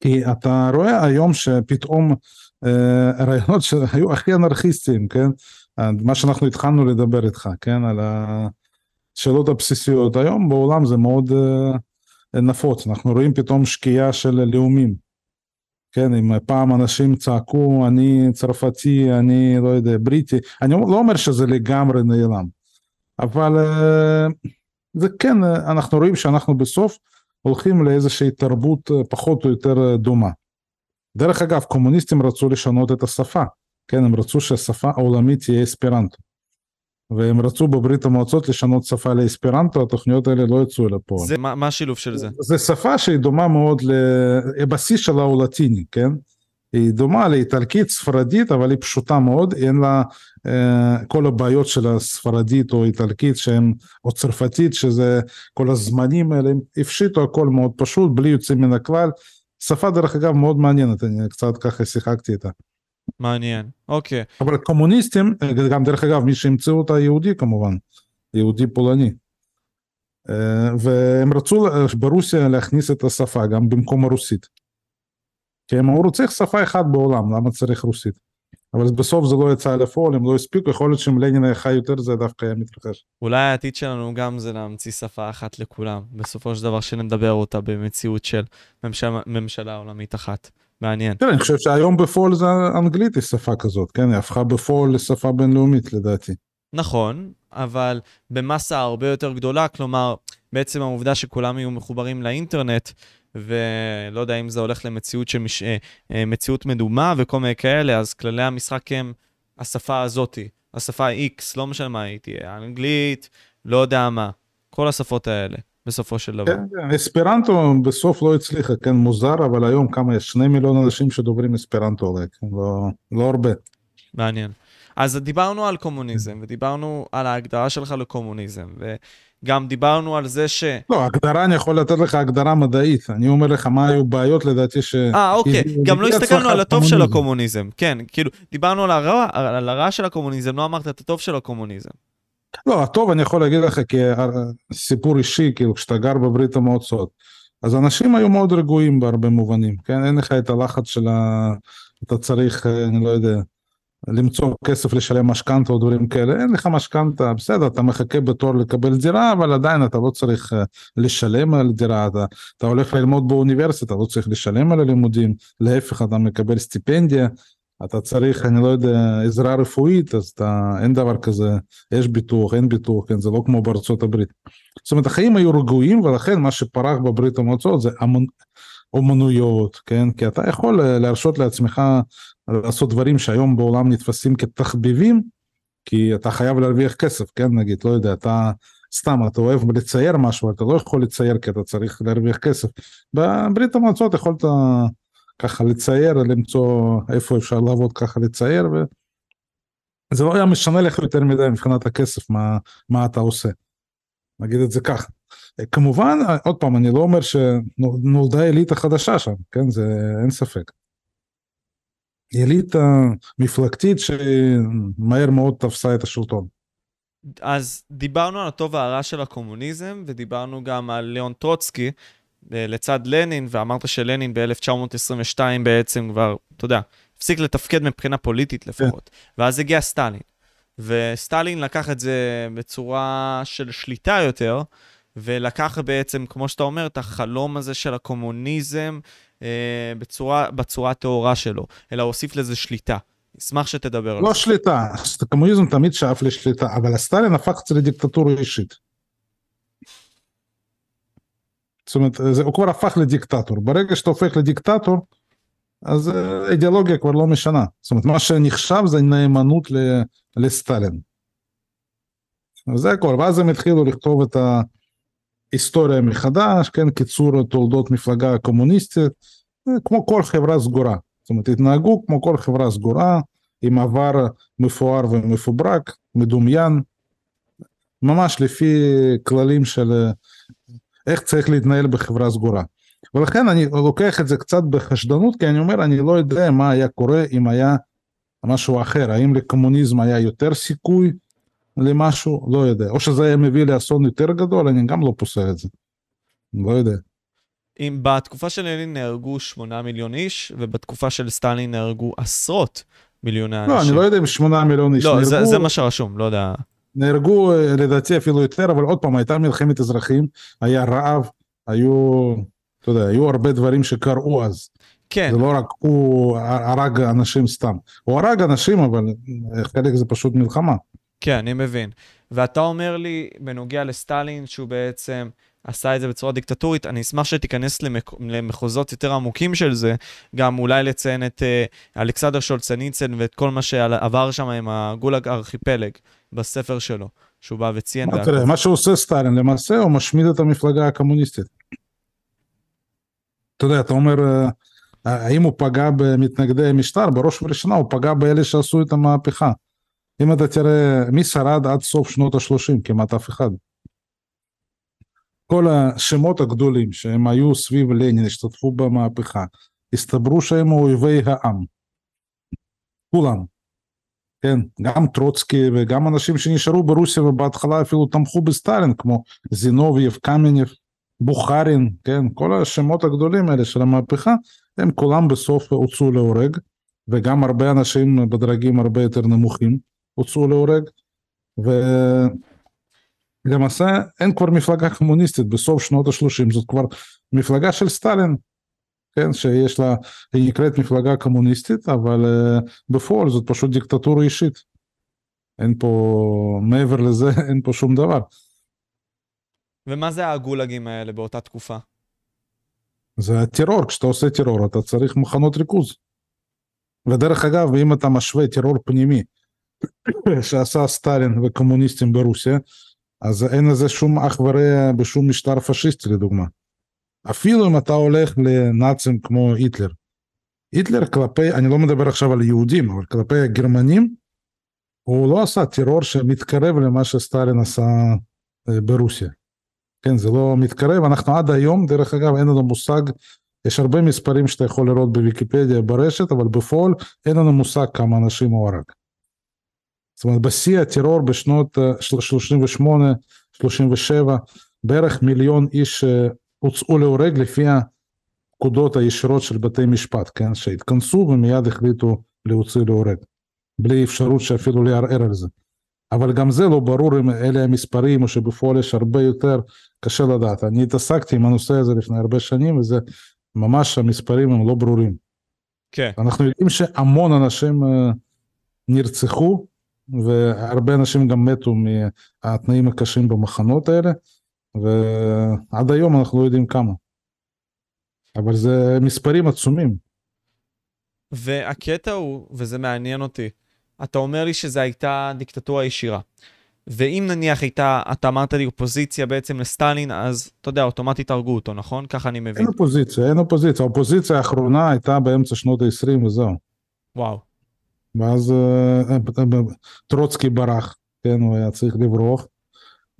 כי אתה רואה היום שפתאום uh, הרעיונות שהיו הכי אנרכיסטיים, כן, מה שאנחנו התחלנו לדבר איתך, כן, על השאלות הבסיסיות, היום בעולם זה מאוד נפוץ, אנחנו רואים פתאום שקיעה של לאומים. כן, אם פעם אנשים צעקו אני צרפתי, אני לא יודע, בריטי, אני לא אומר שזה לגמרי נעלם, אבל אה, זה כן, אנחנו רואים שאנחנו בסוף הולכים לאיזושהי תרבות אה, פחות או יותר אה, דומה. דרך אגב, קומוניסטים רצו לשנות את השפה, כן, הם רצו שהשפה העולמית תהיה אספרנטו. והם רצו בברית המועצות לשנות שפה לאספרנטו, התוכניות האלה לא יצאו לפועל. זה, מה, מה השילוב של זה? זה שפה שהיא דומה מאוד לבסיס שלה הוא לטיני, כן? היא דומה לאיטלקית, ספרדית, אבל היא פשוטה מאוד, אין לה אה, כל הבעיות של הספרדית או איטלקית שהם, או צרפתית, שזה כל הזמנים האלה, הם הפשיטו הכל מאוד פשוט, בלי יוצאים מן הכלל. שפה דרך אגב מאוד מעניינת, אני קצת ככה שיחקתי איתה. מעניין, אוקיי. אבל קומוניסטים, גם דרך אגב, מי שהמציא אותה יהודי כמובן, יהודי פולני. אה, והם רצו ברוסיה להכניס את השפה גם במקום הרוסית. כי הם אמרו צריך שפה אחת בעולם, למה צריך רוסית? אבל בסוף זה לא יצא לפועל, הם לא הספיקו, יכול להיות שאם לנין היה חי יותר זה דווקא היה מתרחש. אולי העתיד שלנו גם זה להמציא שפה אחת לכולם, בסופו של דבר שנדבר אותה במציאות של ממשלה, ממשלה עולמית אחת. מעניין. כן, אני חושב שהיום בפועל זה אנגלית היא שפה כזאת, כן, היא הפכה בפועל לשפה בינלאומית לדעתי. נכון, אבל במסה הרבה יותר גדולה, כלומר, בעצם העובדה שכולם יהיו מחוברים לאינטרנט, ולא יודע אם זה הולך למציאות שמש... אה, אה, מציאות מדומה וכל מיני כאלה, אז כללי המשחק הם השפה הזאתי, השפה X, לא משנה מה היא תהיה, אנגלית, לא יודע מה, כל השפות האלה, בסופו של דבר. כן, כן, אספרנטו בסוף לא הצליחה, כן, מוזר, אבל היום כמה יש? שני מיליון אנשים שדוברים אספרנטו כן, לא, לא הרבה. מעניין. אז דיברנו על קומוניזם, ודיברנו על ההגדרה שלך לקומוניזם, וגם דיברנו על זה ש... לא, הגדרה, אני יכול לתת לך הגדרה מדעית, אני אומר לך מה היו בעיות לדעתי ש... אה, אוקיי, גם לא הסתכלנו על הטוב של הקומוניזם, כן, כאילו, דיברנו על הרע, על הרע של הקומוניזם, לא אמרת את הטוב של הקומוניזם. לא, הטוב אני יכול להגיד לך כסיפור אישי, כאילו, כשאתה גר בברית המועצות, אז אנשים היו מאוד רגועים בהרבה מובנים, כן? אין לך את הלחץ של ה... אתה צריך, אני לא יודע, למצוא כסף לשלם משכנתה או דברים כאלה, אין לך משכנתה, בסדר, אתה מחכה בתור לקבל דירה, אבל עדיין אתה לא צריך אה, לשלם על דירה, אתה, אתה הולך ללמוד באוניברסיטה, לא צריך לשלם על הלימודים, להפך אתה מקבל סטיפנדיה, אתה צריך, אני לא יודע, עזרה רפואית, אז אתה, אין דבר כזה, יש ביטוח, אין ביטוח, כן, זה לא כמו בארצות הברית. זאת אומרת, החיים היו רגועים, ולכן מה שפרח בברית המועצות זה אומנויות, כן, כי אתה יכול אה, להרשות לעצמך לעשות דברים שהיום בעולם נתפסים כתחביבים, כי אתה חייב להרוויח כסף, כן, נגיד, לא יודע, אתה סתם, אתה אוהב לצייר משהו, אתה לא יכול לצייר כי אתה צריך להרוויח כסף. בברית המועצות יכולת ככה לצייר, למצוא איפה אפשר לעבוד ככה לצייר, וזה לא היה משנה לך יותר מדי מבחינת הכסף, מה, מה אתה עושה. נגיד את זה ככה. כמובן, עוד פעם, אני לא אומר שנולדה אליטה חדשה שם, כן, זה אין ספק. אליטה מפלגתית שמהר מאוד תפסה את השלטון. אז דיברנו על הטוב והרע של הקומוניזם, ודיברנו גם על ליאון טרוצקי אה, לצד לנין, ואמרת שלנין ב-1922 בעצם כבר, אתה יודע, הפסיק לתפקד מבחינה פוליטית כן. לפחות. כן. ואז הגיע סטלין. וסטלין לקח את זה בצורה של שליטה יותר, ולקח בעצם, כמו שאתה אומר, את החלום הזה של הקומוניזם אה, בצורה, בצורה הטהורה שלו, אלא הוסיף לזה שליטה. אשמח שתדבר לא על זה. לא שליטה, הקומוניזם תמיד שאף לשליטה, אבל הסטלין הפך את זה לדיקטטורה אישית. זאת אומרת, זה, הוא כבר הפך לדיקטטור. ברגע שאתה הופך לדיקטטור, אז אה, אידיאולוגיה כבר לא משנה. זאת אומרת, מה שנחשב זה נאמנות לסטלין. וזה הכל, ואז הם התחילו לכתוב את ההיסטוריה מחדש, כן, קיצור תולדות מפלגה קומוניסטית, כמו כל חברה סגורה. זאת אומרת, התנהגו כמו כל חברה סגורה, עם עבר מפואר ומפוברק, מדומיין, ממש לפי כללים של איך צריך להתנהל בחברה סגורה. ולכן אני לוקח את זה קצת בחשדנות, כי אני אומר, אני לא יודע מה היה קורה אם היה משהו אחר, האם לקומוניזם היה יותר סיכוי למשהו, לא יודע, או שזה היה מביא לאסון יותר גדול, אני גם לא פוסל את זה, לא יודע. אם בתקופה של לנין נהרגו 8 מיליון איש, ובתקופה של סטלין נהרגו עשרות מיליוני אנשים. לא, אני לא יודע אם 8 מיליון איש לא, נהרגו. זה, זה מה שרשום, לא יודע. נהרגו אה, לדעתי אפילו יותר, אבל עוד פעם, הייתה מלחמת אזרחים, היה רעב, היו, אתה יודע, היו הרבה דברים שקרו אז. כן. זה לא רק הוא הרג אנשים סתם. הוא הרג אנשים, אבל חלק זה פשוט מלחמה. כן, אני מבין. ואתה אומר לי, בנוגע לסטלין, שהוא בעצם עשה את זה בצורה דיקטטורית, אני אשמח שתיכנס למק... למחוזות יותר עמוקים של זה, גם אולי לציין את uh, אלכסנדר שולצניצן ואת כל מה שעבר שם עם הגולאג ארכיפלג בספר שלו, שהוא בא וציין. מה, תראה, מה שעושה סטלין, למעשה הוא משמיד את המפלגה הקומוניסטית. אתה יודע, אתה אומר, אה, האם הוא פגע במתנגדי המשטר? בראש ובראשונה הוא פגע באלה שעשו את המהפכה. אם אתה תראה, מי שרד עד סוף שנות ה-30? כמעט אף אחד. כל השמות הגדולים שהם היו סביב לנין, השתתפו במהפכה, הסתברו שהם אויבי העם. כולם. כן, גם טרוצקי וגם אנשים שנשארו ברוסיה ובהתחלה אפילו תמכו בסטלין, כמו זינובייב, קמנייב, בוכרין, כן, כל השמות הגדולים האלה של המהפכה, הם כולם בסוף הוצאו להורג, וגם הרבה אנשים בדרגים הרבה יותר נמוכים הוצאו להורג, ולמעשה אין כבר מפלגה קומוניסטית בסוף שנות ה-30, זאת כבר מפלגה של סטלין, כן, שיש לה, היא נקראת מפלגה קומוניסטית, אבל uh, בפועל זאת פשוט דיקטטורה אישית. אין פה, מעבר לזה, אין פה שום דבר. ומה זה הגולאגים האלה באותה תקופה? זה הטרור, כשאתה עושה טרור אתה צריך מחנות ריכוז. ודרך אגב, אם אתה משווה טרור פנימי שעשה סטלין וקומוניסטים ברוסיה, אז אין לזה שום אח ורע בשום משטר פשיסטי לדוגמה. אפילו אם אתה הולך לנאצים כמו היטלר. היטלר כלפי, אני לא מדבר עכשיו על יהודים, אבל כלפי הגרמנים, הוא לא עשה טרור שמתקרב למה שסטלין עשה אה, ברוסיה. כן, זה לא מתקרב, אנחנו עד היום, דרך אגב, אין לנו מושג, יש הרבה מספרים שאתה יכול לראות בוויקיפדיה ברשת, אבל בפועל אין לנו מושג כמה אנשים הוא הרג. זאת אומרת, בשיא הטרור בשנות 38, אה, 37, בערך מיליון איש אה, הוצאו להורג לפי הפקודות הישירות של בתי משפט, כן, שהתכנסו ומיד החליטו להוציא להורג, בלי אפשרות שאפילו לערער על זה. אבל גם זה לא ברור אם אלה המספרים או שבפועל יש הרבה יותר, קשה לדעת. אני התעסקתי עם הנושא הזה לפני הרבה שנים וזה ממש המספרים הם לא ברורים. כן. אנחנו יודעים שהמון אנשים אה, נרצחו והרבה אנשים גם מתו מהתנאים הקשים במחנות האלה ועד היום אנחנו לא יודעים כמה. אבל זה מספרים עצומים. והקטע הוא, וזה מעניין אותי, אתה אומר לי שזו הייתה דיקטטורה ישירה. ואם נניח הייתה, אתה אמרת לי אופוזיציה בעצם לסטלין, אז אתה יודע, אוטומטית הרגו אותו, נכון? ככה אני מבין. אין אופוזיציה, אין אופוזיציה. האופוזיציה האחרונה הייתה באמצע שנות ה-20 וזהו. וואו. ואז אה, אה, אה, טרוצקי ברח, כן, הוא היה צריך לברוח.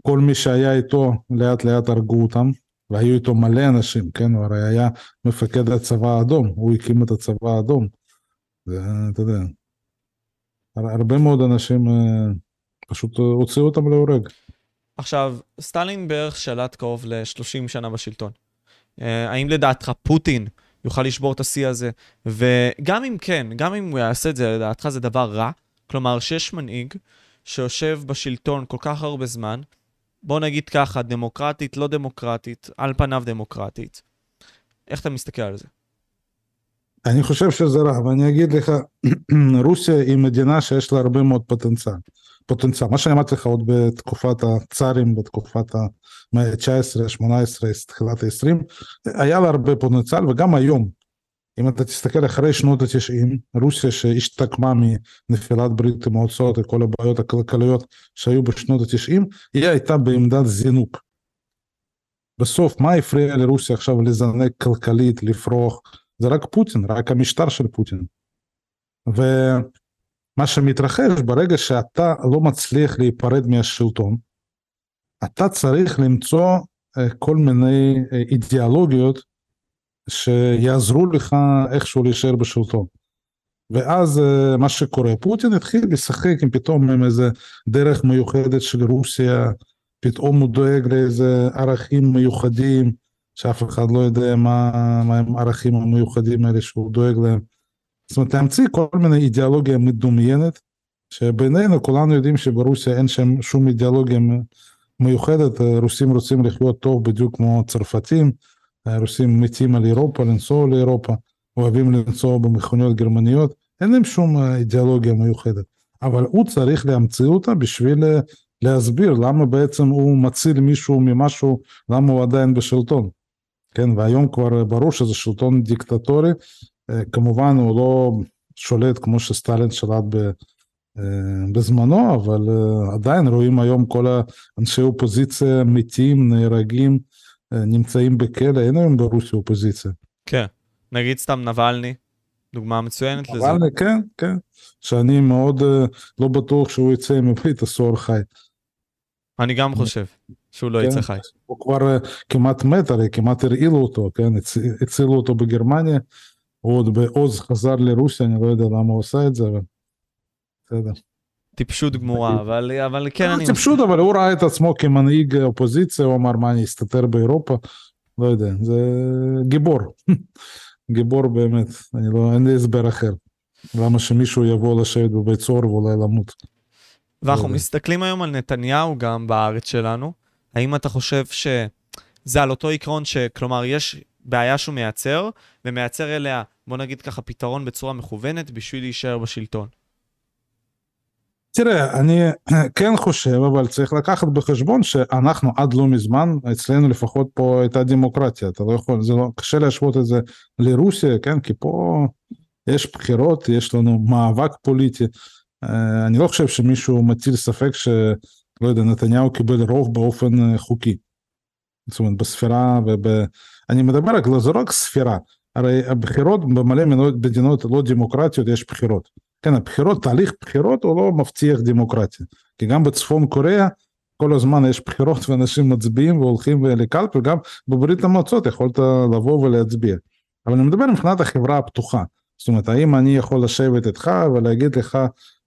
כל מי שהיה איתו לאט לאט הרגו אותם, והיו איתו מלא אנשים, כן, הוא הרי היה מפקד הצבא האדום, הוא הקים את הצבא האדום. ואתה יודע, הרבה מאוד אנשים אה, פשוט הוציאו אותם להורג. עכשיו, סטלין בערך שלט קרוב ל-30 שנה בשלטון. אה, האם לדעתך פוטין יוכל לשבור את השיא הזה? וגם אם כן, גם אם הוא יעשה את זה, לדעתך זה דבר רע? כלומר, שיש מנהיג שיושב בשלטון כל כך הרבה זמן, בוא נגיד ככה, דמוקרטית, לא דמוקרטית, על פניו דמוקרטית. איך אתה מסתכל על זה? אני חושב שזה רע, ואני אגיד לך, רוסיה היא מדינה שיש לה הרבה מאוד פוטנציאל. פוטנציאל, מה שאני אמרתי לך עוד בתקופת הצארים, בתקופת המאה ה-19, ה-18, תחילת ה-20, היה לה הרבה פוטנציאל, וגם היום, אם אתה תסתכל אחרי שנות ה-90, רוסיה שהשתקמה מנפילת ברית המועצות וכל הבעיות הכלכליות שהיו בשנות ה-90, היא הייתה בעמדת זינוק. בסוף, מה הפריע לרוסיה עכשיו לזנק כלכלית, לפרוח? זה רק פוטין, רק המשטר של פוטין. ומה שמתרחש ברגע שאתה לא מצליח להיפרד מהשלטון, אתה צריך למצוא אה, כל מיני אה, אידיאולוגיות שיעזרו לך איכשהו להישאר בשלטון. ואז אה, מה שקורה, פוטין התחיל לשחק עם פתאום עם איזה דרך מיוחדת של רוסיה, פתאום הוא דואג לאיזה ערכים מיוחדים, שאף אחד לא יודע מה, מה הם הערכים המיוחדים האלה שהוא דואג להם. זאת אומרת, להמציא כל מיני אידיאולוגיה מדומיינת, שבינינו כולנו יודעים שברוסיה אין שם שום אידיאולוגיה מיוחדת, רוסים רוצים לחיות טוב בדיוק כמו צרפתים, הרוסים מתים על אירופה, לנסוע לאירופה, אוהבים לנסוע במכוניות גרמניות, אין להם שום אידיאולוגיה מיוחדת. אבל הוא צריך להמציא אותה בשביל להסביר למה בעצם הוא מציל מישהו ממשהו, למה הוא עדיין בשלטון. כן, והיום כבר ברור שזה שלטון דיקטטורי, כמובן הוא לא שולט כמו שסטלין שלט בזמנו, אבל עדיין רואים היום כל האנשי אופוזיציה מתים, נהרגים, נמצאים בכלא, אין היום ברוסיה אופוזיציה. כן, נגיד סתם נבלני, דוגמה מצוינת לזה. נבלני, כן, כן, שאני מאוד לא בטוח שהוא יצא מבית הסוהר חי. אני גם חושב שהוא לא יצא חי. הוא כבר כמעט מת, הרי כמעט הרעילו אותו, כן, הצילו אותו בגרמניה, הוא עוד בעוז חזר לרוסיה, אני לא יודע למה הוא עשה את זה, אבל בסדר. טיפשות גמורה, אבל, אבל כן אני... טיפשות, אבל הוא ראה את עצמו כמנהיג אופוזיציה, הוא אמר, מה, אני אסתתר באירופה? לא יודע, זה גיבור. גיבור באמת, אני לא, אין לי הסבר אחר. למה שמישהו יבוא לשבת בבית סוהר ואולי למות. ואנחנו מסתכלים היום על נתניהו גם בארץ שלנו. האם אתה חושב שזה על אותו עיקרון שכלומר יש בעיה שהוא מייצר, ומייצר אליה, בוא נגיד ככה, פתרון בצורה מכוונת בשביל להישאר בשלטון. תראה, אני כן חושב, אבל צריך לקחת בחשבון שאנחנו עד לא מזמן, אצלנו לפחות פה הייתה דמוקרטיה, אתה לא יכול, זה לא, קשה להשוות את זה לרוסיה, כן, כי פה יש בחירות, יש לנו מאבק פוליטי. אה, אני לא חושב שמישהו מטיל ספק שלא יודע, נתניהו קיבל רוב באופן אה, חוקי. זאת אומרת, בספירה, וב... אני מדבר רק, לא, לא רק ספירה, הרי הבחירות במלא מדינות לא דמוקרטיות יש בחירות. כן, הבחירות, תהליך בחירות הוא לא מבטיח דמוקרטיה. כי גם בצפון קוריאה כל הזמן יש בחירות ואנשים מצביעים והולכים לקלפי, וגם בברית המועצות יכולת לבוא ולהצביע. אבל אני מדבר מבחינת החברה הפתוחה. זאת אומרת, האם אני יכול לשבת איתך ולהגיד לך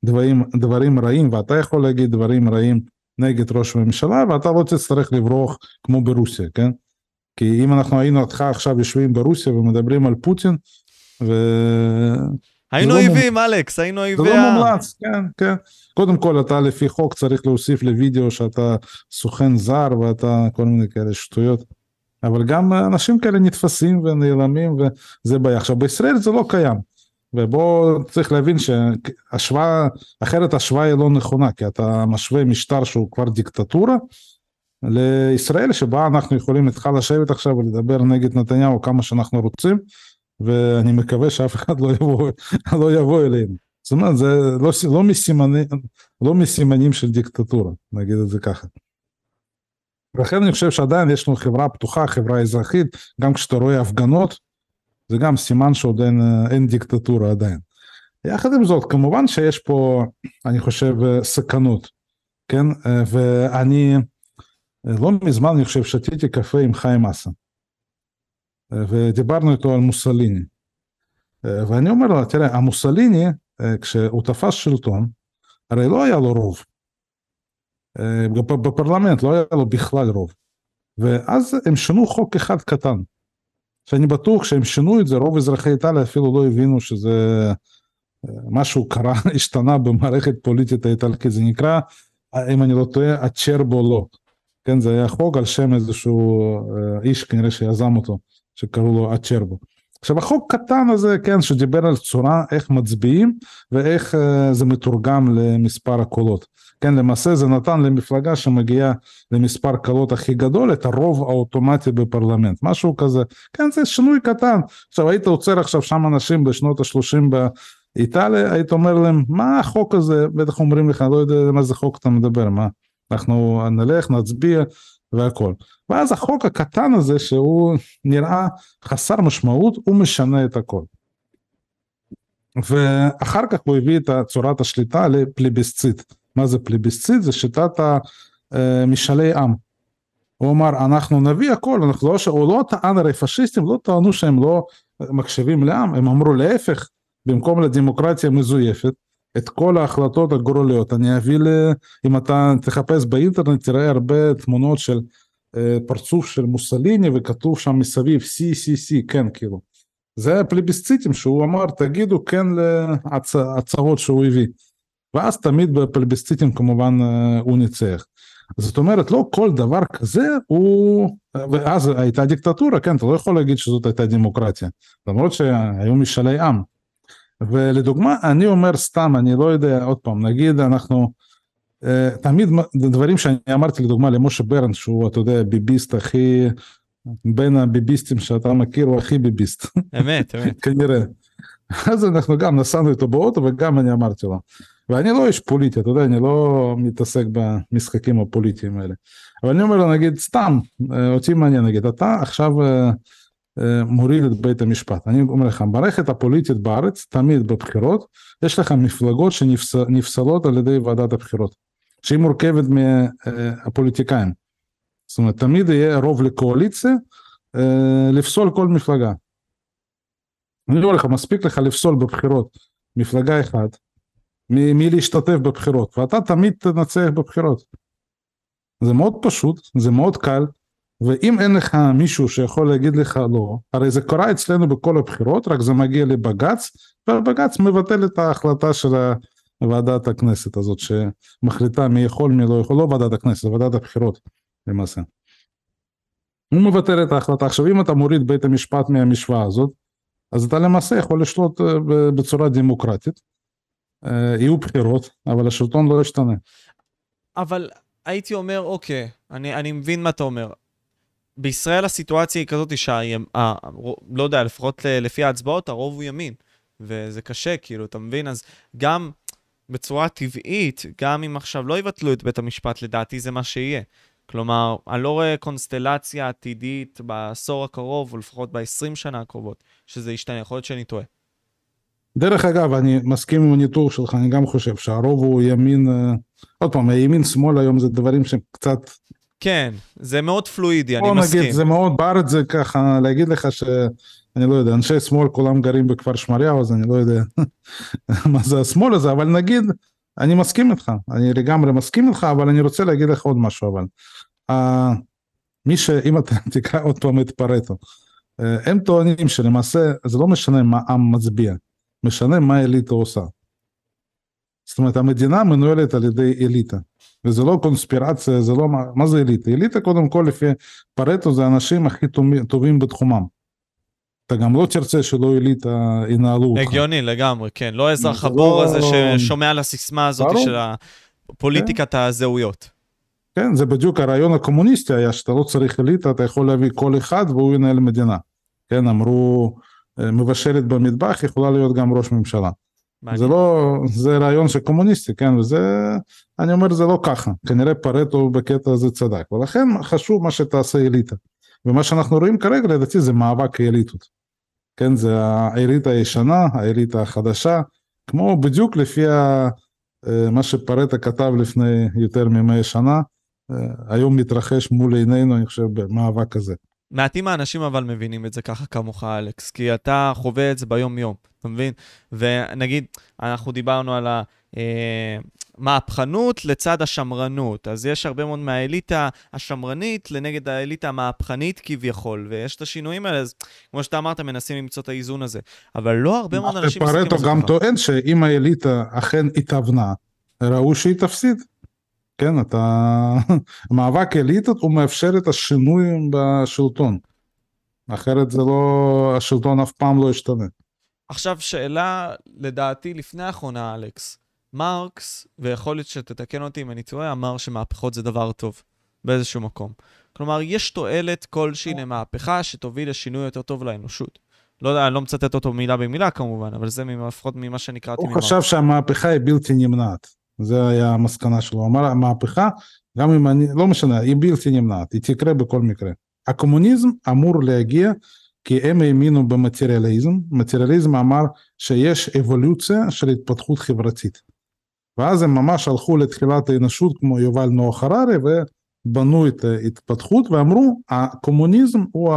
דברים, דברים רעים, ואתה יכול להגיד דברים רעים נגד ראש הממשלה, ואתה לא תצטרך לברוח כמו ברוסיה, כן? כי אם אנחנו היינו איתך עכשיו יושבים ברוסיה ומדברים על פוטין, ו... היינו לא אויבים, אלכס, היינו אויבי זה לא מומלץ, כן, כן. קודם כל, אתה לפי חוק צריך להוסיף לוידאו שאתה סוכן זר ואתה כל מיני כאלה שטויות. אבל גם אנשים כאלה נתפסים ונעלמים וזה בעיה. עכשיו, בישראל זה לא קיים. ובוא צריך להבין שהשוואה, אחרת השוואה היא לא נכונה, כי אתה משווה משטר שהוא כבר דיקטטורה לישראל שבה אנחנו יכולים איתך לשבת עכשיו ולדבר נגד נתניהו כמה שאנחנו רוצים ואני מקווה שאף אחד לא יבוא, לא יבוא אלינו. זאת אומרת, זה לא, לא, מסימני, לא מסימנים של דיקטטורה, נגיד את זה ככה. לכן אני חושב שעדיין יש לנו חברה פתוחה, חברה אזרחית, גם כשאתה רואה הפגנות, זה גם סימן שעוד אין, אין דיקטטורה עדיין. יחד עם זאת, כמובן שיש פה, אני חושב, סכנות, כן? ואני לא מזמן, אני חושב, שתיתי קפה עם חיים אסן. ודיברנו איתו על מוסליני. ואני אומר לו, תראה, המוסליני, כשהוא תפס שלטון, הרי לא היה לו רוב. בפרלמנט לא היה לו בכלל רוב. ואז הם שינו חוק אחד קטן. שאני בטוח שהם שינו את זה, רוב אזרחי איטליה אפילו לא הבינו שזה משהו קרה, השתנה במערכת פוליטית האיטלקית, זה נקרא, אם אני לא טועה, הצ'רבו לא. כן, זה היה חוק על שם איזשהו איש כנראה שיזם אותו. שקראו לו אצ'רבו. עכשיו החוק קטן הזה כן שדיבר על צורה איך מצביעים ואיך uh, זה מתורגם למספר הקולות. כן למעשה זה נתן למפלגה שמגיעה למספר קולות הכי גדול את הרוב האוטומטי בפרלמנט. משהו כזה. כן זה שינוי קטן. עכשיו היית עוצר עכשיו שם אנשים בשנות השלושים באיטליה היית אומר להם מה החוק הזה? בטח אומרים לך לא יודע מה זה חוק אתה מדבר מה? אנחנו נלך נצביע והכל. ואז החוק הקטן הזה שהוא נראה חסר משמעות הוא משנה את הכל. ואחר כך הוא הביא את צורת השליטה לפליבסציט. מה זה פליבסציט? זה שיטת המשאלי עם. הוא אמר אנחנו נביא הכל, אנחנו לא, הוא לא טען הרי פשיסטים לא טענו שהם לא מקשיבים לעם, הם אמרו להפך, במקום לדמוקרטיה מזויפת, את כל ההחלטות הגורליות אני אביא ל... אם אתה תחפש באינטרנט תראה הרבה תמונות של אה, פרצוף של מוסליני וכתוב שם מסביב CCC כן כאילו. זה הפלביסציטים שהוא אמר תגידו כן להצהרות שהוא הביא. ואז תמיד בפלביסציטים כמובן אה, הוא ניצח. זאת אומרת לא כל דבר כזה הוא ואז הייתה דיקטטורה כן אתה לא יכול להגיד שזאת הייתה דמוקרטיה למרות שהיו משאלי עם. ולדוגמה אני אומר סתם אני לא יודע עוד פעם נגיד אנחנו uh, תמיד דברים שאני אמרתי לדוגמה למשה ברן שהוא אתה יודע ביביסט הכי בין הביביסטים שאתה מכיר הוא הכי ביביסט. אמת אמת. כנראה. אז אנחנו גם נסענו איתו באוטו וגם אני אמרתי לו. ואני לא איש פוליטי אתה יודע אני לא מתעסק במשחקים הפוליטיים האלה. אבל אני אומר לו נגיד סתם אה, אותי מעניין נגיד אתה עכשיו. מוריד את בית המשפט. אני אומר לך, המערכת הפוליטית בארץ, תמיד בבחירות, יש לך מפלגות שנפסלות על ידי ועדת הבחירות, שהיא מורכבת מהפוליטיקאים. זאת אומרת, תמיד יהיה רוב לקואליציה לפסול כל מפלגה. אני אומר לך, מספיק לך לפסול בבחירות מפלגה אחת, מלהשתתף בבחירות, ואתה תמיד תנצח בבחירות. זה מאוד פשוט, זה מאוד קל, ואם אין לך מישהו שיכול להגיד לך לא, הרי זה קורה אצלנו בכל הבחירות, רק זה מגיע לבג"ץ, ובג"ץ מבטל את ההחלטה של ועדת הכנסת הזאת שמחליטה מי יכול מי לא יכול, לא ועדת הכנסת, ועדת הבחירות למעשה. הוא מבטל את ההחלטה. עכשיו אם אתה מוריד בית המשפט מהמשוואה הזאת, אז אתה למעשה יכול לשלוט אה, בצורה דמוקרטית. אה, יהיו בחירות, אבל השלטון לא ישתנה. אבל הייתי אומר, אוקיי, אני, אני מבין מה אתה אומר. בישראל הסיטואציה היא כזאת שה... לא יודע, לפחות לפי ההצבעות, הרוב הוא ימין. וזה קשה, כאילו, אתה מבין? אז גם בצורה טבעית, גם אם עכשיו לא יבטלו את בית המשפט, לדעתי זה מה שיהיה. כלומר, אני לא רואה קונסטלציה עתידית בעשור הקרוב, או לפחות ב-20 שנה הקרובות, שזה ישתנה. יכול להיות שאני טועה. דרך אגב, אני מסכים עם הניתוח שלך, אני גם חושב שהרוב הוא ימין, אה, עוד פעם, הימין שמאל היום זה דברים שהם קצת... כן, זה מאוד פלואידי, אני מסכים. נגיד, זה מאוד, בארץ זה ככה, להגיד לך ש... אני לא יודע, אנשי שמאל כולם גרים בכפר שמריהו, אז אני לא יודע מה זה השמאל הזה, אבל נגיד, אני מסכים איתך, אני לגמרי מסכים איתך, אבל אני רוצה להגיד לך עוד משהו, אבל. Uh, מי ש... אם אתה תקרא עוד פעם את פרטו, uh, הם טוענים שלמעשה זה לא משנה מה עם מצביע, משנה מה אליטה עושה. זאת אומרת, המדינה מנוהלת על ידי אליטה, וזה לא קונספירציה, זה לא, מה, זה אליטה? אליטה קודם כל לפי פרטו זה האנשים הכי טובים בתחומם. אתה גם לא תרצה שלא אליטה ינהלו אותך. הגיוני לגמרי, כן. לא האזרח הבור הזה ששומע על הסיסמה הזאת של הפוליטיקת הזהויות. כן, זה בדיוק הרעיון הקומוניסטי היה שאתה לא צריך אליטה, אתה יכול להביא כל אחד והוא ינהל מדינה. כן, אמרו, מבשלת במטבח יכולה להיות גם ראש ממשלה. זה לא, זה רעיון שקומוניסטי, כן, וזה, אני אומר זה לא ככה, כנראה פרטו בקטע הזה צדק, ולכן חשוב מה שתעשה אליטה. ומה שאנחנו רואים כרגע לדעתי זה מאבק אליטות. כן, זה האליטה הישנה, האליטה החדשה, כמו בדיוק לפי ה, אה, מה שפרטה כתב לפני יותר ממאה שנה, אה, היום מתרחש מול עינינו, אני חושב, במאבק הזה. מעטים האנשים אבל מבינים את זה ככה כמוך, אלכס, כי אתה חווה את זה ביום-יום, אתה מבין? ונגיד, אנחנו דיברנו על ה... אה, מהפכנות לצד השמרנות. אז יש הרבה מאוד מהאליטה השמרנית לנגד האליטה המהפכנית כביכול, ויש את השינויים האלה, אז כמו שאתה אמרת, מנסים למצוא את האיזון הזה. אבל לא הרבה מאוד אנשים זה ככה. פרטו גם טוען שאם האליטה אכן התאבנה, ראו שהיא תפסיד. כן, אתה... מאבק אליטות הוא מאפשר את השינוי בשלטון. אחרת זה לא... השלטון אף פעם לא ישתנה. עכשיו, שאלה, לדעתי, לפני האחרונה, אלכס. מרקס, ויכול להיות שתתקן אותי אם אני טועה, אמר שמהפכות זה דבר טוב, באיזשהו מקום. כלומר, יש תועלת כלשהי למהפכה שתוביל לשינוי יותר טוב לאנושות. לא יודע, אני לא מצטט אותו מילה במילה כמובן, אבל זה לפחות ממה שאני קראתי ממרקס. הוא חשב שהמהפכה היא בלתי נמנעת. זה היה המסקנה שלו. הוא אמר, המהפכה, גם אם אני, לא משנה, היא בלתי נמנעת, היא תקרה בכל מקרה. הקומוניזם אמור להגיע כי הם האמינו במטריאליזם, מטריאליזם אמר שיש אבולוציה של התפתחות חברתית. ואז הם ממש הלכו לתחילת האנושות כמו יובל נוח הררי ובנו את ההתפתחות ואמרו הקומוניזם הוא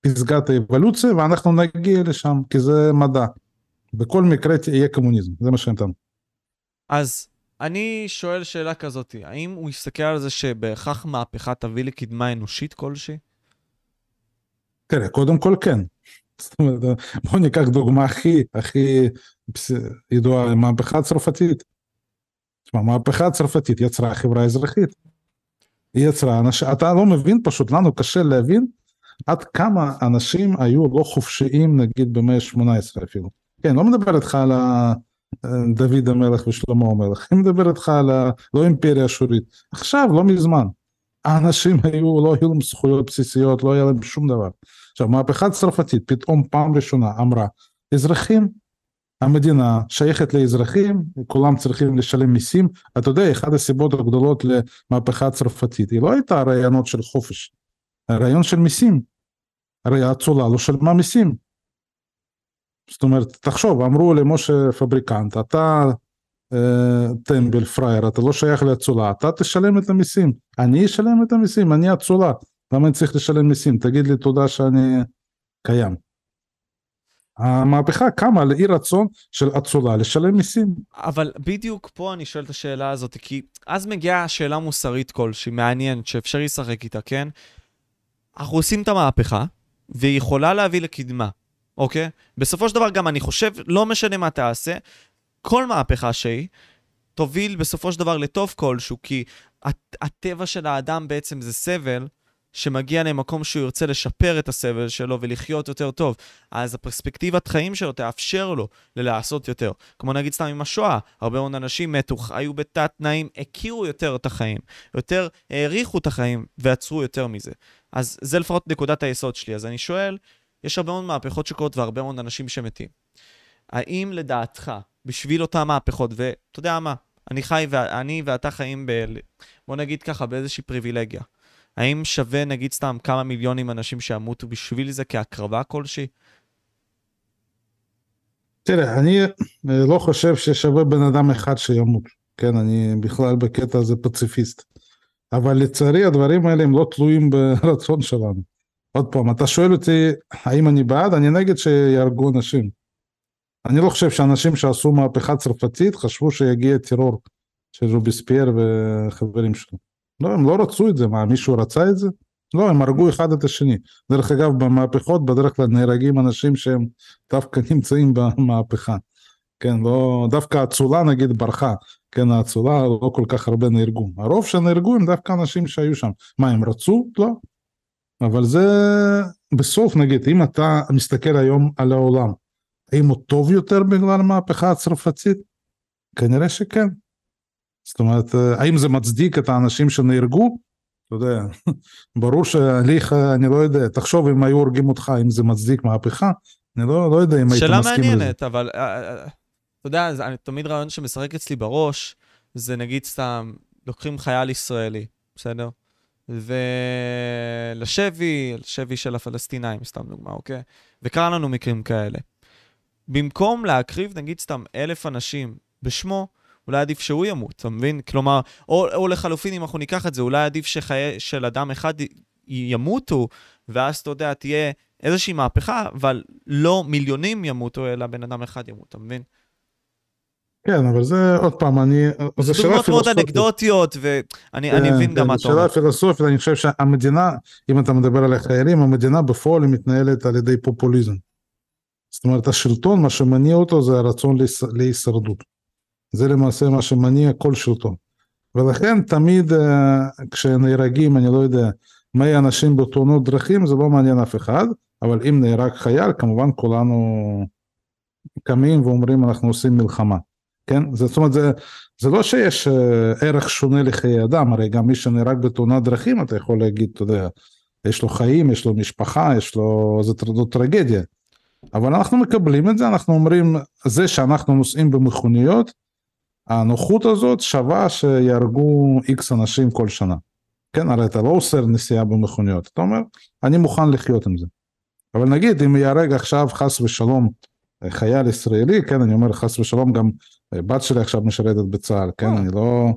פסגת האבולוציה ואנחנו נגיע לשם כי זה מדע. בכל מקרה תהיה קומוניזם, זה מה שהם טענו. אז אני שואל שאלה כזאת, האם הוא יסתכל על זה שבהכרח מהפכה תביא לקדמה אנושית כלשהי? תראה, קודם כל כן. זאת אומרת, בוא ניקח דוגמה הכי, הכי ידועה, המהפכה הצרפתית. תשמע, המהפכה הצרפתית יצרה חברה אזרחית. היא יצרה אנשים, אתה לא מבין פשוט, לנו קשה להבין עד כמה אנשים היו לא חופשיים נגיד במאה ה-18 אפילו. כן, לא מדבר איתך על דוד המלך ושלמה המלך, אני מדבר איתך על ה... לא אימפריה אשורית. עכשיו, לא מזמן. האנשים היו, לא היו להם זכויות בסיסיות, לא היה להם שום דבר. עכשיו, מהפכה צרפתית פתאום פעם ראשונה אמרה, אזרחים, המדינה שייכת לאזרחים, כולם צריכים לשלם מיסים. אתה יודע, אחת הסיבות הגדולות למהפכה הצרפתית, היא לא הייתה רעיונות של חופש, הרעיון של מיסים. הרי האצולה לא שלמה מיסים. זאת אומרת, תחשוב, אמרו למשה פבריקנט, אתה אה, טמבל, פראייר, אתה לא שייך לאצולה, אתה תשלם את המיסים. אני אשלם את המיסים, אני אצולה. למה אני צריך לשלם מיסים? תגיד לי תודה שאני קיים. המהפכה קמה על אי רצון של אצולה לשלם מיסים. אבל בדיוק פה אני שואל את השאלה הזאת, כי אז מגיעה שאלה מוסרית כלשהי, מעניינת, שאפשר לשחק איתה, כן? אנחנו עושים את המהפכה, והיא יכולה להביא לקדמה, אוקיי? בסופו של דבר גם אני חושב, לא משנה מה תעשה, כל מהפכה שהיא, תוביל בסופו של דבר לטוב כלשהו, כי הטבע של האדם בעצם זה סבל, שמגיע למקום שהוא ירצה לשפר את הסבל שלו ולחיות יותר טוב, אז הפרספקטיבת חיים שלו תאפשר לו לעשות יותר. כמו נגיד סתם עם השואה, הרבה מאוד אנשים מתו, היו בתת תנאים, הכירו יותר את החיים, יותר העריכו את החיים ועצרו יותר מזה. אז זה לפחות נקודת היסוד שלי. אז אני שואל, יש הרבה מאוד מהפכות שקורות והרבה מאוד אנשים שמתים. האם לדעתך, בשביל אותן מהפכות, ואתה יודע מה, אני חי, ואני ואתה חיים ב... בוא נגיד ככה, באיזושהי פריבילגיה. האם שווה נגיד סתם כמה מיליונים אנשים שימותו בשביל זה כהקרבה כלשהי? תראה, אני לא חושב ששווה בן אדם אחד שימות, כן, אני בכלל בקטע הזה פציפיסט. אבל לצערי הדברים האלה הם לא תלויים ברצון שלנו. עוד פעם, אתה שואל אותי האם אני בעד, אני נגד שיהרגו אנשים. אני לא חושב שאנשים שעשו מהפכה צרפתית חשבו שיגיע טרור של רוביספייר וחברים שלו. לא, הם לא רצו את זה, מה, מישהו רצה את זה? לא, הם הרגו אחד את השני. דרך אגב, במהפכות בדרך כלל נהרגים אנשים שהם דווקא נמצאים במהפכה. כן, לא, דווקא האצולה נגיד ברחה, כן, האצולה לא כל כך הרבה נהרגו. הרוב שנהרגו הם דווקא אנשים שהיו שם. מה, הם רצו? לא. אבל זה בסוף נגיד, אם אתה מסתכל היום על העולם, האם הוא טוב יותר בגלל המהפכה הצרפתית? כנראה שכן. זאת אומרת, האם זה מצדיק את האנשים שנהרגו? אתה יודע, ברור שהליך, אני לא יודע, תחשוב אם היו הורגים אותך, אם זה מצדיק מהפכה, אני לא, לא יודע אם היית מסכים לזה. שאלה מעניינת, אבל אה, אה, אה, אתה יודע, זה, תמיד רעיון שמשחק אצלי בראש, זה נגיד סתם, לוקחים חייל ישראלי, בסדר? ולשבי, לשבי של הפלסטינאים, סתם דוגמה, אוקיי? וקרה לנו מקרים כאלה. במקום להקריב, נגיד סתם, אלף אנשים בשמו, אולי עדיף שהוא ימות, אתה מבין? כלומר, או, או לחלופין, אם אנחנו ניקח את זה, אולי עדיף שחיי של אדם אחד ימותו, ואז, אתה יודע, תהיה איזושהי מהפכה, אבל לא מיליונים ימותו, אלא בן אדם אחד ימות, אתה מבין? כן, אבל זה עוד פעם, אני... זה דוגמאות מאוד אנקדוטיות, ואני כן, מבין כן, גם מה אתה אומר. שאלה פילוסופית, אני חושב שהמדינה, אם אתה מדבר על החיילים, המדינה בפועל מתנהלת על ידי פופוליזם. זאת אומרת, השלטון, מה שמניע אותו זה הרצון להישרדות. זה למעשה מה שמניע כל שלטון. ולכן תמיד אה, כשנהרגים, אני לא יודע, 100 אנשים בתאונות דרכים, זה לא מעניין אף אחד, אבל אם נהרג חייל, כמובן כולנו קמים ואומרים אנחנו עושים מלחמה. כן? זאת אומרת, זה, זה לא שיש אה, ערך שונה לחיי אדם, הרי גם מי שנהרג בתאונת דרכים, אתה יכול להגיד, אתה יודע, יש לו חיים, יש לו משפחה, יש לו, זו טרגדיה. אבל אנחנו מקבלים את זה, אנחנו אומרים, זה שאנחנו נוסעים במכוניות, הנוחות הזאת שווה שיהרגו איקס אנשים כל שנה. כן, הרי אתה לא אוסר נסיעה במכוניות, אתה אומר, אני מוכן לחיות עם זה. אבל נגיד אם ייהרג עכשיו חס ושלום חייל ישראלי, כן, אני אומר חס ושלום גם בת שלי עכשיו משרתת בצה"ל, כן, אה. אני לא,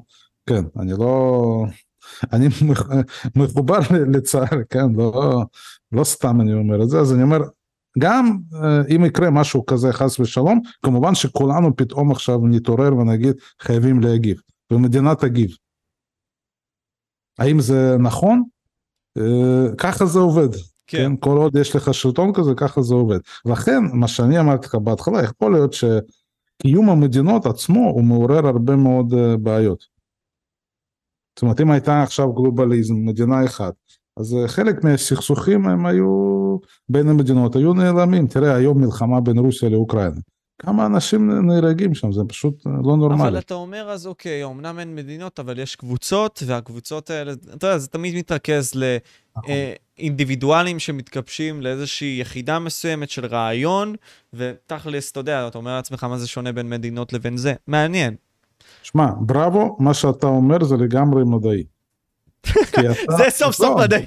כן, אני לא, אני מחובר לצה"ל, כן, לא, לא סתם אני אומר את זה, אז אני אומר, גם אה, אם יקרה משהו כזה חס ושלום, כמובן שכולנו פתאום עכשיו נתעורר ונגיד חייבים להגיב, ומדינה תגיב. האם זה נכון? אה, ככה זה עובד. כן. כן, כל עוד יש לך שלטון כזה, ככה זה עובד. לכן, מה שאני אמרתי לך בהתחלה, יכול להיות שקיום המדינות עצמו הוא מעורר הרבה מאוד uh, בעיות. זאת אומרת, אם הייתה עכשיו גלובליזם, מדינה אחת, אז uh, חלק מהסכסוכים הם היו בין המדינות, היו נעלמים. תראה, היום מלחמה בין רוסיה לאוקראינה. כמה אנשים נהרגים שם, זה פשוט אה, לא נורמלי. אבל אתה אומר אז אוקיי, אמנם אין מדינות, אבל יש קבוצות, והקבוצות האלה, אתה יודע, זה תמיד מתרכז לאינדיבידואלים נכון. אה, שמתגבשים לאיזושהי יחידה מסוימת של רעיון, ותכלס, אתה יודע, אתה אומר לעצמך מה זה שונה בין מדינות לבין זה. מעניין. שמע, בראבו, מה שאתה אומר זה לגמרי מדעי. זה סוף סוף לא. מדעי.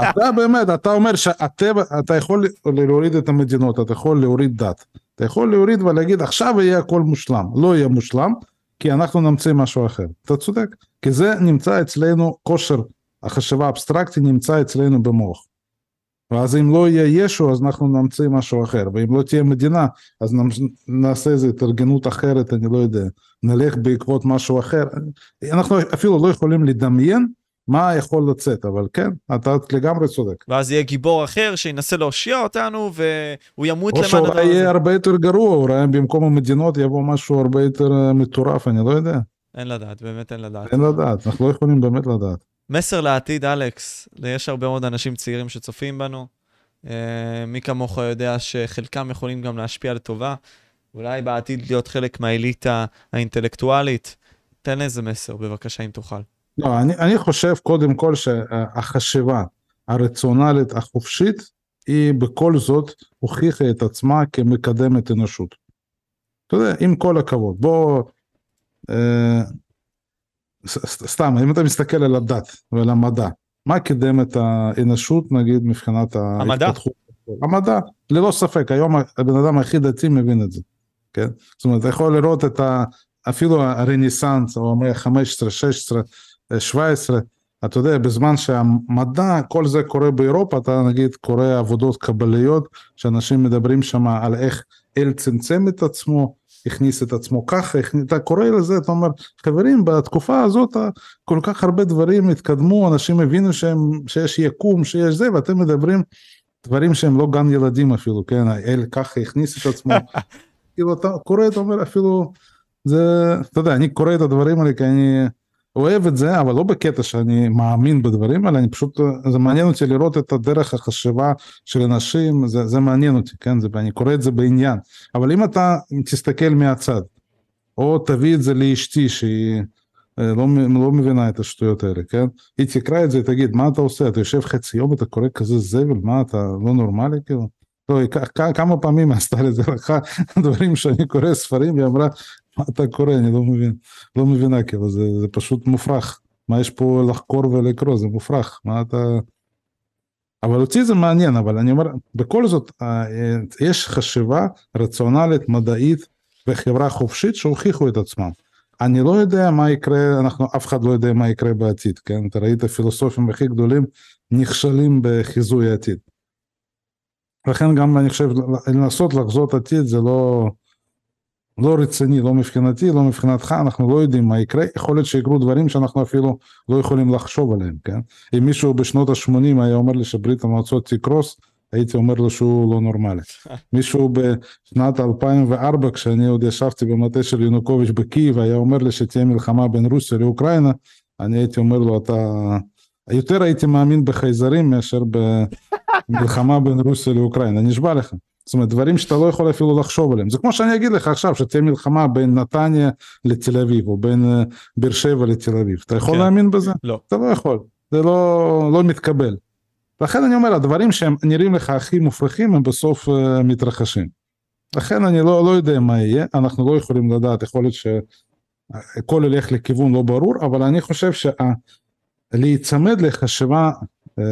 אתה באמת, אתה אומר שאתה יכול להוריד את המדינות, אתה יכול להוריד דת. אתה יכול להוריד ולהגיד עכשיו יהיה הכל מושלם, לא יהיה מושלם, כי אנחנו נמציא משהו אחר. אתה צודק, כי זה נמצא אצלנו, כושר החשיבה האבסטרקטי נמצא אצלנו במוח. ואז אם לא יהיה ישו אז אנחנו נמציא משהו אחר, ואם לא תהיה מדינה אז נעשה איזה התארגנות אחרת, אני לא יודע, נלך בעקבות משהו אחר. אנחנו אפילו לא יכולים לדמיין מה יכול לצאת, אבל כן, אתה לגמרי צודק. ואז יהיה גיבור אחר שינסה להושיע אותנו, והוא ימות למען הדבר הזה. או שאולי יהיה הרבה יותר גרוע, אולי במקום המדינות יבוא משהו הרבה יותר אה, מטורף, אני לא יודע. אין לדעת, באמת אין לדעת. אין לדעת, אנחנו לא יכולים באמת לדעת. מסר לעתיד, אלכס, יש הרבה מאוד אנשים צעירים שצופים בנו. אה, מי כמוך יודע שחלקם יכולים גם להשפיע לטובה, אולי בעתיד להיות חלק מהאליטה האינטלקטואלית. תן איזה מסר, בבקשה, אם תוכל. לא, אני, אני חושב קודם כל שהחשיבה הרציונלית החופשית היא בכל זאת הוכיחה את עצמה כמקדמת אנושות. אתה יודע, עם כל הכבוד, בוא, אה, סתם, אם אתה מסתכל על הדת ועל המדע, מה קידם את האנושות נגיד מבחינת המדע. ההתפתחות? המדע, ללא ספק, היום הבן אדם הכי דתי מבין את זה, כן? זאת אומרת, אתה יכול לראות את ה... אפילו הרניסנס, או המאה ה-15, 16, 17, אתה יודע, בזמן שהמדע, כל זה קורה באירופה, אתה נגיד קורא עבודות קבליות, שאנשים מדברים שם על איך אל צמצם את עצמו, הכניס את עצמו ככה, אתה קורא לזה, אתה אומר, חברים, בתקופה הזאת כל כך הרבה דברים התקדמו, אנשים הבינו שהם, שיש יקום, שיש זה, ואתם מדברים דברים שהם לא גן ילדים אפילו, כן, האל ככה הכניס את עצמו. כאילו אתה קורא, אתה אומר אפילו, זה, אתה יודע, אני קורא את הדברים האלה כי אני אוהב את זה, אבל לא בקטע שאני מאמין בדברים האלה, אני פשוט, זה מעניין אותי לראות את הדרך החשיבה של אנשים, זה, זה מעניין אותי, כן, זה, אני קורא את זה בעניין, אבל אם אתה תסתכל מהצד, או תביא את זה לאשתי שהיא אה, לא, לא מבינה את השטויות האלה, כן, היא תקרא את זה, תגיד, מה אתה עושה, אתה יושב חצי יום, אתה קורא כזה זבל, מה אתה לא נורמלי, כאילו? לא, כמה פעמים עשתה לזה לך דברים שאני קורא ספרים, היא אמרה, אתה קורא, אני לא מבין, לא מבינה, כאילו, זה, זה פשוט מופרך. מה יש פה לחקור ולקרוא, זה מופרך, מה אתה... אבל אותי זה מעניין, אבל אני אומר, בכל זאת, אה, יש חשיבה רציונלית, מדעית וחברה חופשית שהוכיחו את עצמם. אני לא יודע מה יקרה, אנחנו, אף אחד לא יודע מה יקרה בעתיד, כן? אתה ראית פילוסופים הכי גדולים נכשלים בחיזוי העתיד. לכן גם אני חושב, לנסות לחזות עתיד זה לא... לא רציני, לא מבחינתי, לא מבחינתך, אנחנו לא יודעים מה יקרה, יכול להיות שיקרו דברים שאנחנו אפילו לא יכולים לחשוב עליהם, כן? אם מישהו בשנות ה-80 היה אומר לי שברית המועצות תקרוס, הייתי אומר לו שהוא לא נורמלי. מישהו בשנת 2004, כשאני עוד ישבתי במטה של ינוקוביץ' בקייב, היה אומר לי שתהיה מלחמה בין רוסיה לאוקראינה, אני הייתי אומר לו, אתה... יותר הייתי מאמין בחייזרים מאשר במלחמה בין רוסיה לאוקראינה, נשבע לך. זאת אומרת דברים שאתה לא יכול אפילו לחשוב עליהם זה כמו שאני אגיד לך עכשיו שתהיה מלחמה בין נתניה לתל אביב או בין אה, באר שבע לתל אביב אתה יכול כן. להאמין בזה? לא. אתה לא יכול זה לא, לא מתקבל. לכן אני אומר הדברים שהם נראים לך הכי מופרכים הם בסוף uh, מתרחשים. לכן אני לא, לא יודע מה יהיה אנחנו לא יכולים לדעת יכול להיות שהכל ילך לכיוון לא ברור אבל אני חושב שלהיצמד לחשיבה uh,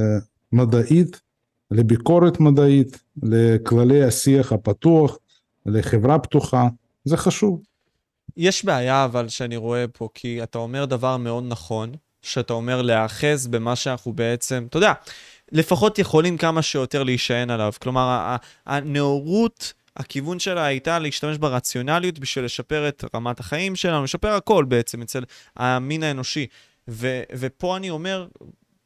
מדעית לביקורת מדעית, לכללי השיח הפתוח, לחברה פתוחה, זה חשוב. יש בעיה אבל שאני רואה פה, כי אתה אומר דבר מאוד נכון, שאתה אומר להיאחז במה שאנחנו בעצם, אתה יודע, לפחות יכולים כמה שיותר להישען עליו. כלומר, הנאורות, הכיוון שלה הייתה להשתמש ברציונליות בשביל לשפר את רמת החיים שלנו, לשפר הכל בעצם אצל המין האנושי. ו- ופה אני אומר,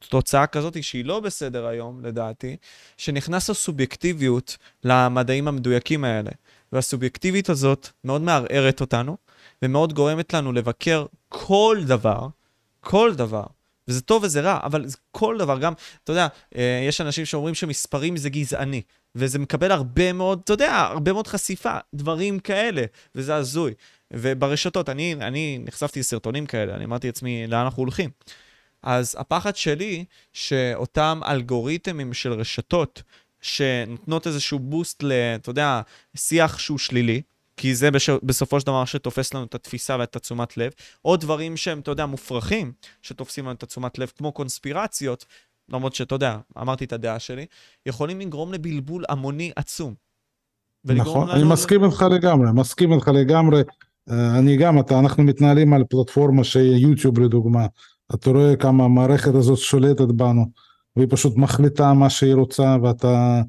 תוצאה כזאת שהיא לא בסדר היום, לדעתי, שנכנס הסובייקטיביות למדעים המדויקים האלה. והסובייקטיבית הזאת מאוד מערערת אותנו, ומאוד גורמת לנו לבקר כל דבר, כל דבר. וזה טוב וזה רע, אבל כל דבר, גם, אתה יודע, אה, יש אנשים שאומרים שמספרים זה גזעני, וזה מקבל הרבה מאוד, אתה יודע, הרבה מאוד חשיפה, דברים כאלה, וזה הזוי. וברשתות, אני, אני נחשפתי לסרטונים כאלה, אני אמרתי לעצמי, לאן אנחנו הולכים? אז הפחד שלי, שאותם אלגוריתמים של רשתות, שנותנות איזשהו בוסט ל, אתה יודע, שיח שהוא שלילי, כי זה בש... בסופו של דבר שתופס לנו את התפיסה ואת התשומת לב, או דברים שהם, אתה יודע, מופרכים, שתופסים לנו את התשומת לב, כמו קונספירציות, למרות שאתה יודע, אמרתי את הדעה שלי, יכולים לגרום לבלבול המוני עצום. נכון, אני מסכים איתך לגמרי, מסכים איתך לגמרי. אה, אני גם, אתה, אנחנו מתנהלים על פלטפורמה שהיא יוטיוב לדוגמה, אתה רואה כמה המערכת הזאת שולטת בנו, והיא פשוט מחליטה מה שהיא רוצה ואתה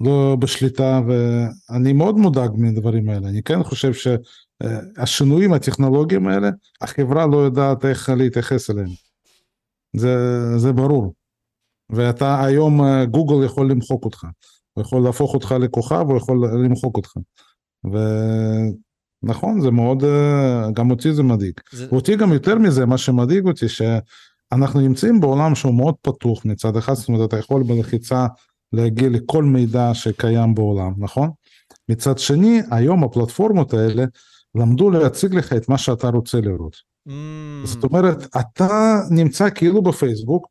לא בשליטה, ואני מאוד מודאג מהדברים האלה, אני כן חושב שהשינויים הטכנולוגיים האלה, החברה לא יודעת איך להתייחס אליהם, זה, זה ברור, ואתה היום גוגל יכול למחוק אותך, הוא יכול להפוך אותך לכוכב, הוא יכול למחוק אותך. ו... נכון, זה מאוד, אה, גם אותי זה מדאיג. זה... אותי גם יותר מזה, מה שמדאיג אותי, אנחנו נמצאים בעולם שהוא מאוד פתוח מצד אחד, זאת אומרת אתה יכול בלחיצה להגיע לכל מידע שקיים בעולם, נכון? מצד שני, היום הפלטפורמות האלה למדו להציג לך את מה שאתה רוצה לראות. Mm. זאת אומרת, אתה נמצא כאילו בפייסבוק,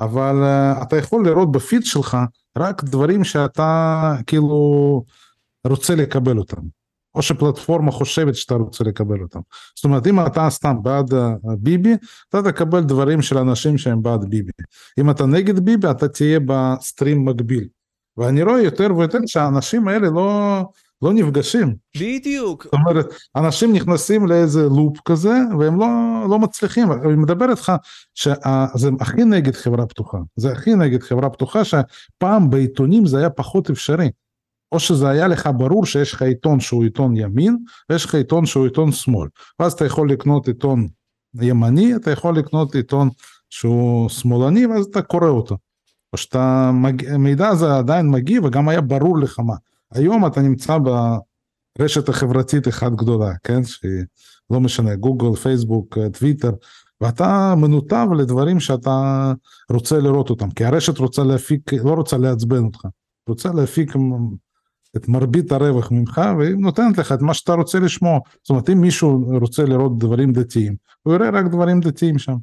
אבל uh, אתה יכול לראות בפיד שלך רק דברים שאתה כאילו רוצה לקבל אותם. או שפלטפורמה חושבת שאתה רוצה לקבל אותם. זאת אומרת, אם אתה סתם בעד ביבי, אתה תקבל דברים של אנשים שהם בעד ביבי. אם אתה נגד ביבי, אתה תהיה בסטרים מקביל. ואני רואה יותר ויותר שהאנשים האלה לא, לא נפגשים. בדיוק. זאת אומרת, אנשים נכנסים לאיזה לופ כזה, והם לא, לא מצליחים. אני מדבר איתך שזה הכי נגד חברה פתוחה. זה הכי נגד חברה פתוחה, שפעם בעיתונים זה היה פחות אפשרי. או שזה היה לך ברור שיש לך עיתון שהוא עיתון ימין, ויש לך עיתון שהוא עיתון שמאל. ואז אתה יכול לקנות עיתון ימני, אתה יכול לקנות עיתון שהוא שמאלני, ואז אתה קורא אותו. או שאתה, המידע הזה עדיין מגיע וגם היה ברור לך מה. היום אתה נמצא ברשת החברתית אחת גדולה, כן? שהיא לא משנה, גוגל, פייסבוק, טוויטר, ואתה מנותב לדברים שאתה רוצה לראות אותם, כי הרשת רוצה להפיק, לא רוצה לעצבן אותך, רוצה להפיק את מרבית הרווח ממך והיא נותנת לך את מה שאתה רוצה לשמוע. זאת אומרת אם מישהו רוצה לראות דברים דתיים, הוא יראה רק דברים דתיים שם.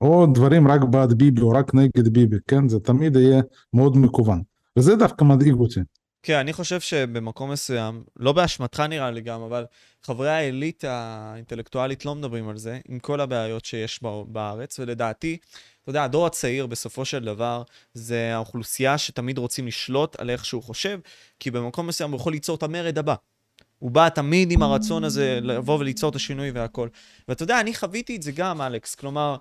או דברים רק בעד ביבי או רק נגד ביבי, כן? זה תמיד יהיה מאוד מקוון. וזה דווקא מדאיג אותי. כן, אני חושב שבמקום מסוים, לא באשמתך נראה לי גם, אבל חברי העילית האינטלקטואלית לא מדברים על זה, עם כל הבעיות שיש בארץ, ולדעתי, אתה יודע, הדור הצעיר בסופו של דבר, זה האוכלוסייה שתמיד רוצים לשלוט על איך שהוא חושב, כי במקום מסוים הוא יכול ליצור את המרד הבא. הוא בא תמיד עם הרצון הזה לבוא וליצור את השינוי והכל. ואתה יודע, אני חוויתי את זה גם, אלכס. כלומר,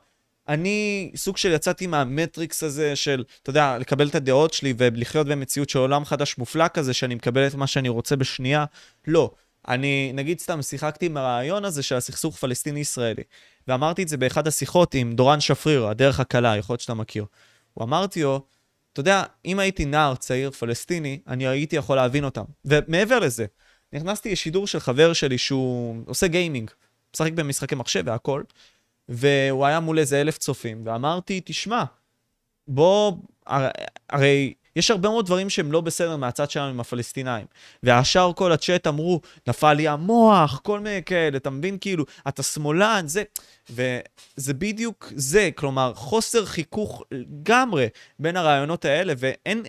אני סוג של יצאתי מהמטריקס הזה של, אתה יודע, לקבל את הדעות שלי ולחיות במציאות של עולם חדש מופלא כזה, שאני מקבל את מה שאני רוצה בשנייה. לא. אני, נגיד סתם, שיחקתי עם הרעיון הזה של הסכסוך פלסטיני-ישראלי. ואמרתי את זה באחד השיחות עם דורן שפריר, הדרך הקלה, יכול להיות שאתה מכיר. הוא אמרתי לו, אתה יודע, אם הייתי נער צעיר פלסטיני, אני הייתי יכול להבין אותם. ומעבר לזה, נכנסתי לשידור של חבר שלי שהוא עושה גיימינג, משחק במשחקי מחשב והכל, והוא היה מול איזה אלף צופים, ואמרתי, תשמע, בוא, הרי יש הרבה מאוד דברים שהם לא בסדר מהצד שלנו עם הפלסטינאים. והשאר כל הצ'אט אמרו, נפל לי המוח, כל מיני כאלה, אתה מבין? כאילו, אתה שמאלן, זה... וזה בדיוק זה, כלומר, חוסר חיכוך לגמרי בין הרעיונות האלה, ואין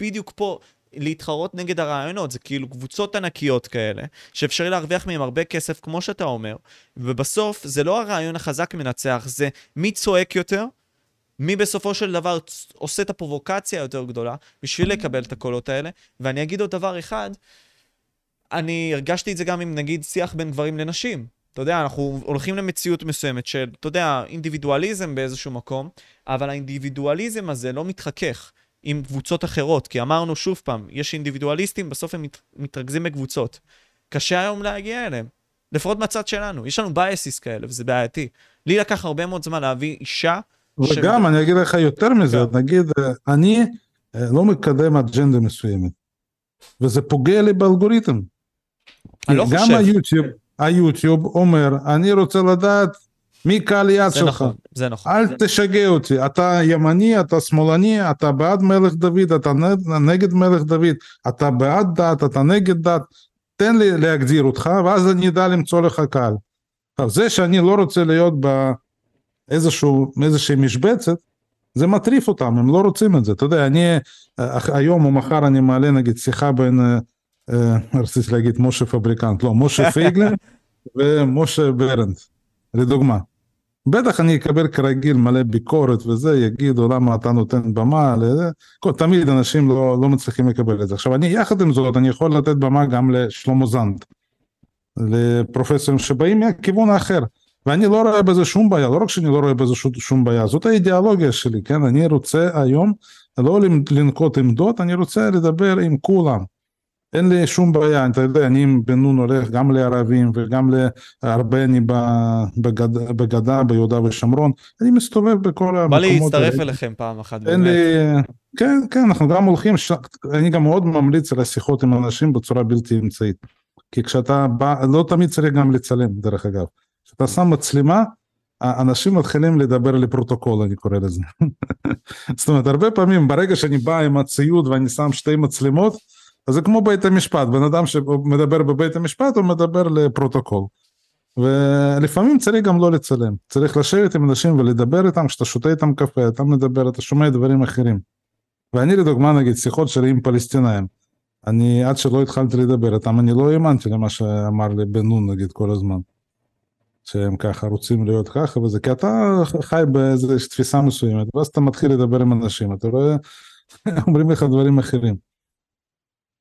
בדיוק פה להתחרות נגד הרעיונות, זה כאילו קבוצות ענקיות כאלה, שאפשר להרוויח מהם הרבה כסף, כמו שאתה אומר, ובסוף זה לא הרעיון החזק מנצח, זה מי צועק יותר, מי בסופו של דבר עושה את הפרובוקציה היותר גדולה בשביל לקבל את הקולות האלה. ואני אגיד עוד דבר אחד, אני הרגשתי את זה גם עם נגיד שיח בין גברים לנשים. אתה יודע, אנחנו הולכים למציאות מסוימת של, אתה יודע, אינדיבידואליזם באיזשהו מקום, אבל האינדיבידואליזם הזה לא מתחכך עם קבוצות אחרות, כי אמרנו שוב פעם, יש אינדיבידואליסטים, בסוף הם מת, מתרכזים בקבוצות. קשה היום להגיע אליהם, לפחות מהצד שלנו. יש לנו biases כאלה, וזה בעייתי. לי לקח הרבה מאוד זמן להביא אישה וגם אני אגיד לך יותר מזה, כן. נגיד אני אה, לא מקדם אג'נדה מסוימת, וזה פוגע לי באלגוריתם. אני לא גם. היוטיוב, היוטיוב אומר, אני רוצה לדעת מי קהל יעד שלך. נכון, זה נכון. אל זה... תשגע אותי, אתה ימני, אתה שמאלני, אתה בעד מלך דוד, אתה נגד מלך דוד, אתה בעד דת, אתה נגד דת, תן לי להגדיר אותך, ואז אני אדע למצוא לך קהל. זה שאני לא רוצה להיות ב... איזשהו, איזושהי משבצת, זה מטריף אותם, הם לא רוצים את זה. אתה יודע, אני אה, היום או מחר אני מעלה נגיד שיחה בין, אה, אה, רציתי להגיד משה פבריקנט, לא, משה פייגלר ומשה ברנד, לדוגמה. בטח אני אקבל כרגיל מלא ביקורת וזה, יגידו למה אתה נותן במה, לזה, תמיד אנשים לא, לא מצליחים לקבל את זה. עכשיו אני יחד עם זאת, אני יכול לתת במה גם לשלמה זנד, לפרופסורים שבאים מהכיוון האחר. ואני לא רואה בזה שום בעיה, לא רק שאני לא רואה בזה שום בעיה, זאת האידיאולוגיה שלי, כן? אני רוצה היום לא לנקוט עמדות, אני רוצה לדבר עם כולם. אין לי שום בעיה, אתה יודע, אני עם בן נון הולך גם לערבים וגם לארבני בגדה, בגדה, ביהודה ושומרון, אני מסתובב בכל המקומות. בא לי להצטרף אליכם פעם אחת, באמת. לי, כן, כן, אנחנו גם הולכים, ש... אני גם מאוד ממליץ על השיחות עם אנשים בצורה בלתי אמצעית. כי כשאתה בא, לא תמיד צריך גם לצלם, דרך אגב. כשאתה שם מצלמה, אנשים מתחילים לדבר לפרוטוקול, אני קורא לזה. זאת אומרת, הרבה פעמים ברגע שאני בא עם הציוד ואני שם שתי מצלמות, אז זה כמו בית המשפט, בן אדם שמדבר בבית המשפט הוא מדבר לפרוטוקול. ולפעמים צריך גם לא לצלם, צריך לשבת עם אנשים ולדבר איתם, כשאתה שותה איתם קפה, אתה מדבר, אתה שומע דברים אחרים. ואני לדוגמה נגיד שיחות שלי עם פלסטינאים, אני עד שלא התחלתי לדבר איתם, אני לא האמנתי למה שאמר לי בן נון נגיד כל הזמן. שהם ככה רוצים להיות ככה וזה, כי אתה חי באיזו תפיסה מסוימת, ואז אתה מתחיל לדבר עם אנשים, אתה רואה, אומרים לך דברים אחרים.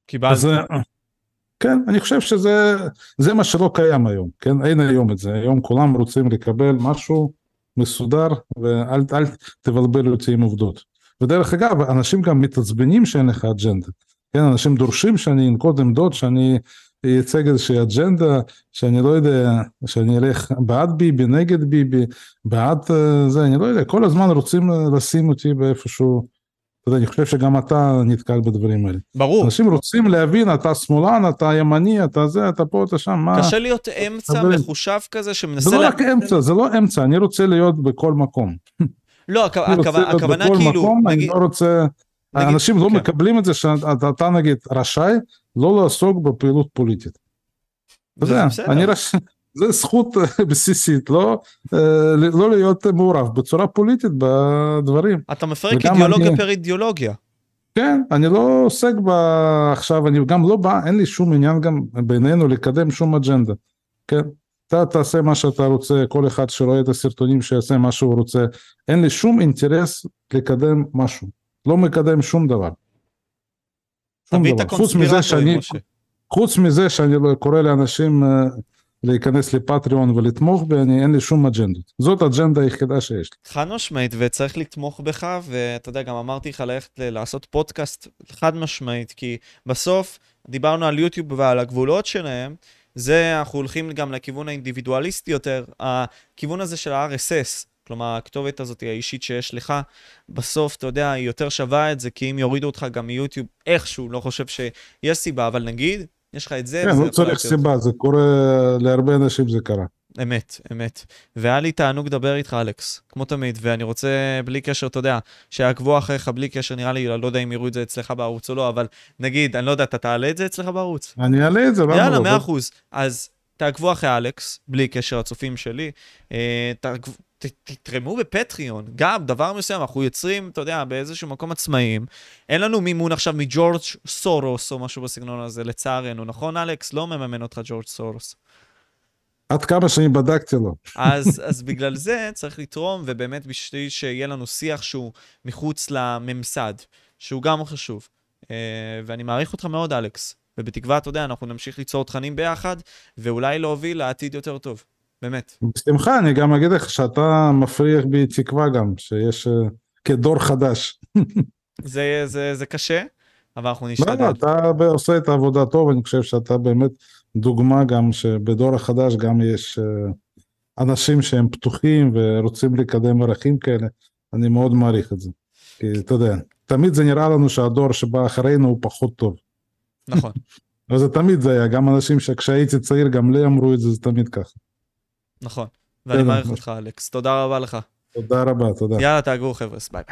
קיבלת. כן, אני חושב שזה מה שלא קיים היום, כן, אין היום את זה, היום כולם רוצים לקבל משהו מסודר ואל אל תבלבל אותי עם עובדות. ודרך אגב, אנשים גם מתעצבנים שאין לך אג'נדה, כן, אנשים דורשים שאני אנקוט עמדות, שאני ייצג איזושהי אג'נדה, שאני לא יודע, שאני אלך בעד ביבי, נגד ביבי, בעד אה, זה, אני לא יודע, כל הזמן רוצים לשים אותי באיפשהו. אתה יודע, אני חושב שגם אתה נתקל בדברים האלה. ברור. אנשים רוצים להבין, אתה שמאלן, אתה ימני, אתה זה, אתה פה, אתה שם, מה... קשה להיות אמצע. מחושב כזה שמנסה... זה לא לה... רק אמצע, זה לא אמצע, אני רוצה להיות בכל מקום. לא, הכ... הכוונה, הכוונה כאילו... מקום. אני לא רוצה... אנשים לא כן. מקבלים את זה שאתה נגיד רשאי לא לעסוק בפעילות פוליטית. אתה יודע, אני רש... זה זכות בסיסית, לא, אה, לא להיות מעורב בצורה פוליטית בדברים. אתה מפרק אידיאולוגיה אני... פר אידיאולוגיה. כן, אני לא עוסק ב... עכשיו, אני גם לא בא, אין לי שום עניין גם בינינו לקדם שום אג'נדה, כן? אתה תעשה מה שאתה רוצה, כל אחד שרואה את הסרטונים שיעשה מה שהוא רוצה, אין לי שום אינטרס לקדם משהו, לא מקדם שום דבר. שום דבר. חוץ מזה שאני, חוץ מזה שאני לא קורא לאנשים אה, להיכנס לפטריון ולתמוך בי, אני, אין לי שום אג'נדות. זאת האג'נדה היחידה שיש לי. חד משמעית, וצריך לתמוך בך, ואתה יודע, גם אמרתי לך ללכת לעשות פודקאסט חד משמעית, כי בסוף דיברנו על יוטיוב ועל הגבולות שלהם, זה, אנחנו הולכים גם לכיוון האינדיבידואליסטי יותר, הכיוון הזה של ה-RSS. כלומר, הכתובת הזאת האישית שיש לך, בסוף, אתה יודע, היא יותר שווה את זה, כי אם יורידו אותך גם מיוטיוב איכשהו, לא חושב שיש סיבה, אבל נגיד, יש לך את זה. כן, לא צריך סיבה, זה קורה, להרבה אנשים זה קרה. אמת, אמת. והיה לי תענוג לדבר איתך, אלכס, כמו תמיד, ואני רוצה, בלי קשר, אתה יודע, שיעקבו אחריך בלי קשר, נראה לי, לא יודע אם יראו את זה אצלך בערוץ או לא, אבל נגיד, אני לא יודע, אתה תעלה את זה אצלך בערוץ? אני אעלה את זה, למה לא? יאללה, מאה אחוז. אז תעקבו אחרי אלכס, בלי קשר, הצופים שלי. אה, תתרמו בפטריון, גם דבר מסוים, אנחנו יוצרים, אתה יודע, באיזשהו מקום עצמאיים. אין לנו מימון עכשיו מג'ורג' סורוס או משהו בסגנון הזה, לצערנו, נכון אלכס? לא מממן אותך ג'ורג' סורוס. עד כמה שאני בדקתי לו. אז, אז בגלל זה צריך לתרום, ובאמת בשביל שיהיה לנו שיח שהוא מחוץ לממסד, שהוא גם חשוב. Uh, ואני מעריך אותך מאוד, אלכס. ובתקווה, אתה יודע, אנחנו נמשיך ליצור תכנים ביחד, ואולי להוביל לעתיד יותר טוב. באמת. בשמחה, אני גם אגיד לך שאתה מפריח בי תקווה גם, שיש uh, כדור חדש. זה, זה, זה קשה, אבל אנחנו נשתדל. לא, לא, אתה עושה את העבודה טוב, אני חושב שאתה באמת דוגמה גם שבדור החדש גם יש uh, אנשים שהם פתוחים ורוצים לקדם ערכים כאלה, אני מאוד מעריך את זה. כי אתה יודע, תמיד זה נראה לנו שהדור שבא אחרינו הוא פחות טוב. נכון. וזה תמיד זה היה, גם אנשים שכשהייתי צעיר גם לי אמרו את זה, זה תמיד ככה. נכון, ואני מעריך אותך אלכס, תודה רבה לך. תודה רבה, תודה. יאללה, תעגרו חבר'ה, ביי ביי.